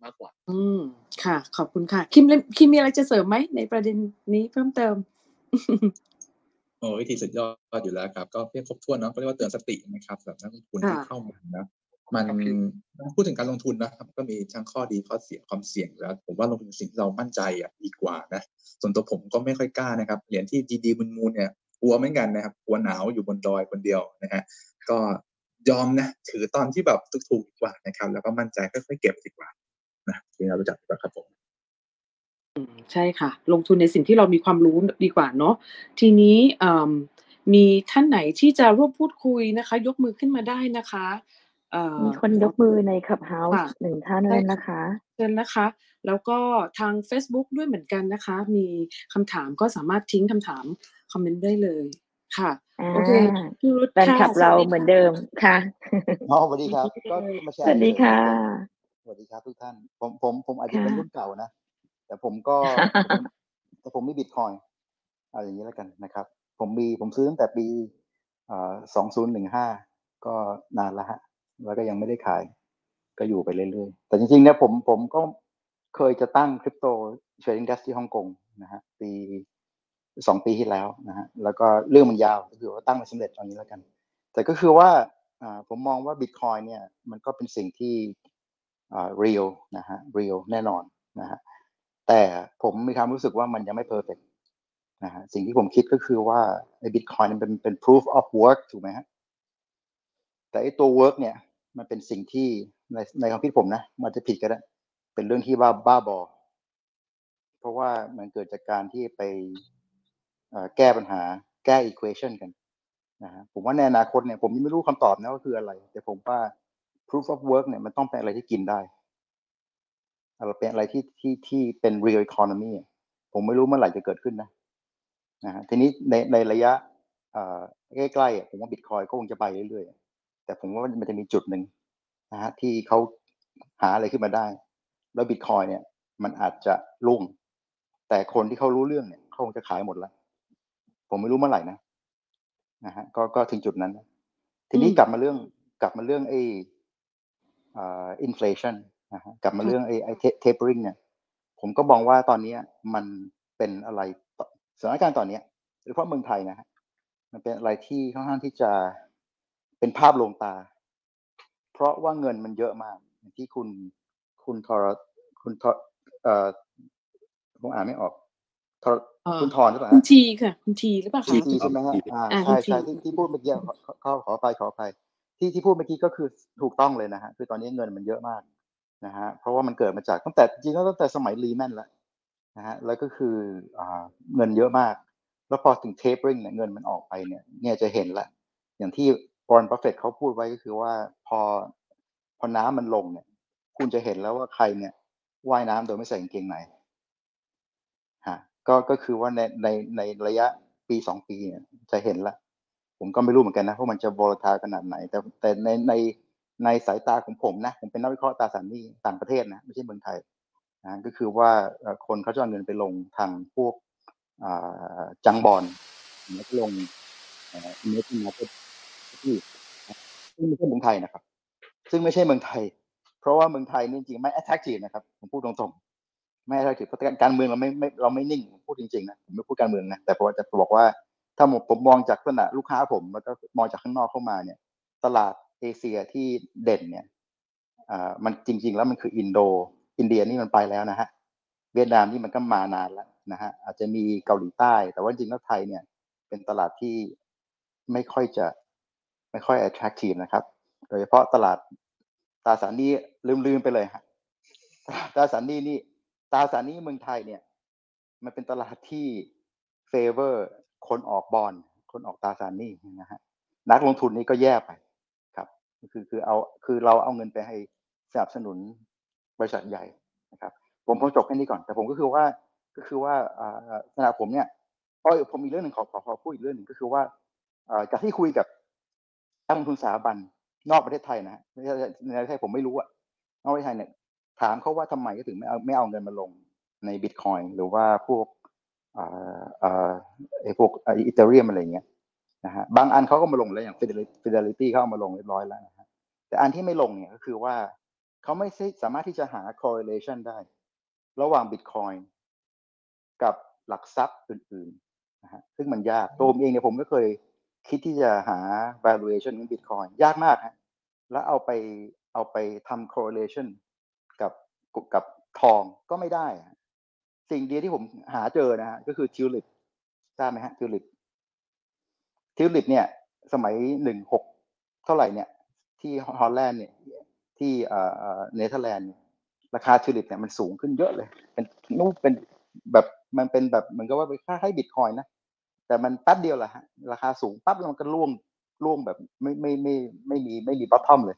มากกว่า อืมค่ะ ขอบคุณค่ะ คิมคิมมีอะไรจะเสริมไหมในประเด็นนี้เพิ่มเติมโอ้วิธีสุดยอดอยู่แล้วครับ ก็เพียงครบถ้วนเนาะก็เรียกว่าเตือนสตินะครับสำหรับนักลงทุนที่เข้ามานะ มันพูดถึงการลงทุนนะครับ ก็มีทั้งข้อดีข้อเสียความเสี่ยงแล้ว ผมว่าลงทุนสิ่งที่เรามั่นใจอะดีกว่านะส่วนตัวผมก็ไม่ค่อยกล้านะครับเหรียญที่ดีๆมูลๆเนี่ยกลัวเหมือนกันนะครับกลัวหนาวอยู่บนดอยคนเดียวนะฮะก็ยอมนะถือตอนที่แบบถูกๆดีกว่านะครับ แล้วก็มั่นใจค่อยๆเก็บดีกว่านะที่เรารู้จักดีกว่าครับผมใช่ค่ะ ลงทุนในสิ่งที่เรามีความรู้ดีกว่าเนาะทีนี้มีท่านไหนที่จะร่วมพูดคุยนะคะ ยกมือขึ้นมาได้นะคะ มีคนยกมือในคับเฮาส์หนึ่งท่านเลยนะคะ เชิญนะคะ แล้วก็ทาง Facebook ด้วยเหมือนกันนะคะ มีคำถามก็สามารถทิ้งคำถามคอมเมนต์ได้เลยค่ะโอเคพี่รุธแฟนคลับเราเหมือนเดิมค่ะ อ๋อสวัสดีครับ ก็มาแชร์สวัสดีค่ะ สวัสดีครับทุกท่าน ผมผมผมอาจจะเป็นรุ่นเก่านะ แต่ผมก็แต่ผมมีบิตคอยน์อะไรอย่างนี้แล้วกันนะครับ ผมมีผมซื้อตั้งแต่ปีสองศูนย์หนึ่งห้าก็นานแล้วฮะ แล้วก็ยังไม่ได้ขาย ก็อยู่ไปเรื่อยๆ แต่จริงๆเนี่ยผมผมก็เคยจะตั้ง crypto trading desk ที่ฮ่องกงนะฮะปีสองปีที่แล้วนะฮะแล้วก็เรื่องมันยาวก็คือว่าตั้งไม่สำเร็จตอนนี้แล้วกัน แต่ก็คือว่าผมมองว่าบิตคอยเนี่ยมันก็เป็นสิ่งที่อ่า real นะฮะ real แน่นอนนะฮะแต่ผมมีความรู้สึกว่ามันยังไม่ perfect นะฮะสิ่งที่ผมคิดก็คือว่าไอ้บิตคอยมันเป็นเป็น proof of work ถูกไหมฮะ แต่ไอ้ตัว work เนี่ย มันเป็นสิ่งที่ในในความคิดผมนะมันจะผิดก็ได้เป็นเรื่องที่ว่าบ้าบอ เพราะว่ามันเกิดจากการที่ไปแก้ปัญหาแก้ equation กันนะฮะผมว่าในอนาคตเนี่ยผมยังไม่รู้คำตอบนะว่าคืออะไร แต่ผมว่า proof of work เนี่ยมันต้องเป็นอะไรที่กินได้อะไรเป็นอะไรที่ที่ที่เป็น real economy ผมไม่รู้เมื่อไหร่จะเกิดขึ้นนะนะฮะทีนี้ในในระยะใกล้ๆผมว่าบิตคอยก็คงจะไปเรื่อยๆ แต่ผมว่ามันจะมีจุดหนึ่งนะฮะที่เขาหาอะไรขึ้นมาได้ แล้วบิตคอยเนี่ย มันอาจจะรุ่งแต่คนที่เขารู้เรื่องเนี่ยเขาคงจะขายหมดแล้ว ผมไม่รู้เมื่อไหร่นะนะฮะก็ก็ถึงจุดนั้นนะทีนี้อืมกลับมาเรื่องกลับมาเรื่องไอ้เอ่ออินฟลชันนะฮะกลับมาค่ะเรื่องไอ้ไอ้เทปริงเนี่ย ผมก็มองว่าตอนเนี้ยมันเป็นอะไรต่อสถานการณ์ตอนเนี้ยโดยเฉพาะเมืองไทยนะฮะมันเป็นอะไรที่ค่อนข้างที่จะ เป็นภาพลวงตา เพราะว่าเงินมันเยอะมากอย่างที่คุณคุณทรคุณทรเอ่อผมอ่านไม่ออกทรเอ่อคุณทรหรือเปล่าคุณฮะทีค่ะ คุณทีหรือเปล่าทีคะทีใช่ไหมฮะทีอ่าอ่าใช่คุณทีใช่ที่ที่พูดเมื่อกี้ขอขอขอขออภัยขออภัยที่ที่พูดเมื่อกี้ก็คือถูกต้องเลยนะฮะคือตอนนี้เงินมันเยอะมากนะฮะเพราะว่ามันเกิดมาจากตั้งแต่จริงๆแล้วตั้งแต่สมัยรีแมนแล้วนะฮะแล้วก็คืออ่าเงินเยอะมาก แล้วพอถึงเทปริงเนี่ยเงินมันออกไปเนี่ยเนี่ยจะเห็นละอย่างที่ Warren Buffett เขาพูดไว้ก็คือว่าพอพอน้ำมันลงเนี่ย คุณจะเห็นแล้วว่าใครเนี่ยว่ายน้ำโดยไม่ใส่กางเกงในฮะก็ก็คือว่าในในในระยะปีสองปีเนี่ยจะเห็นละ ผมก็ไม่รู้เหมือนกันนะว่ามันจะ volatile ขนาดไหน แต่แต่ในในในสายตาของผมนะ ผมเป็นนักวิเคราะห์ตราสารหนี้ต่างประเทศนะ ไม่ใช่เมืองไทยนะก็คือว่าคนเขาจะเอาเงินไปลงทางพวกจังบอลแล้วก็ลงเอ่อ emerging market ที่ซึ่งไม่ใช่เมืองไทยนะครับ ซึ่งไม่ใช่เมืองไทย เพราะว่าเมืองไทยนี่จริงๆไม่ attractive นะครับผมพูดตรงๆ ไม่ attractive เพราะการเมืองเราไม่ไม่เราไม่นิ่งพูดจริงๆนะผมไม่พูดการเมืองนะแต่ผมจะบอกว่าถ้าผมผมมองจากลักษณะลูกค้าผมแล้วก็มองจากข้างนอกเข้ามาเนี่ย ตลาดเอเชียที่เด่นเนี่ยอ่ามันจริง ๆ แล้วมันคืออินโด อินเดียนี่มันไปแล้วนะฮะเวียดนามนี่มันก็มานานแล้วนะฮะอาจจะมีเกาหลีใต้ แต่ว่าจริงๆแล้วไทยเนี่ย เป็นตลาดที่ไม่ค่อยจะ ไม่ค่อย attractive นะครับ โดยเฉพาะตลาดตราสารหนี้ลืมๆไปเลยฮะตราสารหนี้นี่ตราสารหนี้เมืองไทยเนี่ย มันเป็นตลาดที่ favor คนออกบอลคนออกตราสารหนี้นะฮะนักลงทุนนี่ก็แย่ไปครับ คือคือเอาคือเราเอาเงินไปให้สนับสนุนบริษัทใหญ่นะครับ ผมผมจบแค่นี้ก่อน แต่ผมก็คือว่าก็คือว่าอ่าสำหรับผมเนี่ยอ๋อผมมีเรื่องหนึ่งขอขอขอพูดอีกเรื่องหนึ่งก็คือว่าอ่าจากที่คุยกับ นักลงทุนสถาบันนอกประเทศไทยนะในประเทศไทยผมไม่รู้อะนอกประเทศไทยเนี่ยถามเขาว่าทำไมก็ถึงไม่เอาไม่เอาเงินมาลงในบิตคอยหรือว่าพวกอ่าอ่าไอ้พวกอีเทเรียมอะไรเงี้ยนะฮะบางอันเขาก็มาลงแล้วอย่าง Fidelity Fidelity เขาเอามาลงเรียบร้อยแล้วนะฮะแต่อันที่ไม่ลงเนี่ยก็คือว่าเขาไม่สามารถที่จะหา correlation ได้ ระหว่าง Bitcoin กับหลักทรัพย์อื่นๆนะฮะซึ่งมันยากตัวผมเองเนี่ยผมก็เคย คิดที่จะหา valuation ของ Bitcoin ยากมากฮะแล้วเอาไปเอาไปทำ correlation กับกับทองก็ไม่ได้ สิ่งเดียวที่ผมหาเจอนะฮะก็คือทิวลิปทราบไหมฮะทิวลิปทิวลิปเนี่ย สมัยหนึ่งหกเท่าไหร่เนี่ย ที่ฮอลแลนด์เนี่ย ที่เอ่อเนเธอร์แลนด์ราคาทิวลิปเนี่ยมันสูงขึ้นเยอะเลย เป็นนู่นเป็นแบบมันเป็นแบบเหมือนกับว่าเป็นคล้ายบิตคอยน์นะ แต่มันแป๊บเดียวแหละฮะราคาสูงปั๊บแล้วมันก็ร่วงร่วงแบบไม่ไม่ไม่ไม่มีไม่มี bottom เลย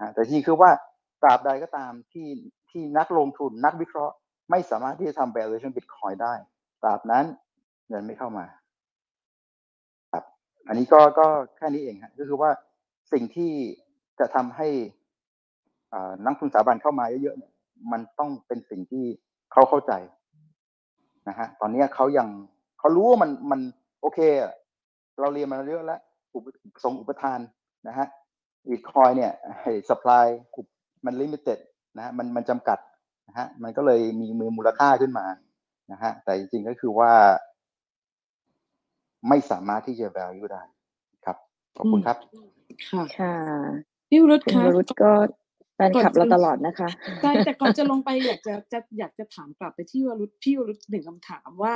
ฮะแต่ที่คือว่าตราบใดก็ตามที่ที่นักลงทุนนักวิเคราะห์ไม่สามารถที่จะทำ valuation Bitcoin ได้ ตราบนั้นเงินไม่เข้ามาครับอันนี้ก็ก็แค่นี้เองฮะก็คือว่าสิ่งที่จะทำให้นักลงทุนสถาบันเข้ามาเยอะๆมันต้องเป็นสิ่งที่เขาเข้าใจนะฮะตอนนี้เขายัง เขารู้ว่ามันมันโอเคอะเราเรียนมาเยอะแล้วอุปทรงอุปทานนะฮะบิตคอยน์เนี่ย supply มัน limitedนะฮะมันมันจำกัดนะฮะมันก็เลยมีมือมูลค่าขึ้นมานะฮะแต่จริงๆก็คือว่า ไม่สามารถที่จะ value ได้ครับ ขอบคุณครับ ค่ะค่ะพี่วรุษคุณคะวรุษก็ แฟนคลับเราตลอดนะคะใช่แต่ก่อนจะลงไปอยากจะจะอยากจะถามกลับไปที่วรุษพี่วรุษหนึ่งคำถามว่า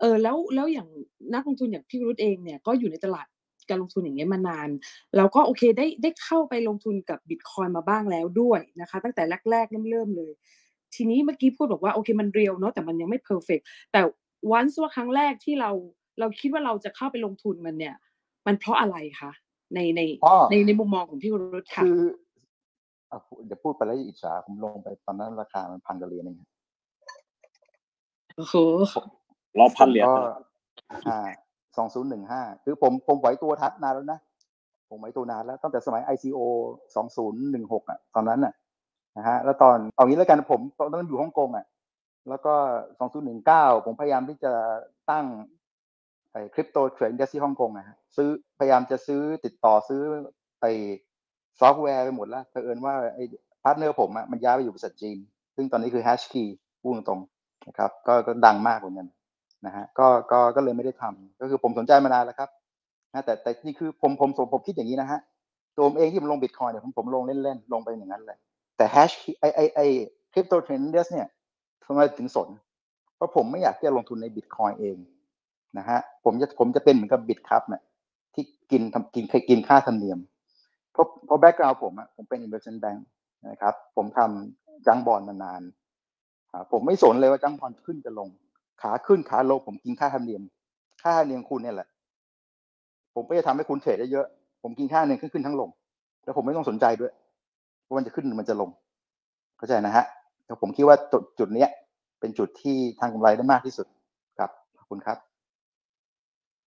เออแล้วแล้วอย่างนักลงทุนอย่างพี่วรุษเองเนี่ยก็อยู่ในตลาดการลงทุนอย่างเงี้ยมานานแล้วก็โอเคได้ได้เข้าไปลงทุนกับบิตคอยมาบ้างแล้วด้วยนะคะ ตั้งแต่แรกๆเริ่มๆเลย ทีนี้เมื่อกี้พูดบอกว่าโอเคมันเรียวเนาะแต่มันยังไม่เพอร์เฟกแต่วันว่าครั้งแรกที่เราเราคิดว่าเราจะเข้าไปลงทุนมันเนี่ย มันเพราะอะไรคะในในอ๋อในในมุมมองของพี่วรุษค่ะคืออะ เดี๋ยวพูดไปแล้วอิจฉาผมลงไปตอนนั้นราคามันพันกว่าเหรียญเองโอ้โหรอบพันเหรียญก็อ่าสองศูนย์หนึ่งห้าคือผมผมไหวตัวทัดนานแล้วนะผมไหวตัวนานแล้วตั้งแต่สมัย ICO สองศูนย์หนึ่งหกอะตอนนั้นอะนะฮะแล้วตอนเอางี้แล้วกันผมตอนนั้นอยู่ฮ่องกงอะแล้วก็สองศูนย์หนึ่งเก้าผมพยายามที่จะตั้งไอ้ crypto trade desk ที่ฮ่องกงอะฮะซื้อพยายามจะซื้อติดต่อซื้อไอ้ ซอฟต์แวร์ไปหมดแล้วเผอิญว่าไอ้ partner ผมอะมันย้ายไปอยู่บริษัทจีน ซึ่งตอนนี้คือ Hashkey พูดตรงๆนะครับก็ก็ดังมากเหมือนกันนะฮะก็ก็ก็เลยไม่ได้ทำก็คือผมสนใจมานานแล้วครับนะแต่แต่นี่คือผมผมผมผมคิดอย่างนี้นะฮะตัวผมเองที่ผมลงบิตคอยน์เนี่ยผมผมลงเล่นๆลงไปอย่างนั้นเลยแต่ Hash ไอไอไอคริปโตเทรนเดสเนี่ยทำไมถึงสน เพราะผมไม่อยากจะลงทุนในบิตคอยน์เองนะฮะผมจะผมจะเป็นเหมือนกับ Bitkub เนี่ยที่กินทำกินเคยกินค่าธรรมเนียม เพราะเพราะ background ผมอะผมเป็น investment bank นะครับ ผมทำจังบอลมานานผมไม่สนเลยว่าจังบอลขึ้นจะลง ขาขึ้นขาลงผมกินค่าธรรมเนียม ค่าธรรมเนียมคุณเนี่ยแหละ ผมก็จะทำให้คุณเทรดได้เยอะ ผมกินค่าเนียมขึ้นขึ้นทั้งลง แล้วผมไม่ต้องสนใจด้วยว่ามันจะขึ้นหรือมันจะลง เข้าใจนะฮะแต่ผมคิดว่าจุดจุดเนี้ย เป็นจุดที่ทางกำไรได้มากที่สุดครับขอบคุณครับ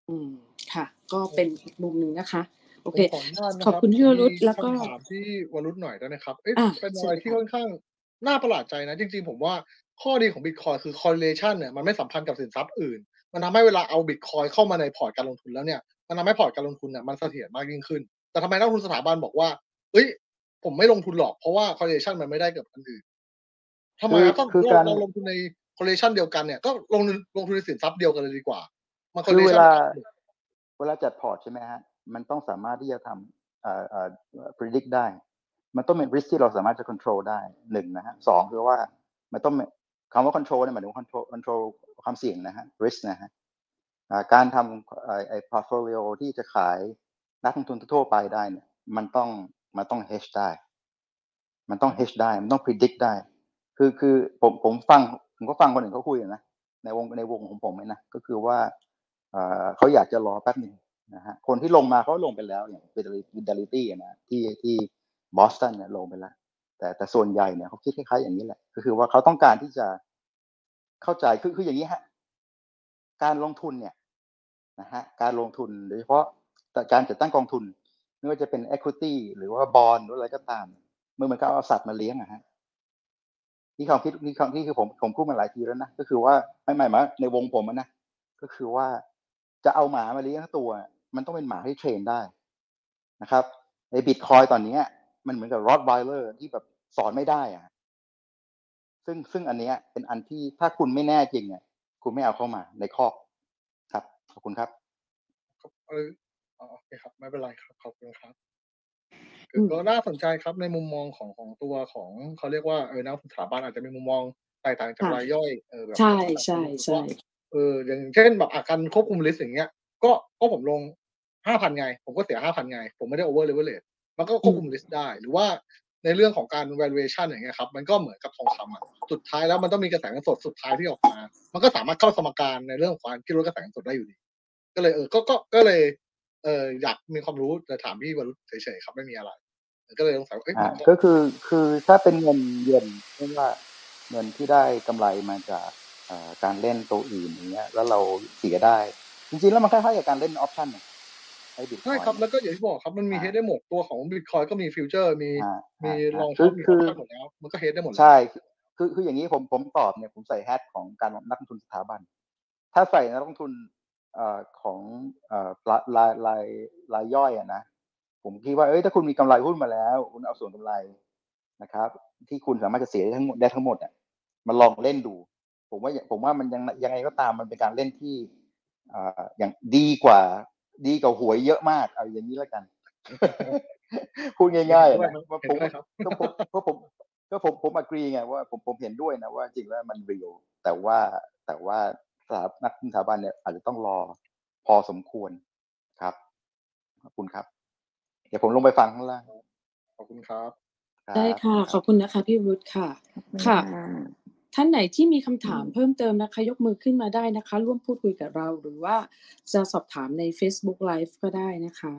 อืมค่ะ ก็เป็นอีกมุมหนึ่งนะคะ โอผมเคขออนุญาตนะขอบคุณพี่วรุษแล้วก็มีคำถามที่วรุษหน่อยได้ไหมครับเอ๊ะอะเป็นเชิอะไรญที่ค่ะค่อนข้างน่าประหลาดใจนะ จริง ๆ ผมว่าข้อดีของบิตคอยคือ correlation เนี่ยมันไม่สัมพันธ์กับสินทรัพย์อื่น มันทำให้เวลาเอาบิตคอยเข้ามาในพอร์ตการลงทุนแล้วเนี่ยมันทำให้พอร์ตการลงทุนเนี่ยมันเสถียรมากยิ่งขึ้น แต่ทำไมนักลงทุนสถาบันบอกว่า เอ้ย ผมไม่ลงทุนหรอกเพราะว่า correlation มันไม่ได้กับอันอื่นทำไมครับคือถ้าคือเราการเราลงทุนใน correlation เดียวกันเนี่ยก็ลงลงทุนในสินทรัพย์เดียวกันเลยดีกว่า มันคือเว correlation ลามันเวลาจัดพอร์ตใช่ไหมฮะ มันต้องสามารถที่จะทำ predict ได้ มันต้องเป็น risk ที่เราสามารถจะ control ได้หนึ่งนะฮะสองคือว่ามันต้องคำว่า control เนี่ยหมายถึง control control ความเสี่ยงนะฮะ risk นะฮะการทำไอ้ portfolio ที่จะขายนักลงทุนทั่วไปได้เนี่ยมันต้องมันต้อง hedge ได้ มันต้อง hedge ได้ มันต้อง predict ได้ คือคือผมผมฟังผมก็ฟังคนอื่นเขาคุยอะนะในวงในวงของผมเองนะก็คือว่าเขาอยากจะรอแป๊บหนึ่ง นะฮะคนที่ลงมาเขาลงไปแล้วอย่าง Fidelity อะนะที่ที่บอสตันเนี่ยลงไปแล้ว แต่แต่ส่วนใหญ่เนี่ยเขาคิดคล้ายๆอย่างนี้แหละ ก็คือว่าเขาต้องการที่จะเข้าใจคือคืออย่างนี้ฮะการลงทุนเนี่ยนะฮะการลงทุนโดยเฉพาะแต่การจัดตั้งกองทุนไม่ว่าจะเป็น equity หรือว่าบอลหรืออะไรก็ตามเหมือนกับเอาสัตว์มาเลี้ยงอะฮะที่ความคิดที่ความที่คือผมผมพูดมาหลายทีแล้วนะก็คือว่าไม่ไม่มาในวงผมนะก็คือว่าจะเอาหมามาเลี้ยงตัว มันต้องเป็นหมาที่ train ได้นะครับในบิตคอยน์ตอนเนี้ยมันเหมือนกับ Rottweiler ที่แบบสอนไม่ได้อะซึ่งซึ่งอันเนี้ยเป็นอันที่ถ้าคุณไม่แน่จริงเนี่ยคุณไม่เอาเข้ามาในคอกครับ ขอบคุณครับเอออ๋อโอเคครับ ไม่เป็นไรครับ ขอบคุณครับอืมก็น่าสนใจครับในมุมมองของของตัวของเขาเรียกว่าเออนักลงทุนสถาบันอาจจะมีมุมมองแตกต่างจากค่ะรายย่อยเออแบบใช่แบบใช่ใช่ว่าเอออย่างเช่นแบบการควบคุม risk อย่างเงี้ยก็ก็ผมลง ห้าพันไง ผมก็เสียห้าพันไง ผมไม่ได้โอเวอร์เลเวลเลมันก็ควบคุมลิสต์ได้ หรือว่าในเรื่องของการ valuation อย่างเงี้ยครับ มันก็เหมือนกับทองคำอะ สุดท้ายแล้วมันต้องมีกระแสเงินสดสุดท้ายที่ออกมา มันก็สามารถเข้าสมการในเรื่องของการที่ลดกระแสเงินสดได้อยู่ดี ก็เลยเออ ก็ ก็ ก็เลย เอออยากมีความรู้แต่ถามพี่วรุษเฉยๆครับไม่มีอะไร ก็เลยสงสัยว่าเอ้ยอ่ามันก็คือ คือถ้าเป็นเงินเย็นเช่นว่าเงินที่ได้กำไรมาจากเอ่อการเล่นตัวอื่นอย่างเงี้ย แล้วเราเสียได้ จริงๆแล้วมันคล้ายๆกับการเล่นออปชั่นเนี่ย ไอ้บิตคใช่อยครับ แล้วก็อย่างที่บอกครับมันมีอ่าเฮดได้หมดตัวของบิตคอยก็มีฟิวเจอร์มีอ่ามีอ่าลองคืช็ออปมีอคืออปชั่นหมดแล้ว มันก็เฮดได้หมดแล้วใช่คือคืออย่างนี้ผมผมตอบเนี่ยผมใส่แฮทของการนักลงทุนสถาบัน ถ้าใส่นักลงทุนเอ่อของเอ่อรายรายรายรายย่อยอะนะผมคิดว่าเอ้ยถ้าคุณมีกำไรหุ้นมาแล้ว คุณเอาส่วนกำไรนะครับ ที่คุณสามารถจะเสียได้ทั้งหมดได้ทั้งหมดอะมาลองเล่นดู ผมว่าผมว่ามันยังยังไงก็ตามมันเป็นการเล่นที่เอ่ออย่างดีกว่า ดีกว่าหวยเยอะมาก เอาอย่างนี้แล้วกันพูดง่ายๆอะนะว่าเห็ผนมด้วยครับก็ผมก็ผมก็ผมผมอกรีไงว่าผมผมเห็นด้วยนะว่าจริงแล้วมันเรียลแต่ว่าแต่ว่าสถานักสถาบันเนี่ยอาจจะต้องรอพอสมควรครับขอบคุณครับ เดี๋ยวผมลงไปฟังข้างล่างขอบคุณครับรับได้ค่ะ ขอบคุณนะคะ พี่วุฒิค่ะขอบคุณค่ะค่ะ ท่านไหนที่มีคำถามอืมเพิ่มเติมนะคะ ยกมือขึ้นมาได้นะคะ ร่วมพูดคุยกับเราหรือว่าจะสอบถามใน Facebook Live ก็ได้นะคะ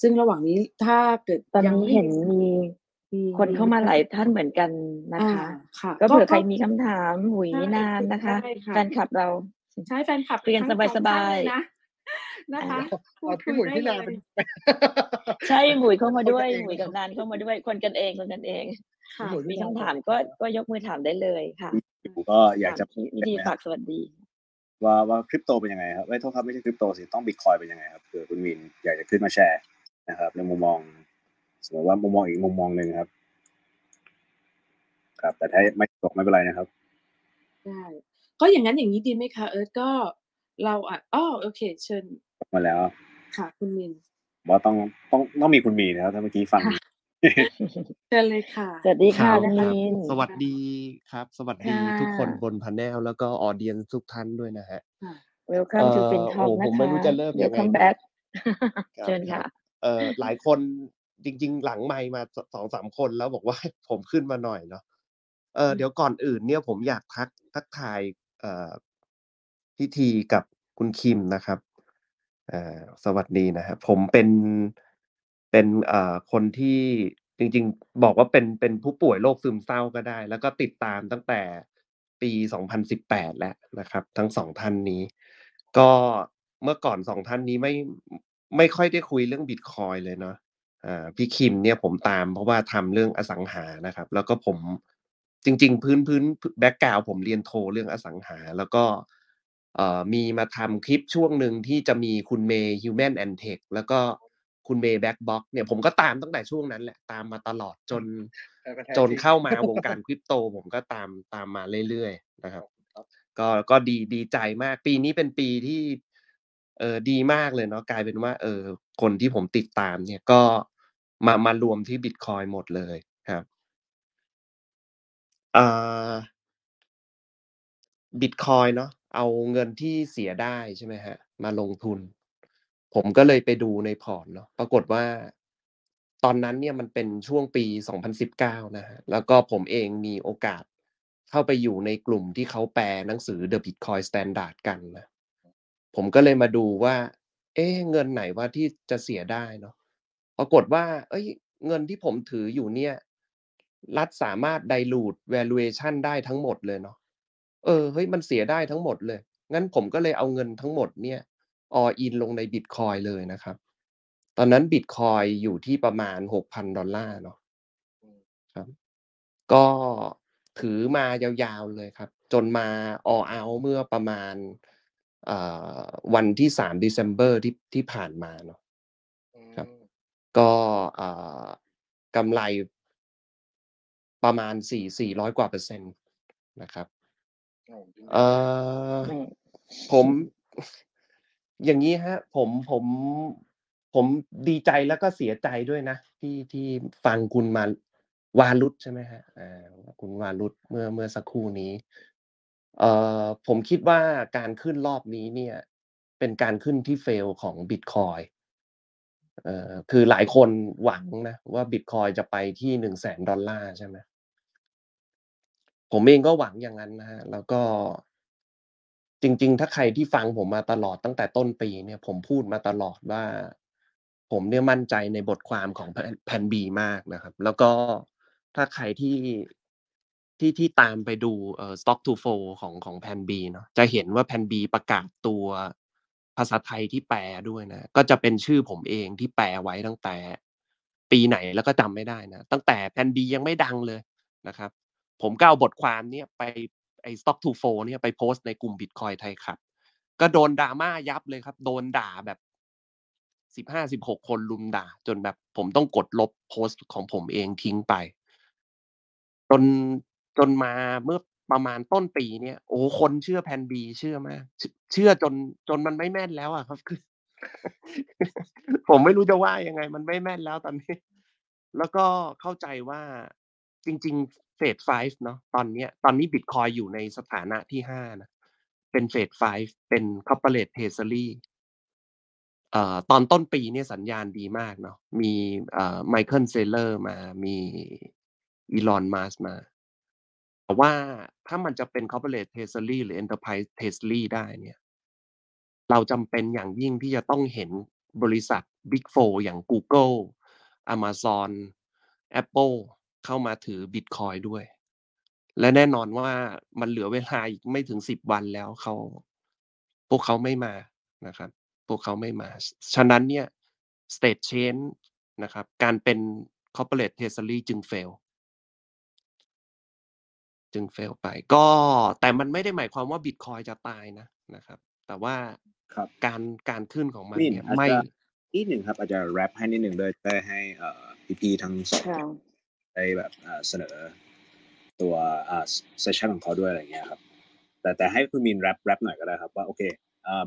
ซึ่งระหว่างนี้ถ้าเกิดตอนยังนี้ไม่เห็นมีมีคนเข้ามาหลายท่านเหมือนกันนะอ่าคะค่ะก็เผื่อใครมีคำถามหุยได้นานนะคะได้ค่ะแฟนคลับเราใช้แฟนคลับคุยกันทั้งสบายๆองท่นเลยนะนะคะพูเอาดพี่คุหมุยยได้พี่เลนานยเป็นใช่หมุยเข้ามาด้วยคนกันเองหมุยกับนานเข้ามาด้วยคนกันเองคนกันเอง ค่ะหมุยมีพี่นานคำถามก็ก็ยกมือถามได้เลยค่ะผมก็อยากจะถมวิธีฝากสวัสดี ว่าว่าคริปโตเป็นยังไงครับไม่โทษครับไม่ใช่คริปโตสิต้องบิตคอยเป็นยังไงครับเผื่อคุณมินอยากจะขึ้นมาแชร์นะครับ ในมุมมองสมมติว่ามุมมองอีกมุมมองหนึ่งครับ ครับ แต่ถ้าไม่ตกไม่เป็นไรนะครับได้ก็อย่างนั้นอย่างนี้ดีไหมคะเอิร์ธก็เราอะอ๋อโอเค เชิญมาแล้ว ค่ะ คุณมินว่าต้องต้องต้องมีคุณมีนะครับถ้าเมื่อกี้ฟัง เชิญเลยค่ะ สวัสดีค่ะรับคุณครับมินสวัสดีครับ สวัสดีค่ะทุกคนบน panel แล้วก็ audience ทุกท่านด้วยนะฮะ Welcome to เอ่อ Fin Talk โอ้นะผมไม่คะรู้จะเริ่มยังไง Welcome ดี back ครับเชิญค่ะ เอ่อหลายคนจริง ๆ หลังไมค์มาสสองสามคนแล้วบอกว่าผมขึ้นมาหน่อยเนาะเอออืมเดี๋ยวก่อนอื่นเนี่ยผมอยากทักทักทายเอ่อพิธีกับคุณคิมนะครับเอ่อสวัสดีนะฮะผมเป็น เป็นเอ่อคนที่จริง ๆ บอกว่าเป็นเป็นผู้ป่วยโรคซึมเศร้าก็ได้ แล้วก็ติดตามตั้งแต่ปี 2018 แล้วนะครับ ทั้งสองท่านนี้ ก็เมื่อก่อนสองท่านนี้ไม่ไม่ค่อยได้คุยเรื่องบิตคอยเลยเนาะอ่าพี่คิมเนี่ยผมตามเพราะว่าทำเรื่องอสังหานะครับ แล้วก็ผมจริง ๆ พื้นพื้น background ผมเรียนโทเรื่องอสังหา แล้วก็เอ่อมีมาทำคลิปช่วงหนึ่งที่จะมีคุณเมย์ฮิวแมนแอนเทคแล้วก็ คุณเมย์แบล็กบ็อกซ์เนี่ยผมก็ตามตั้งแต่ช่วงนั้นแหละตามมาตลอดจนแฟนพันธุ์แท้จนจริงเข้ามาวงการคริปโต ผมก็ตามตามมาเรื่อยๆนะครับ ก็ก็ดีดีใจมากปีนี้เป็นปีที่เออดีมากเลยเนาะกลายเป็นว่า เออ คนที่ผมติดตาม เนี่ยก็มามารวมที่บิตคอยหมดเลยครับอ่าบิตคอยเนาะเอาเงินที่เสียได้ใช่ไหมฮะ มาลงทุน ผมก็เลยไปดูในพอร์ตเนาะปรากฏว่า ตอนนั้นเนี่ยมันเป็นช่วงปี 2019 นะฮะแล้วก็ผมเองมีโอกาสเข้าไปอยู่ในกลุ่มที่เขาแปลหนังสือ The Bitcoin Standard กันนะผมก็เลยมาดูว่า เอ๊ะเงินไหนว่าที่จะเสียได้เนาะปรากฏว่า เอ้ย เงินที่ผมถืออยู่เนี่ย รัฐสามารถ dilute valuation ได้ทั้งหมดเลยเนาะเออเฮ้ยมันเสียได้ทั้งหมดเลย งั้นผมก็เลยเอาเงินทั้งหมดเนี่ย all in ลงในบิตคอยเลยนะครับ ตอนนั้นบิตคอยอยู่ที่ประมาณ6,000ดอลลาร์เนาะครับ ก็ถือมายาวๆเลยครับ จนมา all out เมื่อประมาณเอ่อวันที่3 December ที่ที่ผ่านมาเนาะครับ ก็เอ่อกำไรประมาณสี่สี่ร้อยกว่าเปอร์เซ็นต์นะครับเอ่ออืมผม อย่างนี้ฮะ ผมผมผมดีใจแล้วก็เสียใจด้วยนะ ที่ที่ฟังคุณมาวารุธใช่ไหมฮะอ่าคุณวารุธเมื่อเมื่อสักครู่นี้เอ่อผมคิดว่าการขึ้นรอบนี้เนี่ย เป็นการขึ้นที่เฟลของบิตคอยเอ่อคือหลายคนหวังนะว่าบิตคอยจะไปที่หนึ่งแสนดอลลาร์ใช่ไหมผมเองก็หวังอย่างนั้นนะฮะแล้วก็ จริง ๆ ถ้าใครที่ฟังผมมาตลอดตั้งแต่ต้นปีเนี่ย ผมพูดมาตลอดว่า ผมเนี่ยมั่นใจในบทความของแพนบีมากนะครับ แล้วก็ถ้าใครที่ที่ที่ตามไปดูเอ่อ stock to flow ของของแพนบีเนาะจะเห็นว่าแพนบีประกาศตัวภาษาไทยที่แปลด้วยนะ ก็จะเป็นชื่อผมเองที่แปลไว้ตั้งแต่ ปีไหนแล้วก็จำไม่ได้นะ ตั้งแต่แพนบียังไม่ดังเลยนะครับ ผมก็เอาบทความเนี่ยไป ไอ้ stock to f o เนี่ยไปโพสต์ในกลุ่ม Bitcoin ไทยครับ ก็โดนดราม่ายับเลยครับ โดนด่าแบบสิบห้าสิบหกคนลุมด่า จนแบบผมต้องกดลบโพสต์ของผมเองทิ้งไป จนจนมาเมื่อประมาณต้นปีเนี่ย โอ้คนเชื่อแพนบีเชื่อมากเชื่อจนจนมันไม่แม่นแล้วอะครับคือ ผมไม่รู้จะว่ายังไง มันไม่แม่นแล้วตอนนี้ แล้วก็เข้าใจว่าจริง phase five เนาะตอนนี้ตอนนี้บิตคอยอยู่ในสถานะที่ห้านะเป็น phase five เป็น corporate treasury เอ่อตอนต้นปีเนี่ยสัญญาณดีมากเนาะมีเอ่อไมเคิลเซเลอร์มามีอีลอนมัสมาแต่ว่าถ้ามันจะเป็น corporate treasury หรือ enterprise treasury ได้เนี่ย เราจำเป็นอย่างยิ่งที่จะต้องเห็นบริษัท Big Four อย่าง Google Amazon Apple เข้ามาถือ Bitcoin ด้วย และแน่นอนว่ามันเหลือเวลาอีกไม่ถึงสิบวันแล้วเขาพวกเขาไม่มานะครับ พวกเขาไม่มา ฉะนั้นเนี่ย state change นะครับ การเป็น corporate treasury จึง fail จึง fail ไป ก็แต่มันไม่ได้หมายความว่า Bitcoin จะตายนะนะครับ แต่ว่าครับการการขึ้นของมันมินเนี่ยอาจไม่จะนิดหนึ่งครับ อาจจะแรปให้นิดหนึ่งด้วยได้ให้เอ่อพี่ๆทั้งสองค่ะ ได้แบบเสนอตัวเซสชันของเขาด้วยอะไรเงี้ยครับ แต่แต่ให้คุณมินแรปแรปหน่อยก็ได้ครับว่าโอเค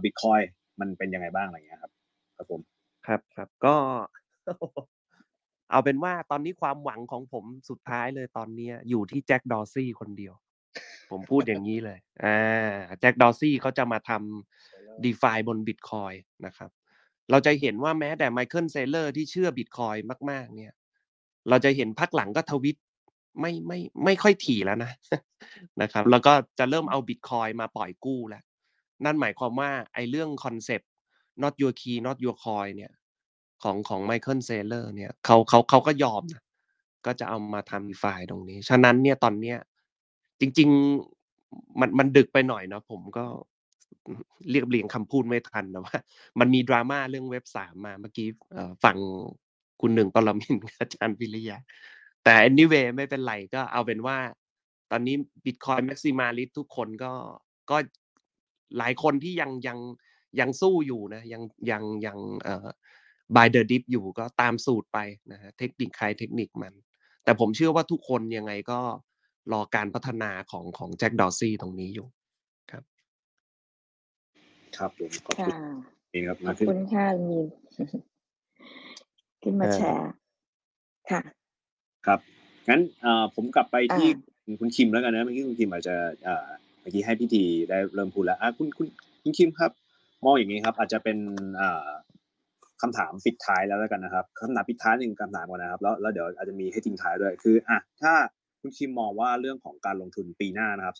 บิตคอยมันเป็นยังไงบ้างอะไรเงี้ยครับ ครับผมครับครับก็เอาเป็นว่าตอนนี้ความหวังของผมสุดท้ายเลยตอนนี้อยู่ที่แจ็คดอร์ซี่คนเดียว ผมพูดอย่างนี้เลยอ่าแจ็คดอร์ซี่เขาจะมาทำ d e f i บนบิตคอยนะครับ เราจะเห็นว่าแม้แต่ไมเคิลเซเลอร์ที่เชื่อบิตคอยมาก ๆ เนี่ย เราจะเห็นพักหลังก็ทวิตไม่ไม่ไม่ค่อยถี่แล้วนะนะครับ แล้วก็จะเริ่มเอาบิตคอยมาปล่อยกู้แล้ว นั่นหมายความว่าไอ้เรื่อง concept not your key not your coin เนี่ย ของของไมเคิลเซเลอร์เนี่ยเขาเขาเขาก็ยอมนะก็จะเอามาทำ DeFi ตรงนี้ ฉะนั้นเนี่ยตอนเนี้ยจริง ๆ มันมันดึกไปหน่อยเนาะผมก็เรียบเรียงคำพูดไม่ทันแต่ว่า มันมีดราม่าเรื่องเว็บสามมาเมื่อกี้เอ่อฟัง คุณหนึ่งปรมินทร์กับอาจารย์วิริยะ แต่ anyway ไม่เป็นไรก็เอาเป็นว่า ตอนนี้ Bitcoin Maximalist ทุกคนก็ก็หลายคนที่ยังยังยังสู้อยู่นะ ยังยังยังเอ่อ by the dip อยู่ก็ตามสูตรไปนะฮะเทคนิคใครเทคนิคมัน แต่ผมเชื่อว่าทุกคนยังไงก็รอการพัฒนาของของแจ็คดอร์ซี่ตรงนี้อยู่ครับ ครับผมขอบค่ะคุณมินครับขอมาบขึ้นคุณค่ะมีน ขึ้นมาเออแชร์ ค่ะ ครับงั้นเอ่อผมกลับไปที่อ่าคุณคิมแล้วกันนะเมื่อกี้คุณคิมอาจจะเอ่อเมื่อกี้ให้พิธีได้เริ่มพูดแล้วอะคุณคุณคุณคิมครับ มองอย่างนี้ครับ อาจจะเป็นเอ่อคำถามปิดท้ายแล้วแล้วกันนะครับคำถามปิดท้ายหนึ่งคำถามก่อนนะครับแล้วแล้วเดี๋ยวอาจจะมีให้ทิ้งท้ายด้วยคืออะถ้าคุณคิมมองว่าเรื่องของการลงทุนปีหน้านะครับ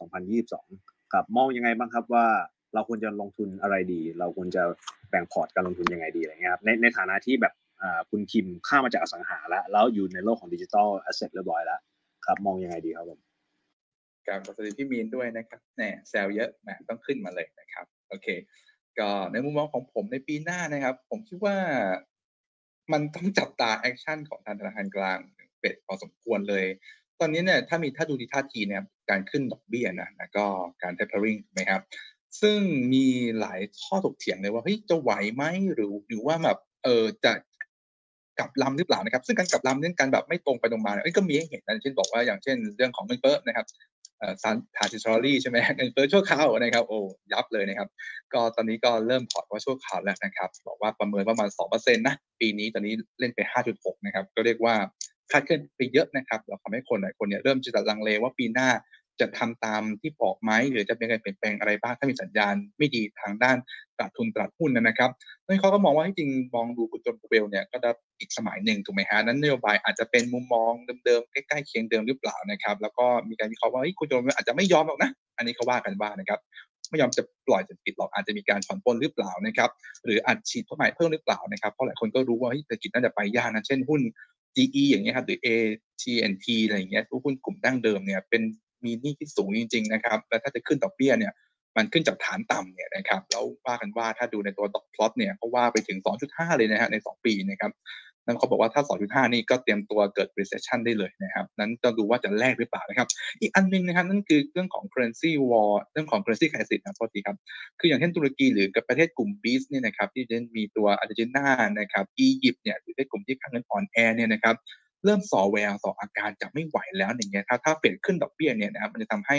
2022ครับมองยังไงบ้างครับว่าเราควรจะลงทุนอะไรดี เราควรจะแบ่งพอร์ตการลงทุนยังไงดีอะไรเงี้ยครับในในฐานะที่แบบอ่า คุณคิมข้ามมาจากอสังหาแล้วแล้วอยู่ในโลกของ digital asset เรียบร้อยแล้วครับมองยังไงดีครับผมครับสวัสดีพี่มีนด้วยนะครับแหมแซวเยอะแหมต้องขึ้นมาเลยนะครับโอเค ก็ในมุมมองของผมในปีหน้านะครับ ผมคิดว่ามันต้องจับตา action ของทางธนาคารกลางเฟดพอสมควรเลย ตอนนี้เนี่ยถ้ามีถ้าดูที่ท่าทีเนี่ยการขึ้นดอกเบี้ยนะแล้วก็การ tapering ถูกไหมครับ ซึ่งมีหลายข้อถกเถียงเลยว่าเฮ้ยจะไหวไหมหรือหรือว่าแบบเออจะ กลับลำหรือเปล่านะครับ ซึ่งการกลับลำเรื่องการแบบไม่ตรงไปตรงมาเนี่ยก็มีให้เห็นนะเช่นบอกว่าอย่างเช่น เรื่องของเงินเฟ้อนะครับเอ่อ transitory ใช่ไหมเงินเฟ้อชั่วคราวนะครับโอ้ยับเลยนะครับ ก็ตอนนี้ก็เริ่มถอดว่าชั่วคราวแล้วนะครับ บอกว่าประเมินประมาณ2%นะปีนี้ตอนนี้เล่นไป 5.6 นะครับ ก็เรียกว่าคาดเคลื่อนไปเยอะนะครับแล้วทำให้คนหลายคนเนี่ยเริ่มจะลังเลว่าปีหน้า จะทำตามที่บอกไหมหรือจะเป็นการเปลี่ยนแปลงอะไรบ้างถ้ามีสัญญาณไม่ดีทางด้านตลาดทุนตลาดหุ้นนะครับนั่นเขาก็มองว่าที่จริงมองดูกุณจนเวลเนี่ยก็ได้อีกสมัยหนึ่งถูกไหมฮะนั้นนโยบายอาจจะเป็นมุมมองเดิมๆใกล้ๆเคียงเดิมหรือเปล่านะครับแล้วก็มีการวิเคราะห์ว่ากุจนอาจจะไม่ยอมหรอกนะ อันนี้เขาว่ากันว่านะครับไม่ยอมจะปล่อยจะปิดหรอกอาจจะมีการผ่อนปลนหรือเปล่านะครับหรืออัดฉีดเพิ่มใหม่เพิ่มหรือเปล่านะครับเพราะหลายคนก็รู้ว่าเศรษฐกิจน่าจะไปยากนะเช่นหุ้น GE อย่างเงี้ยครับหรือ AT&T อะไรอย่างเงี้ยทุกหุ้นกลุ่มดั้งเดิมเนี่ยเป็น มีหนี้ที่สูงจริง ๆ นะครับ และถ้าจะขึ้นดอกเบี้ยเนี่ยมันขึ้นจากฐานต่ำเนี่ยนะครับแล้วว่ากันว่าถ้าดูในตัวดอกพลอตเนี่ยก็ว่าไปถึง 2.5 เลยนะฮะใน 2 ปีนะครับนั่นเขาบอกว่าถ้า 2.5 นี่ก็เตรียมตัวเกิด recession ได้เลยนะครับ นั้นต้องดูว่าจะแลกหรือเปล่านะครับ อีกอันหนึงนะครับนั่นคือเรื่องของ currency war เรื่องของ currency crisis นะโทษทีครับ คืออย่างเช่นตุรกีหรือกับประเทศกลุ่มบีสเนี่ยนะครับที่จะมีตัวอาร์เจนตินานะครับ อียิปต์เนี่ยหรือประเทศกลุ่มที่ค่าเงินอ่อนแอเนี่ยนะครับ เริ่มส่อแววส่ออาการจะไม่ไหวแล้วอย่างเงี้ยถ้าถ้าเฟดขึ้นดอกเบี้ยเนี่ยนะครับมันจะทำให้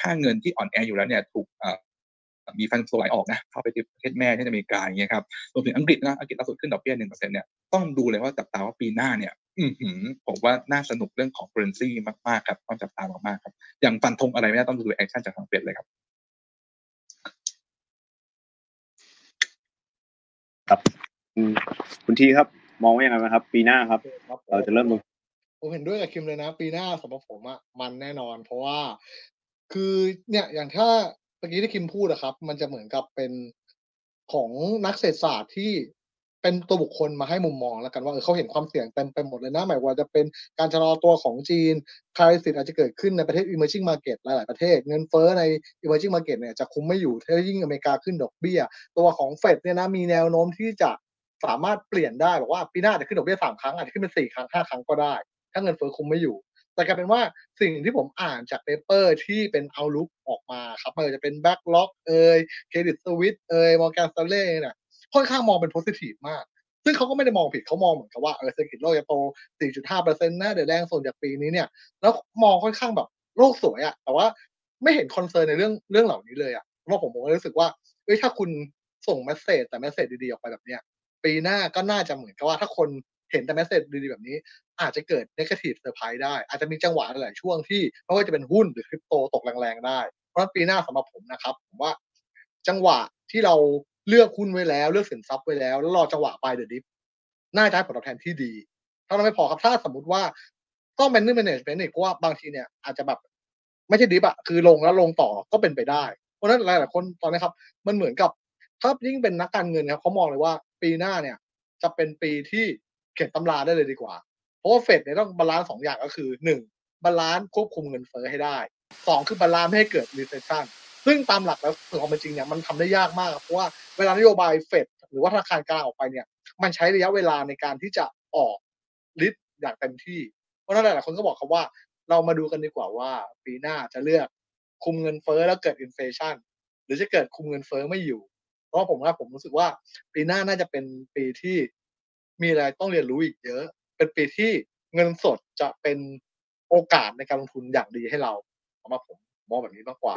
ค่าเงินที่อ่อนแออยู่แล้วเนี่ยถูกมี fund flow ไหลออกนะเข้าไปที่ประเทศแม่ที่อเมริกาอย่างเงี้ยครับรวมถึงอังกฤษนะอังกฤษล่าสุดขึ้นดอกเบี้ยหนึ่งเปอร์เซ็นต์เนี่ยต้องดูเลยว่าจับตาว่าปีหน้าเนี่ยอืผมว่าน่าสนุกเรื่องของ currency มากๆครับต้องจับตามากๆครับอย่างฟันธงอะไรไม่ได้ต้องดู action จากทางเฟดเลยครับครับคุณทีครับ มองว่ายังไงบ้างครับ ปีหน้าครับ เราจะเริ่มลงผมเห็นด้วยกับคิมเลยนะ ปีหน้าสำหรับผมอะมันแน่นอน เพราะว่า คือเนี่ยอย่างถ้าเมื่อกี้ที่คิมพูดอะครับ มันจะเหมือนกับเป็นของนักเศรษฐศาสตร์ที่เป็นตัวบุคคลมาให้มุมมองแล้วกันว่าเออเขาเห็นความเสี่ยงเต็มไปหมดเลยนะหมายว่าจะเป็นการชะลอตัวของจีนคาริสิตอาจจะเกิดขึ้นในประเทศ emerging market หลาย ๆ ประเทศ เงินเฟ้อใน emerging market เนี่ยจะคุมไม่อยู่ถ้ายิ่งอเมริกาขึ้นดอกเบี้ย ตัวของเฟดเนี่ยนะมีแนวโน้มที่จะ สามารถเปลี่ยนได้บอกว่าปีหน้าจะขึ้นดอกเบี้ยสามครั้งอาจจะขึ้นเป็นสี่ครั้งห้าครั้งก็ได้ ถ้าเงินเฟ้อคุมไม่อยู่ แต่กลายเป็นว่าสิ่งที่ผมอ่านจาก paper ที่เป็น outlook ออกมาครับไม่ว่าจะเป็นแบล็คร็อกเอยเครดิตสวิสเอยมอร์แกนสแตนลีย์เนี่ยค่อนข้างมองเป็น positive มาก ซึ่งเขาก็ไม่ได้มองผิดเขามองเหมือนกับว่าเออเศรษฐกิจโลกจะโต 4.5%นะเดี๋ยวแรงส่วนจากปีนี้เนี่ย แล้วมองค่อนข้างแบบโลกสวยอะแต่ว่าไม่เห็น concern ในเรื่องเรื่องเหล่านี้เลยอะเพราะผมผมก็รู้สึกว่าเอ้ยถ้าคุณส่ง message แต่ message ดีๆออกไปแบบเนี้ย ปีหน้าก็น่าจะเหมือนกับว่าถ้าคนเห็นแต่ message ดีๆแบบนี้ อาจจะเกิดนก a ทีฟเซอร์ไพรส์ได้ อาจจะมีจังหวะหลายช่วงที่ไม่ว่าจะเป็นหุ้นหรือคริปโตตกแรงๆได้ เพราะฉะนั้นปีหน้าสำหรับผมนะครับผมว่าจังหวะที่เราเลือกหุ้นไว้แล้ว เลือกสินทรัพย์ไว้แล้ว แล้วรอจังหวะ buy the dip น่าจะให้ผลตอบแทนที่ดีเท่านั้นไม่พอครับถ้าสมมติว่าต้องเป็นเรื่อง management อีกเพราะว่าบางทีเนี่ยอาจจะแบบไม่ใช่ dip อะคือลงแล้วลงต่อก็เป็นไปได้ เพราะฉะนั้นหลายๆคนตอนนี้ครับ มันเหมือนกับ ถ้ายิ่งเป็นนักการเงินครับเขามองเลยว่าปีหน้าเนี่ย จะเป็นปีที่เขียนตำราได้เลยดีกว่า เพราะว่าเฟดเนี่ยต้อง balance สองอย่างก็คือหนึ่ง balance ควบคุมเงินเฟ้อให้ได้สองคือ balance ไม่ให้เกิด recession ซึ่งตามหลักแล้วถึงความเป็นจริงเนี่ยมันทำได้ยากมากเพราะว่าเวลานโยบายเฟดหรือว่าธนาคารกลางออกไปเนี่ยมันใช้ระยะเวลาในการที่จะออกฤทธิ์อย่างเต็มที่ เพราะนั้นหลายคนก็บอกครับว่า เรามาดูกันดีกว่าว่า ปีหน้าจะเลือกคุมเงินเฟ้อแล้วเกิดอินเฟชันหรือจะเกิดคุมเงินเฟ้อไม่อยู่ ราะผมว่าผมรู้สึกว่าปีหน้าน่าจะเป็นปีที่มีอะไรต้องเรียนรู้อีกเยอะ เป็นปีที่เงินสดจะเป็นโอกาสในการลงทุนอย่างดีให้เราสำหรับผมมองแบบนี้มากกว่า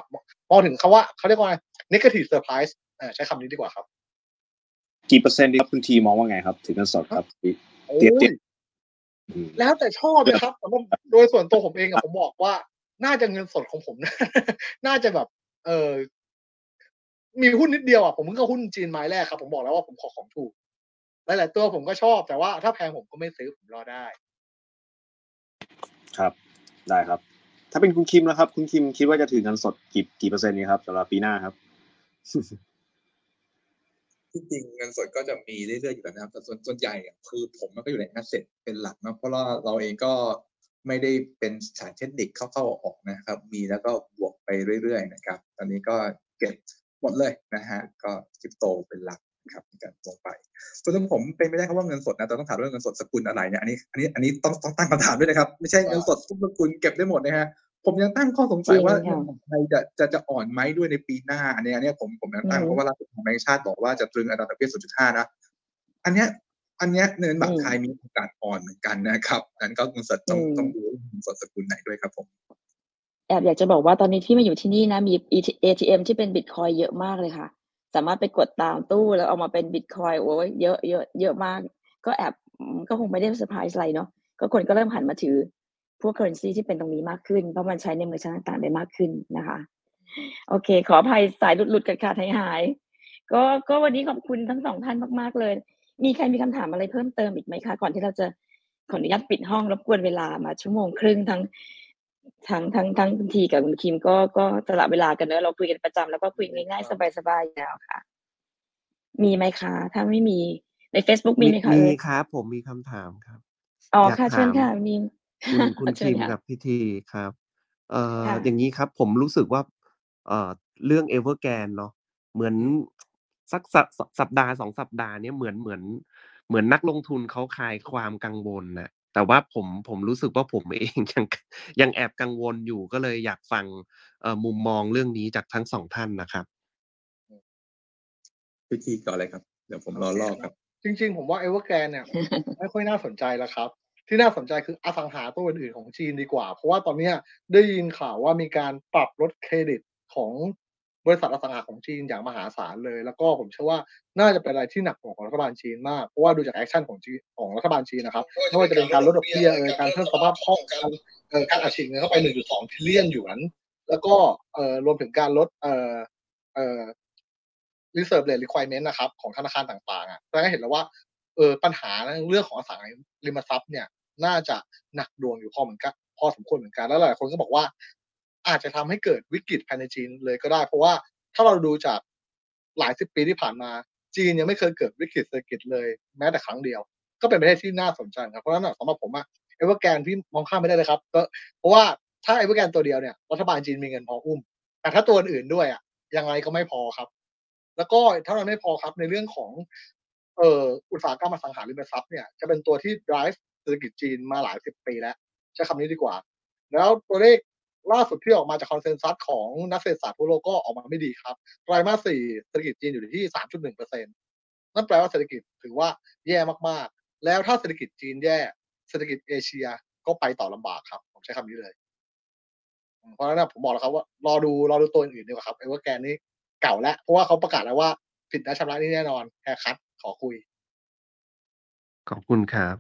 มองถึงคาว่าเขาเรียกว่า negative surprise ใช้คำนี้ดีกว่าครับ กี่เปอร์เซ็นต์ดีครับคุณทีมองว่าไงครับ ถึงเงินสดครับโอ้เตรียมเตรียยมอืมแล้วแต่ชอบนะครับแต่ว่าโดยส่วนตัวผมเองอะผมบอกว่า น่าจะเงินสดของผมน่าจะแบบ เออ มีหุ้นนิดเดียวอะผมเพิ่งเข้าหุ้นจีนไม้แรกครับผมบอกแล้วว่าผมขอของถูกหลายๆตัวผมก็ชอบแต่ว่าถ้าแพงผมก็ไม่ซื้อผมรอได้ ครับได้ครับ ถ้าเป็นคุณคิมนะครับ คุณคิมคิดว่าจะถือเงินสดกี่กี่เปอร์เซ็นต์นี้ครับสำหรับปีหน้าครับที่จริงเงินสดก็จะมีเรื่อยๆอยู่แล้วนะครับแต่ส่วนส่วนใหญ่อะคือผมมันก็อยู่ใน asset เป็นหลักนะเพราะว่าเราเองก็ไม่ได้เป็นสายเทคนิคเข้าๆออกๆนะครับ มีแล้วก็บวกไปเรื่อยๆนะครับ ตอนนี้ก็เก็บห มดเลยนะฮะก็คริปโตเป็นหลักนะครับในการลงไปส่วนของผมเป็นไม่ได้ครับว่าเงินสดนะแต่ต้องถามว่าเงินสดสกุลอะไรเนี่ยอันนี้อันนี้อันนี้ต้องต้องตั้งคำถามด้วยนะครับ ไม่ใช่เงินสดทุกสกุลเก็บได้หมดนะฮะผมยังตั้งข้อสงสัยว่าจริงค่ะเงินของไทยจะจะจะอ่อนไหมด้วยในปีหน้า อันเนี้ยอันเนี้ยผมผมยังตั้งอืมเพราะว่าล่าสุดของแบงก์ชาติบอกว่าจะตรึงอัตราดอกเบี้ย0.5นะอันเนี้ยอันเนี้ยเงินบาทไทยมีโอกาสอ่อนเหมือนกันนะครับนั้นก็เงินสดต้องอืมต้องดูเงินสดสกุลไหนด้วยครับผม แอบอยากจะบอกว่าตอนนี้ที่มาอยู่ที่นี่นะมี ATM ที่เป็นบิตคอยเยอะมากเลยค่ะ สามารถไปกดตามตู้แล้วเอามาเป็นบิตคอยโอ้ยเยอะเยอะเยอะมาก ก็แอบก็คงไม่ได้เซอร์ไพรส์อะไรเนาะก็คนก็เริ่มหันมาถือ พวก currency ที่เป็นตรงนี้มากขึ้น เพราะมันใช้ในเมืองต่างๆได้มากขึ้นนะคะ โอเค ขออภัยสายหลุดๆกันค่ะหายหาย ก็ก็วันนี้ขอบคุณทั้งสองท่านมากๆเลย มีใครมีคำถามอะไรเพิ่มเติมอีกไหมคะ ก่อนที่เราจะขออนุญาตปิดห้องรบกวนเวลามาชั่วโมงครึ่งทั้ง ทั้งทั้งทั้งคุณทีกับคุณคิมก็ก็สละเวลากันเนอะเราคุยกันประจำแล้วก็คุยง่ายๆสบายๆอยู่แล้วค่ะ มีไหมคะ ถ้าไม่มีใน Facebook มีไหมคะมีเอ่ยครับผมมีคำถามครับอ๋ออยากค่ะเชิญถามค่ะมีคุณคุณเชิคิญมค่ะกับพี่ทีครับ เอ่อค่ะอย่างนี้ครับ ผมรู้สึกว่า เอ่อเรื่อง Evergrande เนาะเหมือนสักสัปสัปดาห์สองสัปดาห์เนี้ยเหมือนเหมือน เหมือนนักลงทุนเขาคลายความกังวลนะ แต่ว่าผมผมรู้สึกว่าผมเองยังยังแอบกังวลอยู่ก็เลยอยากฟังเอ่อมุมมองเรื่องนี้จากทั้งสองท่านนะครับพี่ทีก่อนเลยครับ เดี๋ยวผมรอลอกครับ จริง ๆ ผมว่าเอเวอร์แกรนเนี่ย ไม่ค่อยน่าสนใจแล้วครับ ที่น่าสนใจคืออสังหาตัวอื่นๆของจีนดีกว่า เพราะว่าตอนเนี้ยได้ยินข่าวว่ามีการปรับลดเครดิตของ บริษัทอสังหาของจีนอย่างมหาศาลเลย แล้วก็ผมเชื่อว่าน่าจะเป็นอะไรที่หนักหน่วงของรัฐบาลจีนมาก เพราะว่าดูจาก action ของจีนของรัฐบาลจีนนะครับไม่ว่าจะเป็นการลดดอกเบี้ยเอยการเพิ่มสภาพคล่องการเอ่อการอัดฉีดเงินเข้าไป 1.2 trillion หยวน แล้วก็เอ่อรวมถึงการลดเอ่อเอ่อ reserve rate requirement นะครับของธนาคารต่างๆอะแสดงให้เห็นแล้วว่าเออปัญหาเรื่องของอสังหาริมทรัพย์เนี่ยน่าจะหนักหน่วงอยู่พอเหมือนกันพอสมควรเหมือนกันแล้วหลายคนก็บอกว่า อาจจะทำให้เกิดวิกฤตภายในจีนเลยก็ได้ เพราะว่าถ้าเราดูจากหลายสิบปีที่ผ่านมา จีนยังไม่เคยเกิดวิกฤตเศรษฐกิจเลยแม้แต่ครั้งเดียว ก็เป็นประเทศที่น่าสนใจครับเพราะฉะนั้นสำหรับผมอะเอเวอร์แก นี่มองข้ามไม่ได้เลยครับก็เพราะว่าถ้าเอเวอร์แกนตัวเดียวเนี่ยรัฐบาลจีนมีเงินพออุ้ม แต่ถ้าตัวอื่นด้วยอะยังไงก็ไม่พอครับ แล้วก็เท่านั้นไม่พอครับในเรื่องของเอ่ออุตสาหกรรมอสังหาริมทรัพย์เนี่ยจะเป็นตัวที่ drive เศรษฐกิจจีนมาหลายสิบปีแล้ว ใช้คำนี้ดีกว่า แล้วตัวเลข ล่าสุดที่ออกมาจาก consensus ของนักเศรษฐศาสตร์ทั่วโลกก็ออกมาไม่ดีครับไตรมาสสี่เศรษฐกิจจีนอยู่ที่ 3.1เปอร์เซ็นต์นั่นแปลว่าเศรษฐกิจถือว่าแย่มากๆ แล้วถ้าเศรษฐกิจจีนแย่ เศรษฐกิจเอเชียก็ไปต่อลำบากครับ ผมใช้คำนี้เลย เพราะฉะนั้นผมบอกแล้วครับว่ารอดูรอดูตัวอื่นดีกว่าครับเอเวอร์แกนนี่เก่าแล้ว เพราะว่าเขาประกาศแล้วว่าผิดนัดชำระหนี้แน่นอน haircut ขอคุย ขอบคุณครับ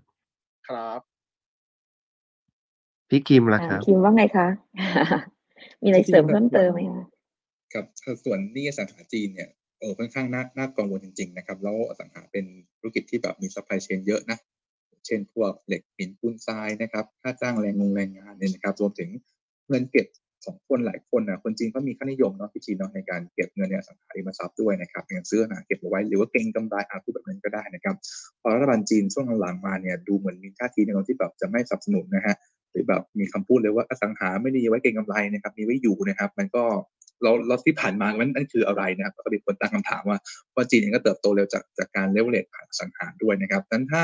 ครับ พี่คิมล่ะอ่าครับคิมว่าไงคะ มีอะไรเสริมเพิ่มเติมไหมคะครับส่วนหนี้อสังหาจีนเนี่ยเออค่อนข้างน่าน่ากังวลจริง ๆ นะครับ แล้วอสังหาเป็นธุรกิจที่แบบมี supply chain เยอะนะ เช่นพวกเหล็กหินปูนทรายนะครับ ค่าจ้างแรงงงแรงงานเนี่ยนะครับ รวมถึงเงินเก็บของคนหลายคนนะคนจีนเขามีค่านิยมเนาะที่จีนเนาะในการเก็บเงินในอสังหาริมทรัพย์ด้วยนะครับอย่างซื้ออาหารเก็บเอาไว้หรือว่าเก็งกำไรอาพูดแบบนั้นก็ได้นะครับ พอรัฐบาลจีนช่วงหลังๆมาเนี่ยดูเหมือนมีท่าทีในการที่แบบจะไม่สนับสนุนนะฮะ หรือแบบมีคำพูดเลยว่าอสังหาไม่ได้ไว้เก็งกำไรนะครับ มีไว้อยู่นะครับ มันก็เราเราที่ผ่านมามันนั่นคืออะไรนะครับก็มีคนตั้งคำถามว่าว่าจีนเองก็เติบโตเร็วจากจากการเลเวลเลตผ่านอสังหาด้วยนะครับนั้นถ้า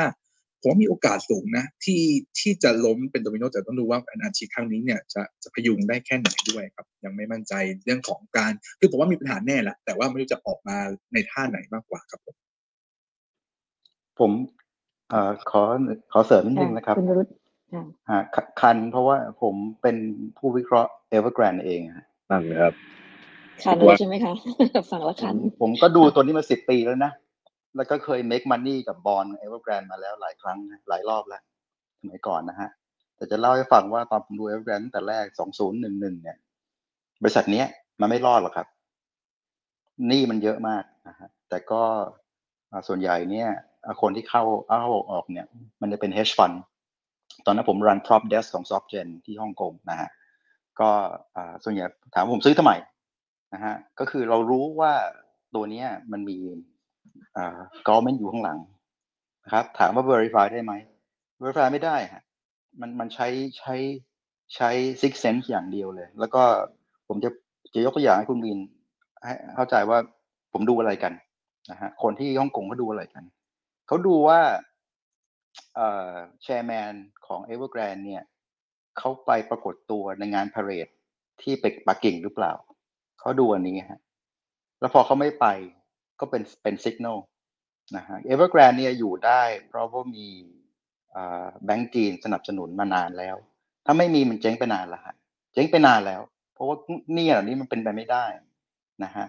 ผมว่ามีโอกาสสูงนะ ที่ที่จะล้มเป็นโดมิโนแต่ต้องดูว่าอันอาชีพครั้งนี้เนี่ยจะจะพยุงได้แค่ไหนด้วยครับ ยังไม่มั่นใจเรื่องของการคือผมว่ามีปัญหาแน่แหละแต่ว่าไม่รู้จะออกมาในท่าไหนมากกว่าครับผมผมเอ่อขอขอเสริมนิดนึค่ะงนะครับ คุณวรุษค่ะฮะคคันเพราะว่าผมเป็นผู้วิเคราะห์ Evergrande เองฮะนั่นนะครับคันเลยใช่ไหมคะฟังแล้วผคัมนผมก็ดูตัวนี้มาสิบปีแล้วนะ แล้วก็เคย make money กับบอล Evergrande มาแล้วหลายครั้งนะหลายรอบแล้วสมัยก่อนนะฮะ แต่จะเล่าให้ฟังว่าตอนผมดู Evergrande ตั้งแต่แรก2011เนี่ย บริษัทเนี้ย มันไม่รอดหรอกครับหนี้มันเยอะมากนะฮะแต่ก็อ่าส่วนใหญ่เนี่ยอ่าคนที่เข้าเข้าออกเนี่ย มันจะเป็น hedge fund ตอนนั้นผม run prop desk ของ SoftGen ที่ฮ่องกงนะฮะก็ส่วนใหญ่ถามผมซื้อทำไมนะฮะก็คือเรารู้ว่าตัวนี้มันมีอ่า government อยู่ข้างหลังนะครับถามว่า verify ได้ไหม verify ไม่ได้ฮะมันมันใช้ใช้ใช้ six sense อย่างเดียวเลย แล้วก็ผมจะจะยกตัวอย่างให้คุณวินให้เข้าใจว่าผมดูอะไรกันนะฮะคนที่ฮ่องกงเขาดูอะไรกันเขาดูว่า แชร์แมนของ Evergrande เนี่ยเขาไปปรากฏตัวในงานพาเรดที่เป็กปักกิ่งหรือเปล่า เขาดูอันนี้ฮะแล้วพอเขาไม่ไปก็เป็นเป็นสัญญาณนะฮะ Evergrande เนี่ยอยู่ได้ เพราะว่ามีอ่าแบงก์จีนสนับสนุนมานานแล้ว ถ้าไม่มีมันเจ๊งไปนานล้วฮะเจ๊งไปนานแล้ว เพราะว่านี่เหล่านี้มันเป็นไปไม่ได้นะฮะ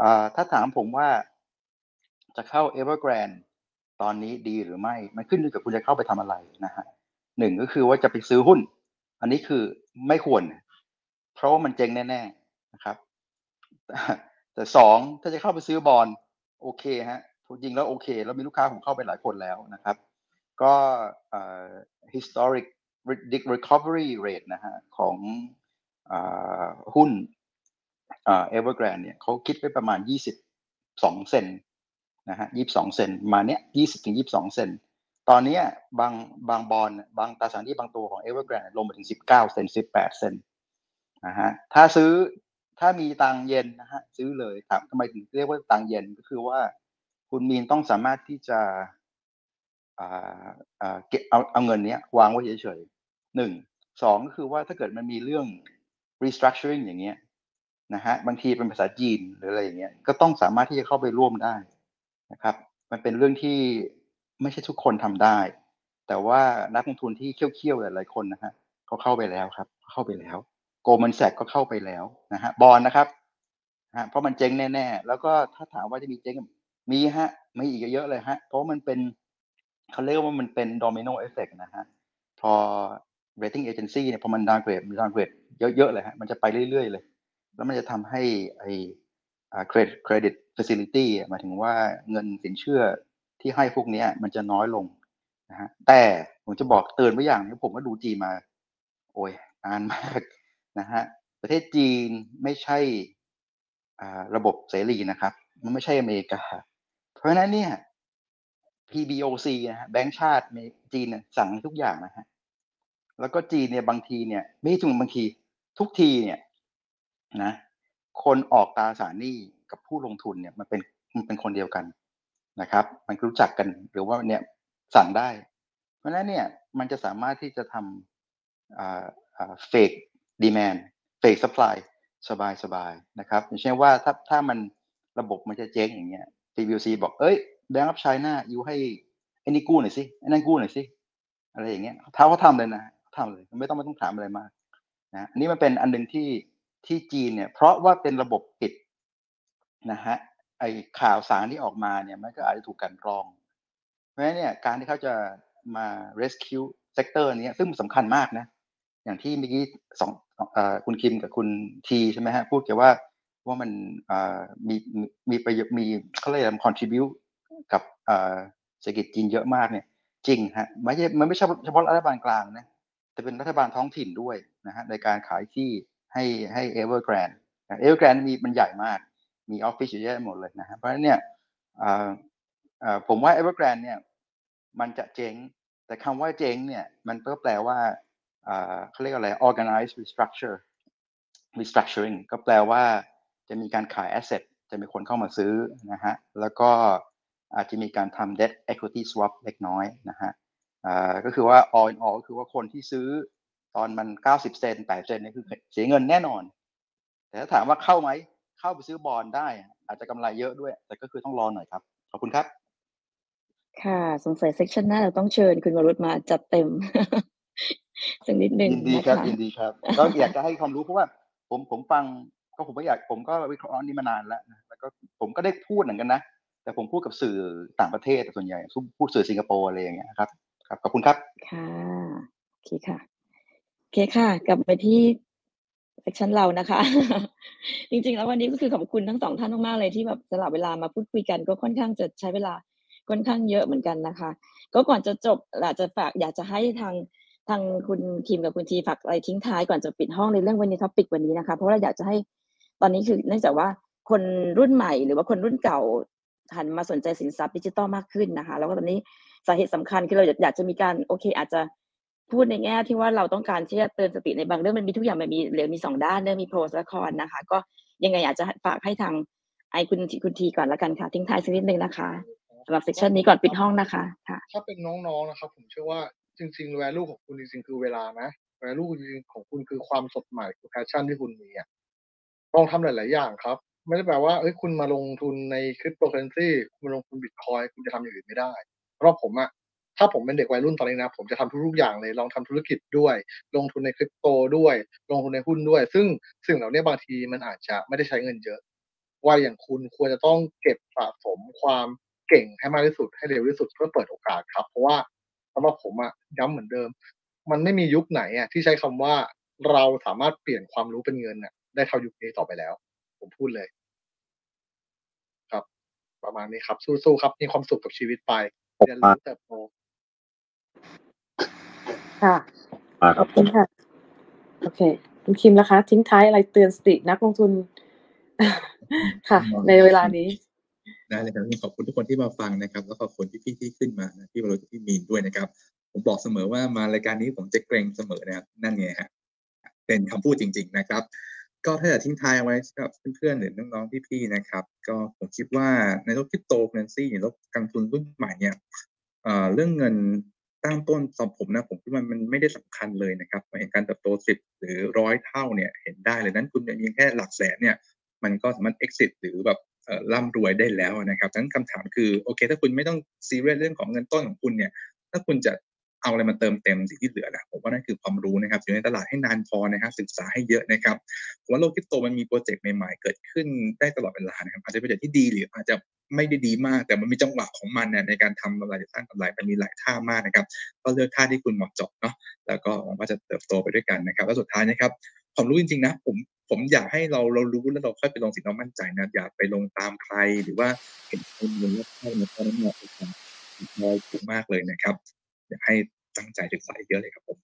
อ่าถ้าถามผมว่าจะเข้า Evergrande ตอนนี้ดีหรือไม่ มันขึ้นอยู่กับคุณจะเข้าไปทำอะไรนะฮะหนึ่งก็คือว่าจะไปซื้อหุ้น อันนี้คือไม่ควร เพราะว่ามันเจ๊งแน่ ๆนะครับ แต่สองถ้าจะเข้าไปซื้อบอลโอเคฮะจริงแล้วโอเค แล้วมีลูกค้าผมเข้าไปหลายคนแล้วนะครับ ก็ historic recovery rate นะฮะของอหุ้นอ่า Evergrande เนี่ยเขาคิดไปประมาณ 22 เซน นะฮะ22เซนมาเนี้ย20ถึง22เซนตอนเนี้ยบางบางบอลบางตราสารหนี้บางตัวของ Evergrande ลงมาถึง19เก้าเซน18เซนนะฮะถ้าซื้อถ้ามีตังเย็นนะฮะซื้อเลยถามทำไมถึงเรียกว่าตังเย็นก็คือว่า คุณมีนต้องสามารถที่จะอ่าอ่าเก็บเอาเอาเงินเนี้ยวางไว้เฉยๆหนึ่งสองก็คือว่าถ้าเกิดมันมีเรื่อง restructuring อย่างเงี้ยนะฮะบางทีเป็นภาษาจีนหรืออะไรอย่างเงี้ยก็ต้องสามารถที่จะเข้าไปร่วมได้ นะครับ มันเป็นเรื่องที่ไม่ใช่ทุกคนทำได้ แต่ว่านักลงทุนที่เขี้ยวๆหลายๆคนนะฮะเขาเข้าไปแล้วครับ เข้าไปแล้วโกลมันแซกก็เข้าไปแล้วนะฮะบอลนะครับฮะเพราะมันเจ๊งแน่ๆ แล้วก็ถ้าถามว่าจะมีเจ๊งมีฮะมีอีกเยอะเลยฮะ เพราะมันเป็นเขาเรียกว่ามันเป็น domino effect นะฮะพอ rating agency เนี่ยพอมัน downgrade มัน downgrade เยอะๆเลยฮะมันจะไปเรื่อยๆเลย แล้วมันจะทำให้ไออ่า credit credit facility หมายถึงว่าเงินสินเชื่อที่ให้พวกนี้มันจะน้อยลงนะฮะแต่ผมจะบอกเตือนไว้อย่างนึงผมก็ดูจีมา โอ้ยนานมากนะฮะประเทศจีนไม่ใช่อ่าระบบเสรีนะครับ มันไม่ใช่อเมริกา เพราะฉะนั้นเนี่ย PBOC นะฮะแบงก์ชาติจีนสั่งทุกอย่างนะฮะแล้วก็จีนเนี่ยบางทีเนี่ยไม่ใช่บางทีทุกทีเนี่ยนะคนออกตราสารหนี้ กับผู้ลงทุนเนี่ยมันเป็นมันเป็นคนเดียวกันนะครับ มันรู้จักกันหรือว่าเนี่ยสั่งได้ เพราะฉะนั้นเนี่ยมันจะสามารถที่จะทำอ่าอ่า fake demand fake supply สบายสบายนะครับอย่างเช่นว่าถ้าถ้ามันระบบมันจะเจ๊งอย่างเงี้ย PBC บอกเอ้ยแบงก์อัพไชน่ายูให้ไอ้นี่กู้หน่อยสิไอ้นั่นกู้หน่อยสิอะไรอย่างเงี้ยถ้าเขาทำเลยนะทำเลยไม่ต้องไม่ต้องถามอะไรมากนะอันนี้มันเป็นอันหนึ่งที่ที่จีนเนี่ย เพราะว่าเป็นระบบปิด นะฮะไอข่าวสารที่ออกมาเนี่ยมันก็อาจจะถูกกันกรอง เพราะฉะนั้นเนี่ยการที่เขาจะมา rescue sector นี้ซึ่งสำคัญมากนะ อย่างที่เมื่อกี้สองคุณคิมกับคุณทีใช่ไหมฮะพูดเกี่ยวว่าว่ามันมีมีมีประโยชน์มีเขาเรียกอะไร contribute กับเศรษฐกิจจีนเยอะมากเนี่ยจริงฮะไม่ใช่มันไม่ใช่เฉพาะรัฐบาลกลางนะแต่เป็นรัฐบาลท้องถิ่นด้วยนะฮะในการขายที่ให้ให้ Evergrande นะ Evergrande มีมันใหญ่มาก มีออฟฟิศเยอะแยะหมดเลยนะฮะเพราะฉะนั้นเนี่ยผมว่า Evergrande เนี่ยมันจะเจ๊ง แต่คำว่าเจ๊งเนี่ยมันก็แปลว่าเขาเรียกอะไร organized restructure restructuring ก็แปลว่าจะมีการขาย asset จะมีคนเข้ามาซื้อนะฮะแล้วก็อาจจะมีการทำ debt equity swap เล็กน้อยนะฮะก็คือว่า all in all ก็คือว่าคนที่ซื้อตอนมัน 90 เซน8เซนเนี่ยคือเสียเงินแน่นอน แต่ถ้าถามว่าเข้าไหม เข้าไปซื้อบอลได้ อาจจะกำไรเยอะด้วย แต่ก็คือต้องรอหน่อยครับ ขอบคุณครับ ค่ะ สงสัยเซสชันหน้าเราต้องเชิญคุณวรุษมาจัดเต็มสักนิดหนึ่งยินดีนะครับคะยินดีครับ ก็อยากจะให้ความรู้เพราะว่า ผมผมฟังก็ผมก็อยากผมก็วิเคราะห์นี่มานานแล้วนะแล้วก็ผมก็ได้พูดเหมือนกันนะแต่ผมพูดกับสื่อต่างประเทศส่วนใหญ่พูดสื่อสิงคโปร์อะไรอย่างเงี้ยครับ ครับขอบคุณครับ ค่ะโอเคค่ะโอเคค่ะ กลับไปที่ เซสชันเรานะคะ จริงๆ แล้ววันนี้ก็คือขอบคุณทั้งสองท่านมากๆเลยที่แบบสละเวลามาพูดคุยกันก็ค่อนข้างจะใช้เวลาค่อนข้างเยอะเหมือนกันนะคะ ก็ก่อนจะจบอยากจะฝากอยากจะให้ทางทางคุณคิมกับคุณทีฝากอะไรทิ้งท้ายก่อนจะปิดห้องในเรื่องวันนี้ topic วันนี้นะคะ เพราะเราอยากจะให้ตอนนี้คือเนื่องจากว่าคนรุ่นใหม่หรือว่าคนรุ่นเก่าหันมาสนใจสินทรัพย์ดิจิตอลมากขึ้นนะคะ แล้วก็ตอนนี้สาเหตุสำคัญคือเราอยากจะมีการโอเค อาจจะ พูดในแง่ที่ว่าเราต้องการที่จะเตือนสติในบางเรื่องมันมีทุกอย่างมันมีเหลือมีสองด้านเรื่องมี pro และ con นะคะ ก็ยังไงอยากจะฝากให้ทางไอคุณคุณทีก่อนละกันค่ะ ทิ้งท้ายสักนิดนึงนะคะสำหรับเซสชันนี้ก่อนปิดห้องนะคะค่ะถ้าเป็นน้องๆนะครับ ผมเชื่อว่าจริงๆ value ของคุณจริงๆคือเวลานะ value จริงๆของคุณคือความสดใหม่คือ passion ที่คุณมีอะลองทำหลาย ๆ อย่างครับ ไม่ได้แปลว่าเอ้ยคุณมาลงทุนในคริปโตเคอเรนซีคุณมาลงทุนบิตคอยคุณจะทำอย่างอื่นไม่ได้เพราะผมอะ ถ้าผมเป็นเด็กวัยรุ่นตอนนี้นะ ผมจะทำทุกๆอย่างเลยลองทำธุรกิจด้วย ลงทุนในคริปโตด้วย ลงทุนในหุ้นด้วย ซึ่งสิ่งเหล่านี้บางทีมันอาจจะไม่ได้ใช้เงินเยอะวัยอย่างคุณควรจะต้องเก็บสะสมความเก่งให้มากที่สุดให้เร็วที่สุดเพื่อเปิดโอกาสครับ เพราะว่าสำหรับผมอะย้ำเหมือนเดิม มันไม่มียุคไหนอะที่ใช้คำว่าเราสามารถเปลี่ยนความรู้เป็นเงินอะได้เท่ายุคนี้ต่อไปแล้ว ผมพูดเลย ครับ ประมาณนี้ครับ สู้ๆครับ มีความสุขกับชีวิตไปเรียนรู้เติบโต ค่ะอ่าขอบคุณค่ะ โอเค คุณคิมนะคะ ทิ้งท้ายอะไรเตือนสตินักลงทุน ค่ะ ในเวลานี้ ได้เลยครับขอบคุณทุกคนที่มาฟังนะครับ แล้วก็ขอบคุณพี่ๆที่ขึ้นมานะพี่วรวุฒิพี่มีนด้วยนะครับ ผมบอกเสมอว่ามารายการนี้ผมจะเกรงเสมอนะครับนั่นไงฮะเป็นคำพูดจริง ๆนะครับ ก็ถ้าจะทิ้งท้ายเอาไว้กับเพื่อนๆหรือน้องๆพี่ๆนะครับ ก็ผมคิดว่าในโลกคริปโตเคอเรนซีหรือโลกการลงทุนรุ่นใหม่เนี่ยเอ่อเรื่องเงิน ตั้งต้นสำหรับผมนะผมคิดว่ามันไม่ได้สำคัญเลยนะครับเห็นการเติบโตสิบหรือร้อยเท่าเนี่ยเห็นได้เลยนั้นคุณมีแค่หลักแสนเนี่ยมันก็สามารถ exit หรือแบบร่ำรวยได้แล้วนะครับดังนั้นคำถามคือโอเค ถ้าคุณไม่ต้องซีเรียสเรื่องของเงินต้นของคุณเนี่ยถ้าคุณจะเอาอะไรมาเติมเต็มสิ่งที่เหลือนะผมว่านั่นคือความรู้นะครับอยู่ในตลาดให้นานพอนะครับศึกษาให้เยอะนะครับผมว่าโลกคริปโตมันมีโปรเจกต์ใหม่ๆเกิดขึ้นได้ตลอดเวลานะครับอาจจะเป็นโปรเจกต์ที่ดีหรืออาจจะ ไม่ได้ดีมาก แต่มันมีจังหวะของมันเนี่ยในการทำกำไรสร้างกำไรมันมีหลายท่ามากนะครับ ก็เลือกท่าที่คุณเหมาะเจาะเนาะแล้วก็หวังว่าจะเติบโตไปด้วยกันนะครับแล้วสุดท้ายนะครับความรู้จริงๆนะผมผมอยากให้เราเรารู้แล้วเราค่อยไปลงสิ่งเรามั่นใจนะอย่าไปลงตามใครหรือว่าเห็นคนหนึ่งแล้วเข้ามาตอนนั้นเนี่ยเป็นความถูกมากเลยนะครับ อยากให้ตั้งใจศึกษาเยอะเลยครับผม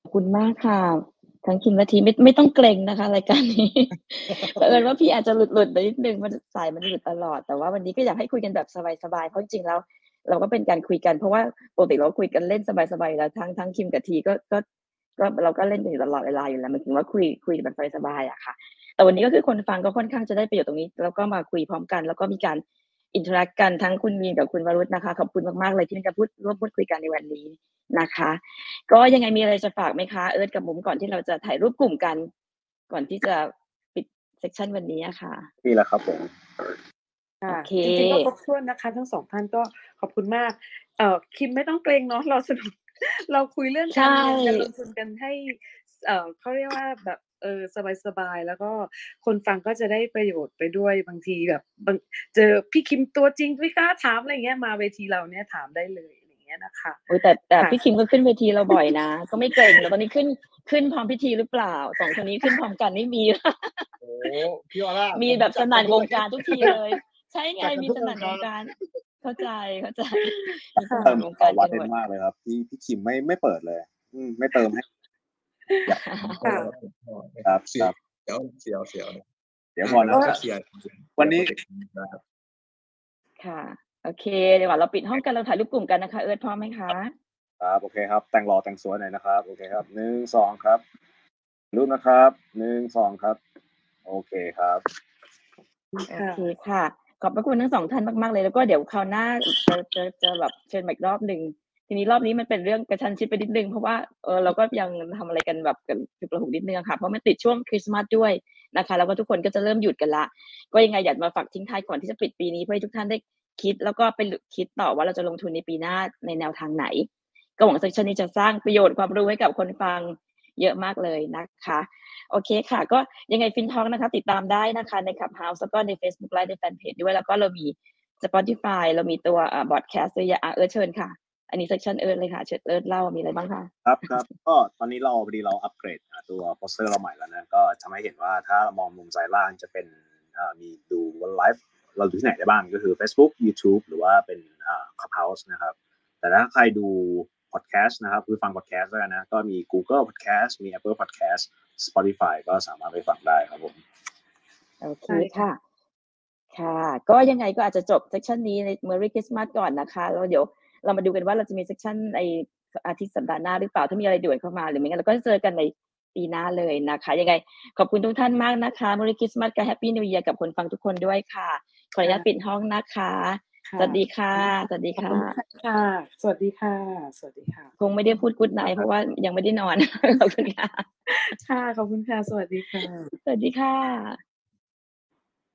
ขอบคุณมากค่ะ ทั้งคิมและทีไม่ไม่ต้องเกรงนะคะรายการนี้เผอิญว่าพี่อาจจะหลุดหลุดไปนิดนึงมันสายมันหลุดตลอด แต่ว่าวันนี้ก็อยากให้คุยกันแบบสบายๆเพราะจริงๆแล้วเราก็เป็นการคุยกันเพราะว่าปกติเราคุยกันเล่นสบายๆอยู่แล้วทั้งทั้งคิมกับทีก็ก็ก็เราก็เล่นกันอยู่ตลอดเวลาอยู่แล้วมันถึงว่าคุยคุยแบบสบายๆอะค่ะ แต่วันนี้ก็คือคนฟังก็ค่อนข้างจะได้ประโยชน์ตรงนี้ แล้วก็มาคุยพร้อมกัน แล้วก็มีการ interact กันทั้งคุณมีนกับคุณวรุษนะคะ ขอบคุณมากๆเลยที่มาพูดร่วมพูดคุยกันในวันนี้นะคะ ก็ยังไงมีอะไรจะฝากไหมคะ เอิร์ธกับมุมก่อนที่เราจะถ่ายรูปกลุ่มกัน ก่อนที่จะปิดเซสชันวันนี้อะค่ะนี่แหละครับผมค่ะโอเคจริงๆก็ครบถ้วนนะคะ ทั้งสองท่านก็ขอบคุณมาก เอ่อคิมไม่ต้องเกรงเนาะเราสนุกเราคุยเรื่องการเงินใช่การลงทุนกันให้ เอ่อเขาเรียกว่าแบบ เออสบายๆ แล้วก็คนฟังก็จะได้ประโยชน์ไปด้วยบางทีแบบบางเจอพี่คิมตัวจริงไม่กล้าถามอะไรเงี้ยมาเวทีเราเนี่ยถามได้เลยอะไรเงี้ยนะคะโอ้ยแต่แต่ค่ะพี่คิมก็ขึ้นเวทีเราบ่อยนะ ก็ไม่เกรงแล้วตอนนี้ขึ้นขึ้นพร้อมพิธีหรือเปล่าสองคนนี้ขึ้นพร้อมกันไม่มีโอ้พี่ออร่ามีมีแบบสนั่นวงการทุกทีเลย ใช่ไงจัดกันมีทุกสนั่นววงงกาการรเข้าใจเข้าใจมีสเตินั่นมวงต่กาอรวักันนเต็หมมดมากเลยครับ พี่พี่คิมไม่ไม่เปิดเลย อืมไม่เติมให้ ค่ะครับเสีคยรับเดี๋ยวเสียวเสียวเดี๋ยวก่อนนะก็ครับเคลียร์วันนี้นะครับค่ะ โอเคเดี๋ยวก่อนเราปิดห้องกันเราถ่ายรูปกลุ่มกันนะคะ เอิร์ธพร้อมไหมคะครับโอเคครับ แต่งรอแต่งสวยหน่อยนะครับ โอเคครับหนึ่งสองครับรูปนะครับหนึ่งสองครับ โอเคครับโอเคค่ะ ขอบพระคุณทั้งสองท่านมาก ๆ เลยแล้วก็เดี๋ยวคราวหน้าจะจะจะแบบเชิญมาอีกรอบหนึ่ง ทีนี้รอบนี้มันเป็นเรื่องกระชันชิดไปนิดนึงเพราะว่าเออเราก็ยังทำอะไรกันแบบกันฉุกระหุกนิดนึงค่ะเพราะมันติดช่วงคริสต์มาสด้วยนะคะ แล้วก็ทุกคนก็จะเริ่มหยุดกันละ ก็ยังไงอยากมาฝากทิ้งท้ายก่อนที่จะปิดปีนี้เพื่อให้ทุกท่านได้คิดแล้วก็ไปคิดต่อว่าเราจะลงทุนในปีหน้าในแนวทางไหน ก็หวัง session นี้จะสร้างประโยชน์ความรู้ให้กับคนฟังเยอะมากเลยนะคะ โอเคค่ะ ก็ยังไง FinTalk นะคะ ติดตามได้นะคะใน Clubhouse แล้วก็ใน Facebook ไลฟ์ในแฟนเพจด้วยแล้วก็เรามี Spotify เรามีตัวพอดแคสต์ด้วยอะเอิร์ธเชิญค่ะ อันนี้ session เอิร์ธเลยค่ะ เชิญเอิร์ธเล่ามีอะไรบ้างคะครับครับก็ตอนนี้เราพอดีเราอัปเกรดอ่าตัวโปสเตอร์เราใหม่แล้วนะก็ทำให้เห็นว่าถ้ามองมุมซ้ายล่างจะเป็นอ่ามีดู on live เราดูที่ไหนได้บ้างก็คือ Facebook YouTube หรือว่าเป็นอ่า Clubhouse นะครับ แต่ถ้าใครดูพอดแคสต์นะครับคือฟังพอดแคสต์แล้วกันนะ ก็มี Google Podcast มี Apple Podcast Spotify ก็สามารถไปฟังได้ครับผมโอเคใช่ค่ะค่ะ ค่ะ ก็ยังไงก็อาจจะจบ session นี้ใน Merry Christmas ก่อนนะคะ แล้วเดี๋ยว เรามาดูกันว่าเราจะมีเซสชันในอาทิตย์สัปดาห์หน้าหรือเปล่าถ้ามีอะไรด่วนเข้ามาหรือไม่งั้นเราก็จะเจอกันในปีหน้าเลยนะคะ ยังไง ขอบคุณทุกท่านมากนะคะ Merry Christmas กับ Happy New Year กับคนฟังทุกคนด้วยค่ะ ขออนุญาตปิดห้องนะคะค่ะสวัสดีค่ะ สวัสดีขอบค่ะคุณค่ะ สวัสดีค่ะ สวัสดีค่ะ คงไม่ได้พูด Good Night เพราะว่ายังไม่ได้นอน ขอบคุณค่ะ ค่ะ ขอบคุณค่ะ สวัสดีค่ะ สวัสดีค่ะ